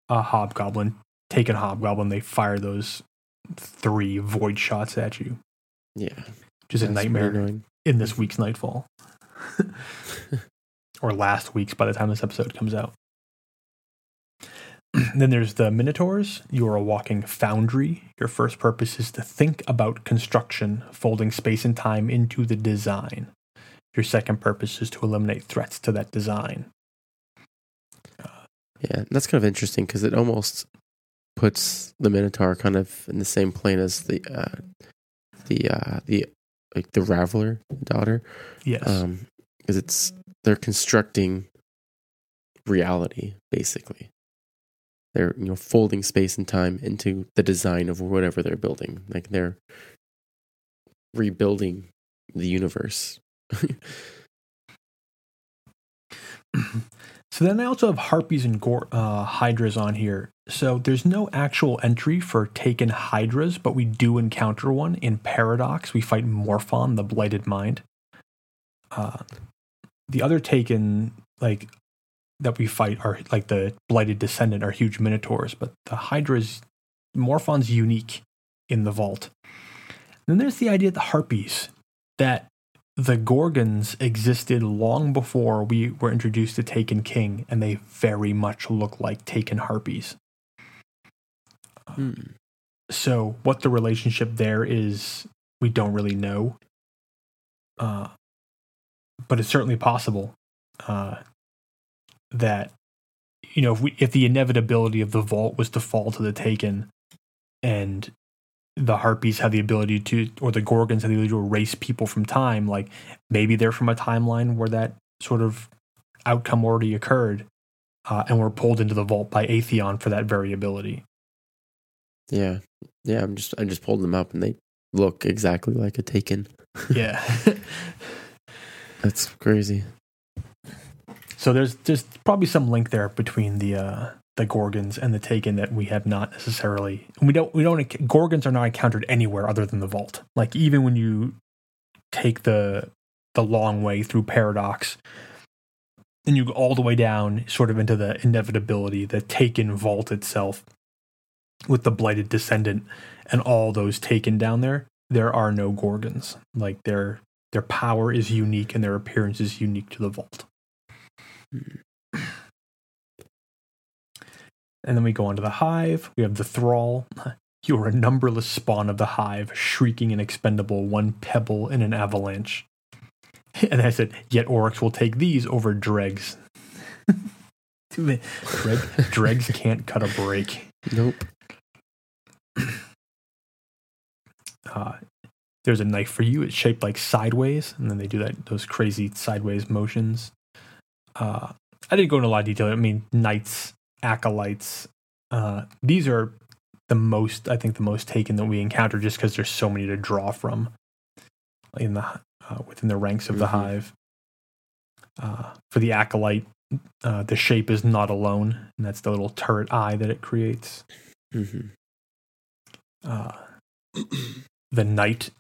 a hobgoblin, take a hobgoblin, they fire those three void shots at you. Yeah. just a nightmare in this week's Nightfall. or last week's by the time this episode comes out. then there's the Minotaurs. You are a walking foundry. Your first purpose is to think about construction, folding space and time into the design. Your second purpose is to eliminate threats to that design. Yeah, that's kind of interesting because it almost puts the Minotaur kind of in the same plane as the uh, the uh, the like the Raveler daughter, Yes. because it's they're constructing reality basically. They're you know folding space and time into the design of whatever they're building. Like they're rebuilding the universe. So then I also have harpies and gor- uh, hydras on here. So there's no actual entry for taken hydras, but we do encounter one in Paradox. We fight Morphon, the Blighted Mind. Uh, the other taken like that we fight are like the Blighted Descendant are huge minotaurs, but the hydras Morphon's unique in the vault. And then there's the idea of the harpies that the Gorgons existed long before we were introduced to Taken King, and they very much look like Taken Harpies. Hmm. So, what the relationship there is, we don't really know. Uh, but it's certainly possible uh, that, you know, if, we, if the inevitability of the vault was to fall to the Taken, and the harpies have the ability to, or the gorgons have the ability to erase people from time. Like maybe they're from a timeline where that sort of outcome already occurred, uh, and were pulled into the vault by Atheon for that variability. Yeah, yeah. I'm just I just pulled them up and they look exactly like a Taken. Yeah. That's crazy. So there's there's probably some link there between the uh, the gorgons and the Taken that we have not necessarily. We don't we don't gorgons are not encountered anywhere other than the vault. Like even when you take the the long way through paradox and you go all the way down sort of into the inevitability the taken vault itself with the blighted descendant and all those taken down there there are no gorgons like their their power is unique and their appearance is unique to the vault and then we go on to the hive we have the thrall you are a numberless spawn of the hive shrieking and expendable one pebble in an avalanche and I said, yet Oryx will take these over dregs. Dreg, dregs can't cut a break. Nope. Uh, there's a knife for you. It's shaped like sideways, and then they do that those crazy sideways motions. Uh, I didn't go into a lot of detail. I mean, knights, acolytes. Uh, these are the most, I think, the most taken that we encounter, just because there's so many to draw from in the uh, within the ranks of the Mhm. hive. Uh, for the acolyte, uh, the shape is not alone, and that's the little turret eye that it creates. hmm Uh, the knight.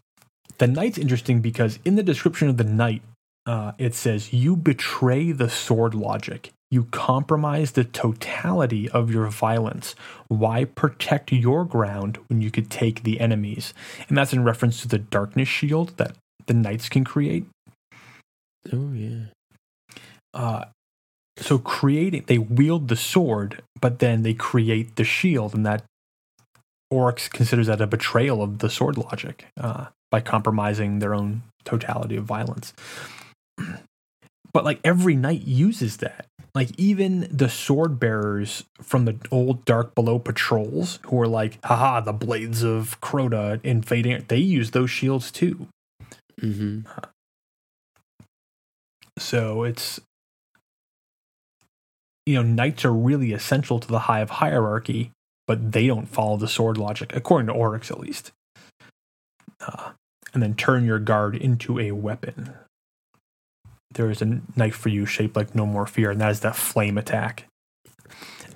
The knight's interesting because in the description of the knight, uh, it says, You betray the sword logic. You compromise the totality of your violence. Why protect your ground when you could take the enemy's? And that's in reference to the darkness shield that the knights can create. Oh yeah. Uh, so creating, they wield the sword, but then they create the shield, and that Oryx considers that a betrayal of the sword logic uh, by compromising their own totality of violence. But like every knight uses that. Like even the sword bearers from the old Dark Below patrols, who are like, haha, the blades of Crota invading, they use those shields too. hmm So it's you know, knights are really essential to the hive hierarchy, but they don't follow the sword logic, according to Oryx at least. Uh, and then turn your guard into a weapon. There is a knife for you shaped like No More Fear, and that is that flame attack.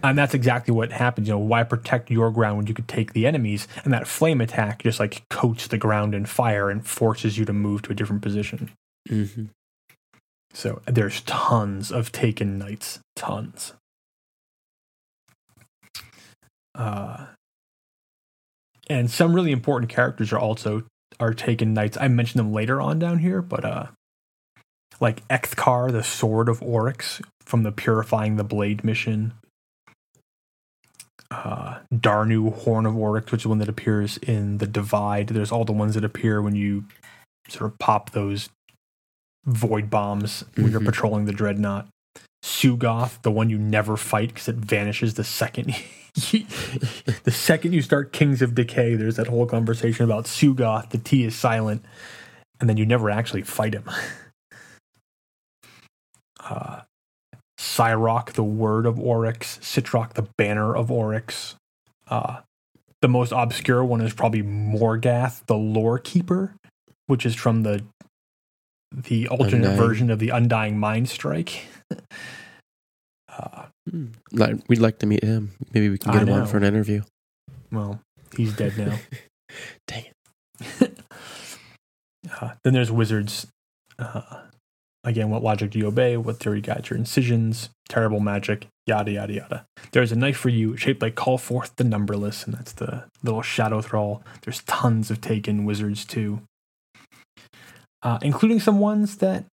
And that's exactly what happens. You know, why protect your ground when you could take the enemies? And that flame attack just like coats the ground in fire and forces you to move to a different position. hmm So there's tons of taken knights, tons. Uh, and some really important characters are also are taken knights. I mentioned them later on down here, but uh, like Ekthkar, the Sword of Oryx from the Purifying the Blade mission. Uh, Darnu, Horn of Oryx, which is one that appears in the Divide. There's all the ones that appear when you sort of pop those void bombs when you're Mhm. patrolling the dreadnought. Sugoth, the one you never fight because it vanishes the second the second you start Kings of Decay. There's that whole conversation about Sugoth. The T is silent, and then you never actually fight him. Uh, the Word of Oryx. Citrock, the Banner of Oryx. Uh, the most obscure one is probably Morgath, the Lore Keeper, which is from the the alternate Undying. version of the Undying Mind Strike. uh. Like, we'd like to meet him. Maybe we can I get him on for an interview. well, he's dead now. Dang it. Uh, then there's wizards. Uh, again, what logic do you obey? What theory guides your incisions? Terrible magic, yada yada yada. There's a knife for you shaped like Call Forth the Numberless, and that's the little shadow thrall. There's tons of taken wizards too, uh, including some ones that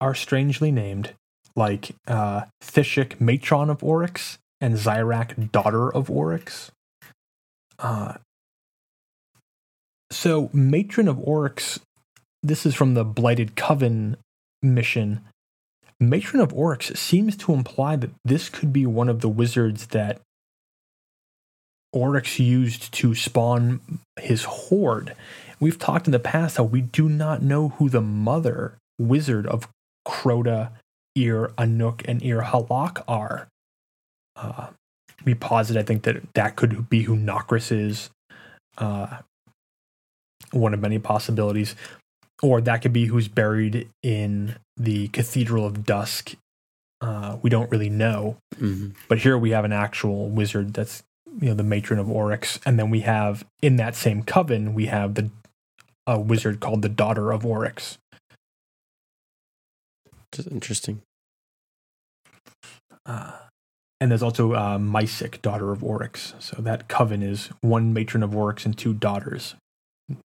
are strangely named, like uh, Thishik, Matron of Oryx, and Zyrak, Daughter of Oryx. Uh, so, Matron of Oryx, this is from the Blighted Coven mission. Matron of Oryx seems to imply that this could be one of the wizards that Oryx used to spawn his horde. We've talked in the past how we do not know who the mother wizard of Crota, Ir Anuk, and Ir Halak are. Uh, we posit, I think, that that could be who Nokris is. Uh, one of many possibilities. Or that could be who's buried in the Cathedral of Dusk. Uh, we don't really know. hmm But here we have an actual wizard that's you know the matron of Oryx, and then we have in that same coven we have the a wizard called the daughter of Oryx. Just interesting. Uh, and there's also uh, Mysic, daughter of Oryx. So that coven is one matron of Oryx and two daughters.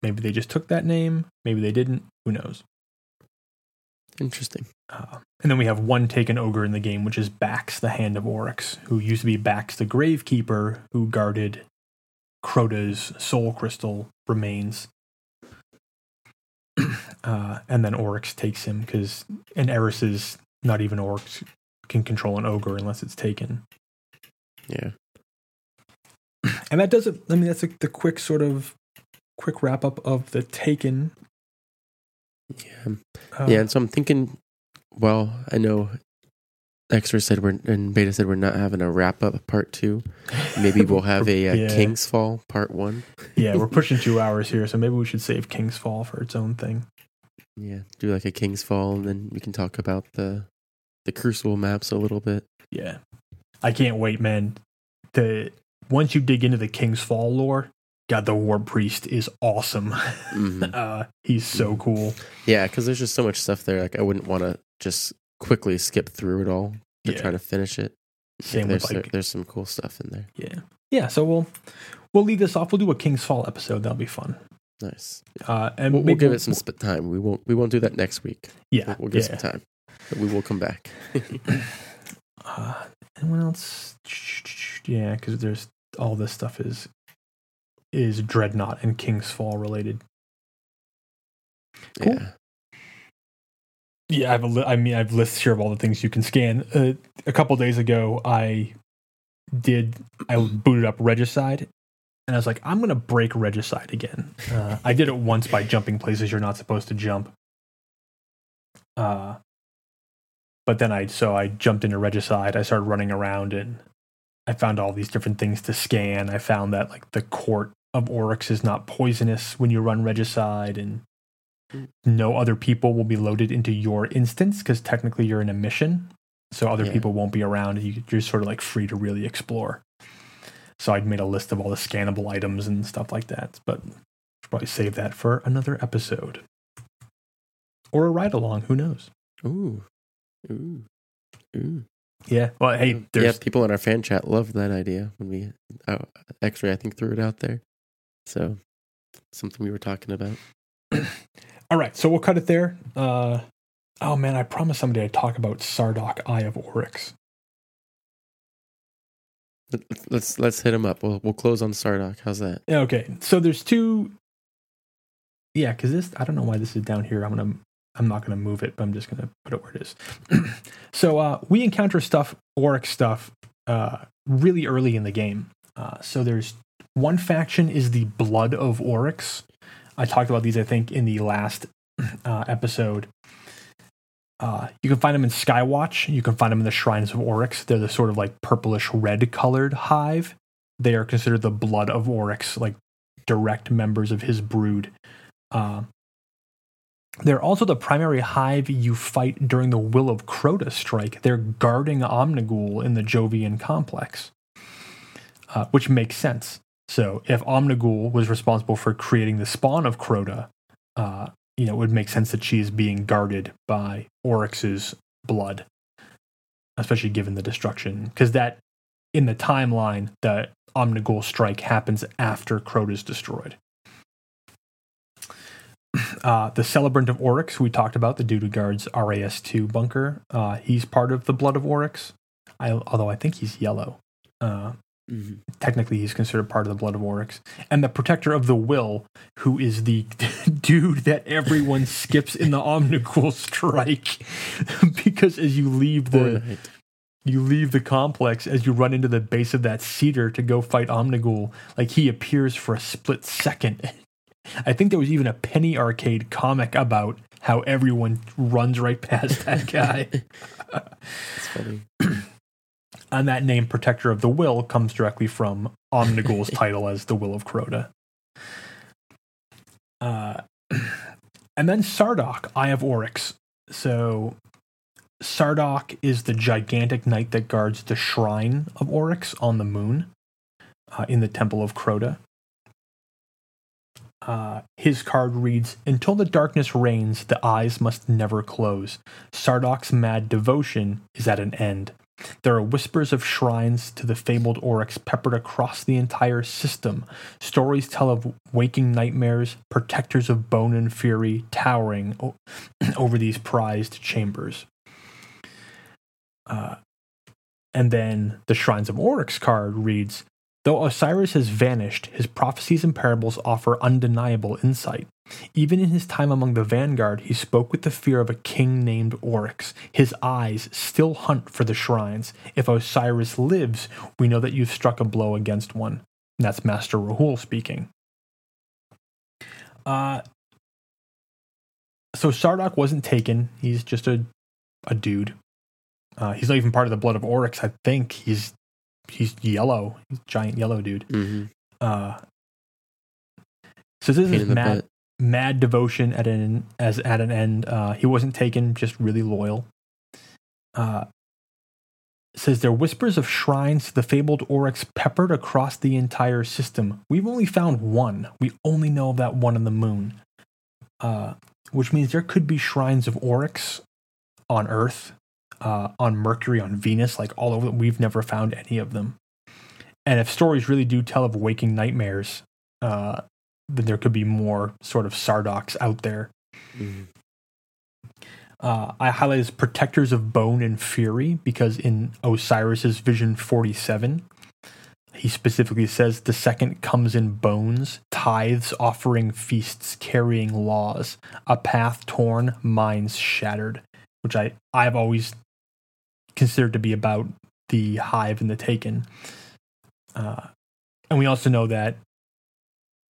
Maybe they just took that name. Maybe they didn't. Who knows? Interesting. Uh, and then we have one taken ogre in the game, which is Bax, the Hand of Oryx, who used to be Bax, the Gravekeeper, who guarded Crota's soul crystal remains. uh, and then Oryx takes him because, and Eris is not even Oryx can control an ogre unless it's taken. Yeah. And that doesn't, I mean, that's like the quick sort of quick wrap up of the taken. Yeah. Uh, yeah. And so I'm thinking, well, I know Extra said we're, and Beta said we're not having a wrap up part two. Maybe we'll have a, uh Yeah. King's Fall part one. yeah, we're pushing two hours here, so maybe we should save King's Fall for its own thing. Yeah. Do like a King's Fall, and then we can talk about the the Crucible maps a little bit. Yeah. I can't wait, man. The once you dig into the King's Fall lore, God, the War Priest is awesome. Mhm. uh, he's so cool. Yeah, because there's just so much stuff there. Like I wouldn't want to just quickly skip through it all to Yeah. try to finish it. Same there's with like there's some cool stuff in there. yeah, yeah. So we'll we'll leave this off. We'll do a King's Fall episode. That'll be fun. Nice. Uh, and We'll, we'll give it some sp- time. We won't we won't do that next week. Yeah, We'll, we'll give yeah. some time. But we will come back. Uh, anyone else? Yeah, because there's all this stuff is is Dreadnought and King's Fall related. Cool. Yeah. Yeah, I have a li- I mean, I have lists here of all the things you can scan. Uh, a couple days ago, I did I booted up Regicide, and I was like, I'm gonna break Regicide again. Uh, I did it once by jumping places you're not supposed to jump. Uh, but then I so I jumped into Regicide. I started running around and I found all these different things to scan. I found that like the court of Oryx is not poisonous when you run Regicide, and no other people will be loaded into your instance because technically you're in a mission, so other Yeah. people won't be around. You, you're sort of like free to really explore. So I'd made a list of all the scannable items and stuff like that, but probably save that for another episode or a ride along. Who knows? Ooh. Ooh. Ooh. Yeah. Well, hey, yeah, people in our fan chat loved that idea when we uh, X-ray I think threw it out there. So something we were talking about. All right, so we'll cut it there. Uh, oh man, I promised somebody I'd talk about Sardok, Eye of Oryx. Let- Let's let's hit him up. We'll we'll close on Sardok. How's that? Okay, so there's two. Yeah, because this I don't know why this is down here. I'm gonna I'm not gonna move it, but I'm just gonna put it where it is. so uh, we encounter stuff, Oryx stuff, uh, really early in the game. Uh, so there's one faction is the Blood of Oryx. I talked about these, I think, in the last uh, episode. Uh, you can find them in Skywatch. You can find them in the Shrines of Oryx. They're the sort of like purplish red colored hive. They are considered the blood of Oryx, like direct members of his brood. Uh, they're also the primary hive you fight during the Will of Crota strike. They're guarding Omnigul in the Jovian complex, uh, which makes sense. So if Omnigul was responsible for creating the spawn of Crota, uh, you know, it would make sense that she is being guarded by Oryx's blood, especially given the destruction. Because that, in the timeline, the Omnigul strike happens after Crota is destroyed. Uh, the Celebrant of Oryx, we talked about, the dude who guards RAS2 bunker. Uh, he's part of the Blood of Oryx, I, although I think he's yellow. Uh, Mm-hmm. technically he's considered part of the blood of oryx and the protector of the will who is the dude that everyone skips in the omnigul strike because as you leave the Fortnite. you leave the complex as you run into the base of that cedar to go fight omnigul like he appears for a split second i think there was even a penny arcade comic about how everyone runs right past that guy It's funny. and that name protector of the will comes directly from omnigul's title as the will of crota uh, and then sardok eye of oryx so sardok is the gigantic knight that guards the shrine of oryx on the moon uh, in the temple of crota uh, his card reads Until the darkness reigns, the eyes must never close. Sardok's mad devotion is at an end. There are whispers of shrines to the fabled Oryx peppered across the entire system. Stories tell of waking nightmares, protectors of bone and fury towering o- over these prized chambers. Uh, and then the Shrines of Oryx card reads Though Osiris has vanished, his prophecies and parables offer undeniable insight. Even in his time among the vanguard, he spoke with the fear of a king named Oryx. His eyes still hunt for the shrines. If Osiris lives, we know that you've struck a blow against one. And that's Master Rahool speaking. Uh, so Sardok wasn't taken. He's just a, a dude. Uh, he's not even part of the blood of Oryx. I think he's he's yellow. He's a giant yellow dude. Mm-hmm. Uh, so this Pain is in the mad, butt. Mad devotion at an as at an end. Uh, he wasn't taken, just really loyal. Uh, says there are whispers of shrines to the fabled Oryx peppered across the entire system. We've only found one. We only know of that one on the moon. Uh, which means there could be shrines of Oryx on Earth, uh, on Mercury, on Venus, like all over. We've never found any of them. And if stories really do tell of waking nightmares, uh, then there could be more sort of Sardoks out there. Mhm. Uh, I highlight as protectors of bone and fury because in Osiris's Vision 47, he specifically says the second comes in bones, tithes offering feasts, carrying laws, a path torn, minds shattered. which I I've always considered to be about the hive and the taken. Uh, and we also know that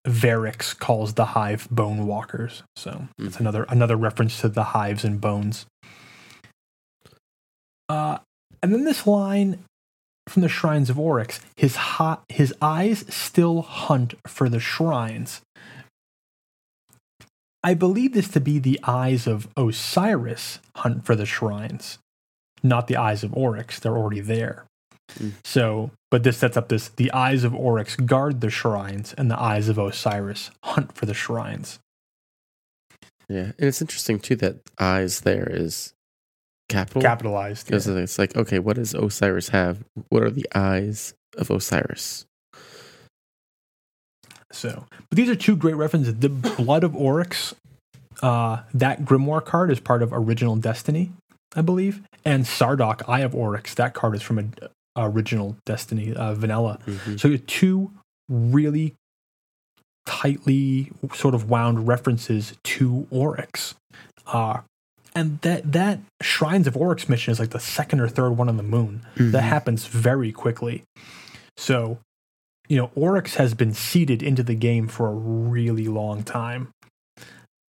Variks calls the hive bone walkers. So it's Mhm. another another reference to the hives and bones. Uh, and then this line from the shrines of Oryx, his hot, his eyes still hunt for the shrines. I believe this to be the eyes of Osiris hunt for the shrines, not the eyes of Oryx. They're already there. Mm. So, but this sets up this the eyes of Oryx guard the shrines, and the eyes of Osiris hunt for the shrines. Yeah, and it's interesting too that eyes there is capital Capitalized. because yeah. it's like okay, what does Osiris have? What are the eyes of Osiris? So, but these are two great references. The Blood of Oryx, uh, that Grimoire card is part of Original Destiny, I believe, and Sardok, Eye of Oryx, that card is from a, Original Destiny, uh, Vanilla. Mhm. So you have two really tightly sort of wound references to Oryx. Uh, and that that Shrines of Oryx mission is like the second or third one on the moon. That Mhm. happens very quickly. So, you know, Oryx has been seeded into the game for a really long time.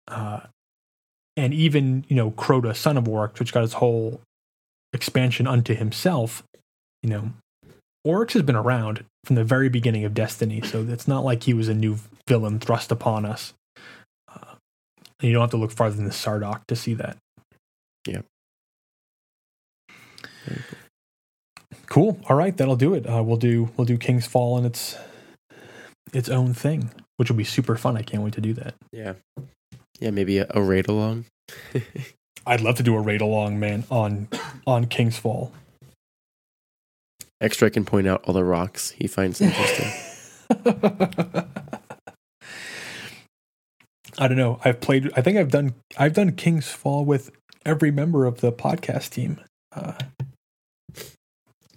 Uh, and even, you know, Crota, son of Oryx, which got his whole expansion unto himself, you know, Oryx has been around from the very beginning of Destiny. So it's not like he was a new villain thrust upon us. Uh, and you don't have to look farther than the Sardok to see that. Cool. Cool. All right, that'll do it. Uh, we'll do we'll do King's Fall and its its own thing, which will be super fun. I can't wait to do that. Yeah, yeah, maybe a, a raid along. I'd love to do a raid along, man, on on King's Fall. Extra can point out all the rocks he finds interesting. I don't know. I've played. I think I've done. I've done King's Fall with every member of the podcast team. Uh,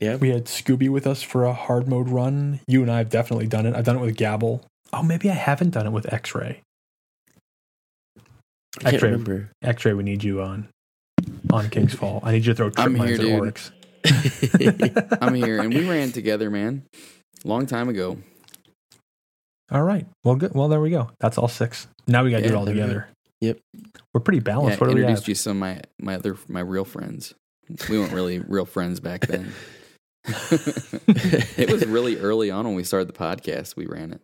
yeah, we had Scooby with us for a hard mode run. You and I have definitely done it. I've done it with Gabble. Oh, maybe I haven't done it with X Ray. I can't X-ray. remember. X Ray, we need you on on King's Fall. I need you to throw trip I'm mines here, at dude. Oryx. I'm here, and we ran together, man. Long time ago. All right. Well, good. Well, there we go. That's all six. Now we got to do it all there we together. Yep. We're pretty Yeah, balanced. what do we introduced you some of my my other my real friends. We weren't really real friends back then. it was really early on when we started the podcast. We ran it.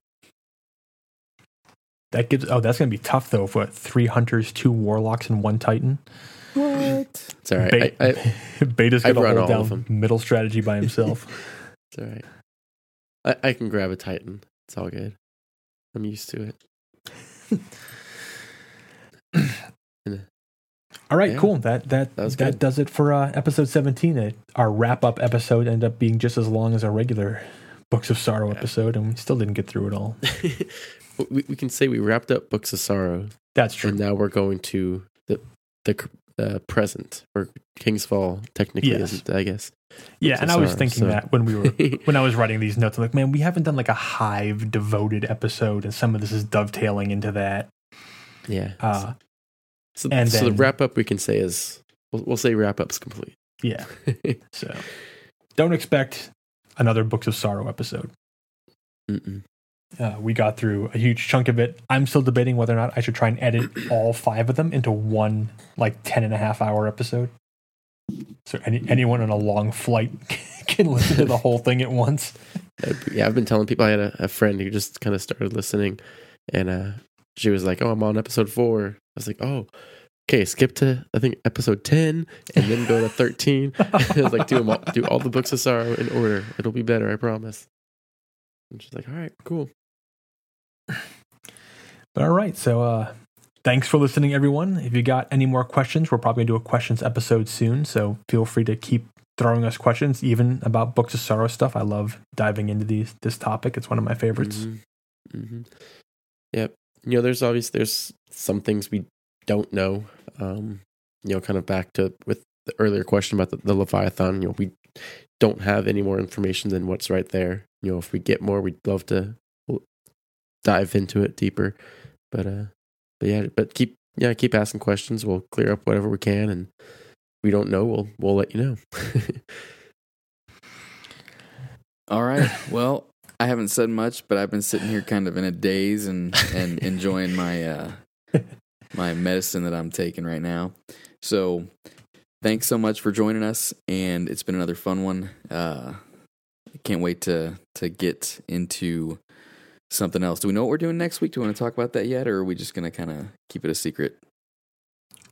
That gives. Oh, that's gonna be tough though. For three hunters, two warlocks, and one titan. What? It's all right. Be- I, I, Beta's gonna run hold all of down them. middle strategy by himself. it's all right. I, I can grab a Titan. It's all good. I'm used to it. all right, Yeah. cool. That that That that, does it for uh, episode seventeen. It, our wrap up episode ended up being just as long as our regular Books of Sorrow Yeah. episode, and we still didn't get through it all. we, we can say we wrapped up Books of Sorrow, That's true. and now we're going to the the cr- uh, present, or King's Fall technically Yes. isn't, I guess. yeah, and I was thinking so- that when we were when I was writing these notes, I'm like, man, we haven't done like a hive devoted episode, and some of this is dovetailing into that. yeah. Uh, so and so the wrap up we can say is we'll, we'll say wrap up's complete. yeah. So don't expect another Books of Sorrow episode. Mm-mm. Uh, we got through a huge chunk of it. I'm still debating whether or not I should try and edit all five of them into one like 10 and a half hour episode. So any, anyone on a long flight can listen to the whole thing at once. Yeah, I've been telling people I had a, a friend who just kind of started listening, and uh, she was like, "Oh, I'm on episode four. I was like, "Oh, okay, skip to I think episode ten, and then go to 13. I was like, "Do them all, do all the books of sorrow in order. It'll be better, I promise." And she's like, "All right, cool." But all right, so uh, thanks for listening, everyone. If you got any more questions, we're probably gonna do a questions episode soon. So feel free to keep throwing us questions, even about books of sorrow stuff. I love diving into these this topic. It's one of my favorites. Mhm. Mhm. Yep. You know, there's obviously there's some things we don't know. Um, you know, kind of back to with the earlier question about the, the Leviathan. You know, we don't have any more information than what's right there. You know, if we get more, we'd love to dive into it deeper. But uh, but yeah, but keep yeah keep asking questions. We'll clear up whatever we can, and we don't know, we'll we'll let you know. All right. Well, I haven't said much, but I've been sitting here kind of in a daze and and enjoying my uh my medicine that I'm taking right now. So, thanks so much for joining us and it's been another fun one. Uh can't wait to to get into something else. Do we know what we're doing next week? Do we want to talk about that yet or are we just going to kind of keep it a secret?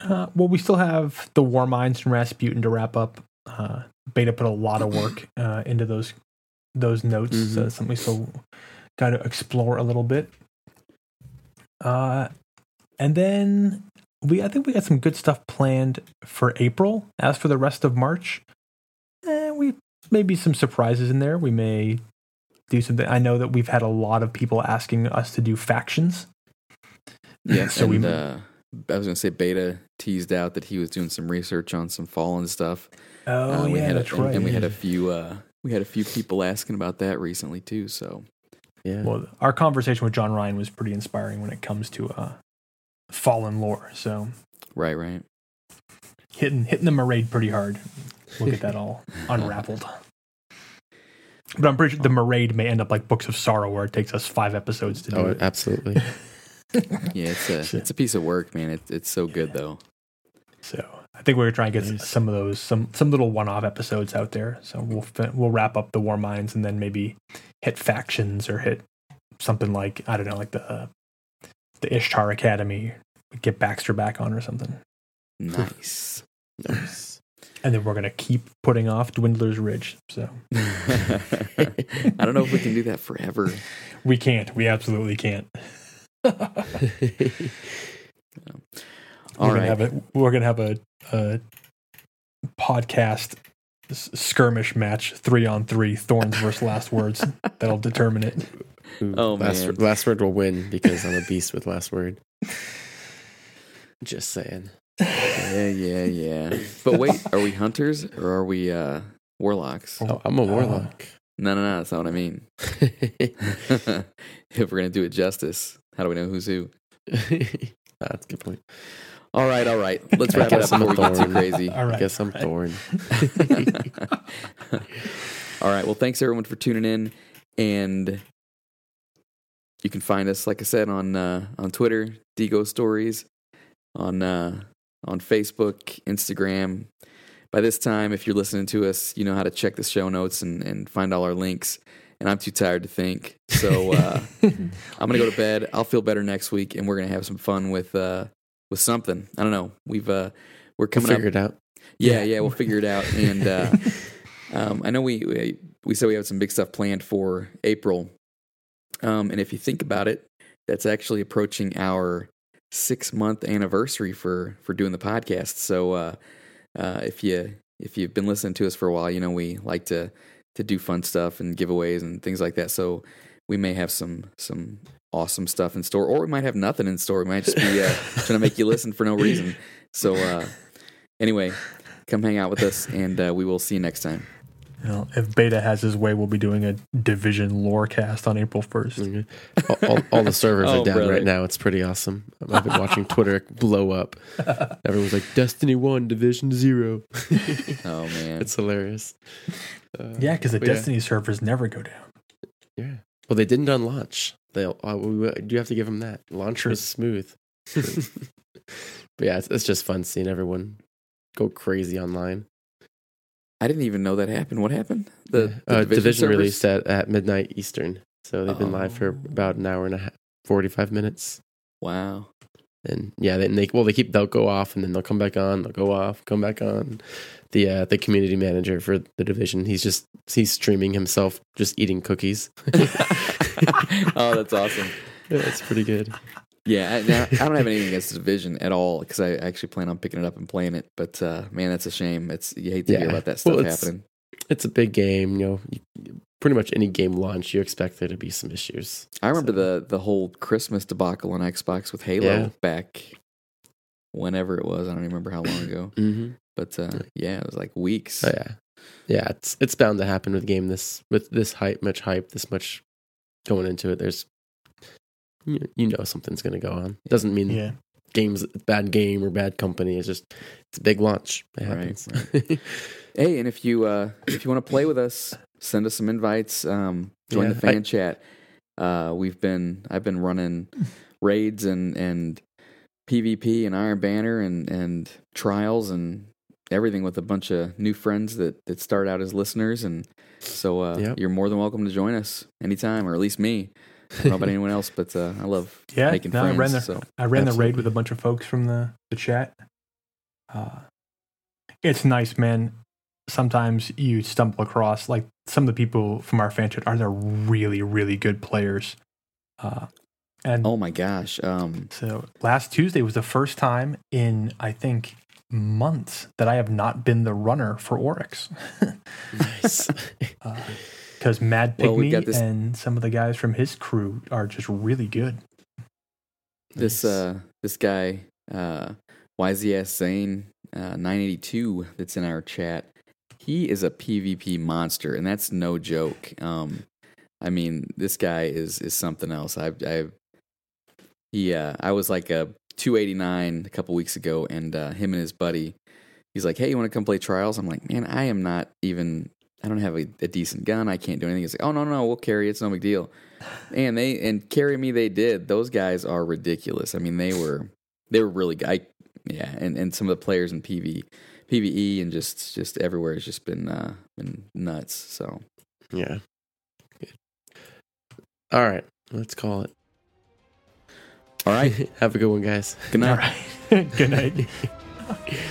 Uh, well, we still have the War Minds and Rasputin to wrap up. Uh, Beta put a lot of work uh, into those those notes. Mhm. So something we still got to explore a little bit. Uh, and then we, I think we got some good stuff planned for April. As for the rest of March, eh, we maybe some surprises in there. We may do something. I know that we've had a lot of people asking us to do factions. Yeah, so and we uh, I was going to say Beta teased out that he was doing some research on some fallen stuff. Oh Uh, we yeah, had a, that's and- right. And we had a few uh we had a few people asking about that recently too, so yeah. well, our conversation with John Ryan was pretty inspiring when it comes to uh, fallen lore. So right, right. hitting hitting the Marade pretty hard. We'll get that all unraveled. But I'm pretty sure the Marade may end up like Books of Sorrow, where it takes us five episodes to do oh, it. absolutely. Yeah, it's a it's a piece of work, man. It, it's so good though. So I think we're trying to get Nice. some of those some some little one-off episodes out there. So we'll we'll wrap up the War Minds and then maybe hit factions or hit something like I don't know, like the uh, the Ishtar Academy. Get Baxter back on or something. Nice. Nice. And then we're gonna keep putting off Dwindler's Ridge. So I don't know if we can do that forever. we can't. We absolutely can't. All we're right. gonna have a we're gonna have a, a podcast skirmish match, three on three, Thorns versus Last Words. That'll determine it. Oh, last, man. last word will win because I'm a beast with last word. Just saying. Yeah, yeah, yeah. But wait, are we hunters or are we uh warlocks? Oh, I'm a warlock. No, no, no, that's not what I mean. if we're gonna do it justice, how do we know who's who? That's a good point. All right, all right. Let's wrap it up guess I'm a before we get too crazy. All right. I guess I'm right. Thorn. All right. Well, thanks everyone for tuning in, and you can find us, like I said, on uh, on Twitter, Digo Stories, on uh, on Facebook, Instagram. By this time, if you're listening to us, you know how to check the show notes and, and find all our links. And I'm too tired to think, so uh, I'm gonna go to bed. I'll feel better next week, and we're gonna have some fun with uh, with something. I don't know. We've uh, we're We'll coming up figure it out. yeah, Yeah. yeah, we'll figure it out. And uh, um, I know we, we we said we have some big stuff planned for April. Um, and if you think about it, that's actually approaching our six month anniversary for for doing the podcast. So uh, uh, if you if you've been listening to us for a while, you know we like to to do fun stuff and giveaways and things like that. So we may have some some awesome stuff in store, or we might have nothing in store. We might just be uh, trying to make you listen for no reason. So uh, anyway, come hang out with us, and uh, we will see you next time. You know, if Beta has his way, we'll be doing a division lore cast on April 1st. Mhm. all, all, all the servers Oh, are down brother. right now. It's pretty awesome. I've been watching Twitter blow up. Everyone's like, Destiny 1, Division 0. Oh man, it's hilarious. Uh, Yeah, because the but yeah. Destiny servers never go down. Yeah. Well, they didn't on launch. They'll. Uh, we do have to give them that. Launch was smooth. but yeah, it's, it's just fun seeing everyone go crazy online. I didn't even know that happened. What happened? The, the uh, division, servers? released at, at midnight Eastern, so they've been live for Oh. about an hour and a half, forty five minutes. Wow. And yeah, they, and they well they keep they'll go off and then they'll come back on. They'll go off, come back on. The uh, the community manager for the division, he's just he's streaming himself just eating cookies. oh, that's awesome. Yeah, it's pretty good. Yeah, I, I don't have anything against the division at all because I actually plan on picking it up and playing it. But uh, man, that's a shame. It's you hate to hear about that stuff Well, it's- happening. It's a big game, you know. You, pretty much any game launch, you expect there to be some issues. I remember So- the the whole Christmas debacle on Xbox with Halo Yeah. back whenever it was. I don't even remember how long ago. Mm-hmm. But uh, yeah, it was like weeks. Oh yeah, yeah. It's it's bound to happen with game this with this hype, much hype, this much going into it. There's you, you know something's going to go on. It Doesn't mean Yeah. game's bad game or bad company. It's just it's a big launch. It Right, happens. Hey, and if you uh, if you want to play with us, send us some invites. Um, join Yeah, the fan I- chat. Uh, we've been I've been running raids and and PvP and Iron Banner and and trials and everything with a bunch of new friends that that start out as listeners and so uh, Yep. you're more than welcome to join us anytime or at least me. I don't know about anyone else, but uh, I love Yeah, making no, I friends. ran the so I ran the raid with a bunch of folks from the the chat. Uh, it's nice, man. Sometimes you stumble across like some of the people from our fan chat are they're really really good players. Uh, and oh my gosh, um, so last Tuesday was the first time in I think months that I have not been the runner for Oryx. nice. Because Mad Well, Pygmy got this- and some of the guys from his crew are just really good. this Nice. uh this guy uh YZS Zane uh 982 that's in our chat he is a PvP monster and that's no joke um I mean this guy is is something else I've I've he uh I was like a 289 a couple weeks ago and uh him and his buddy he's like hey you want to come play trials I'm like man I am not even I don't have a, a decent gun I can't do anything he's like oh no no we'll carry it. it's no big deal and they and carry me they did those guys are ridiculous i mean they were they were really good I, yeah and and some of the players in pv pve and just just everywhere has just been uh been nuts so yeah. Good. All right. Let's call it. all right Have a good one, guys. good night All right. good night.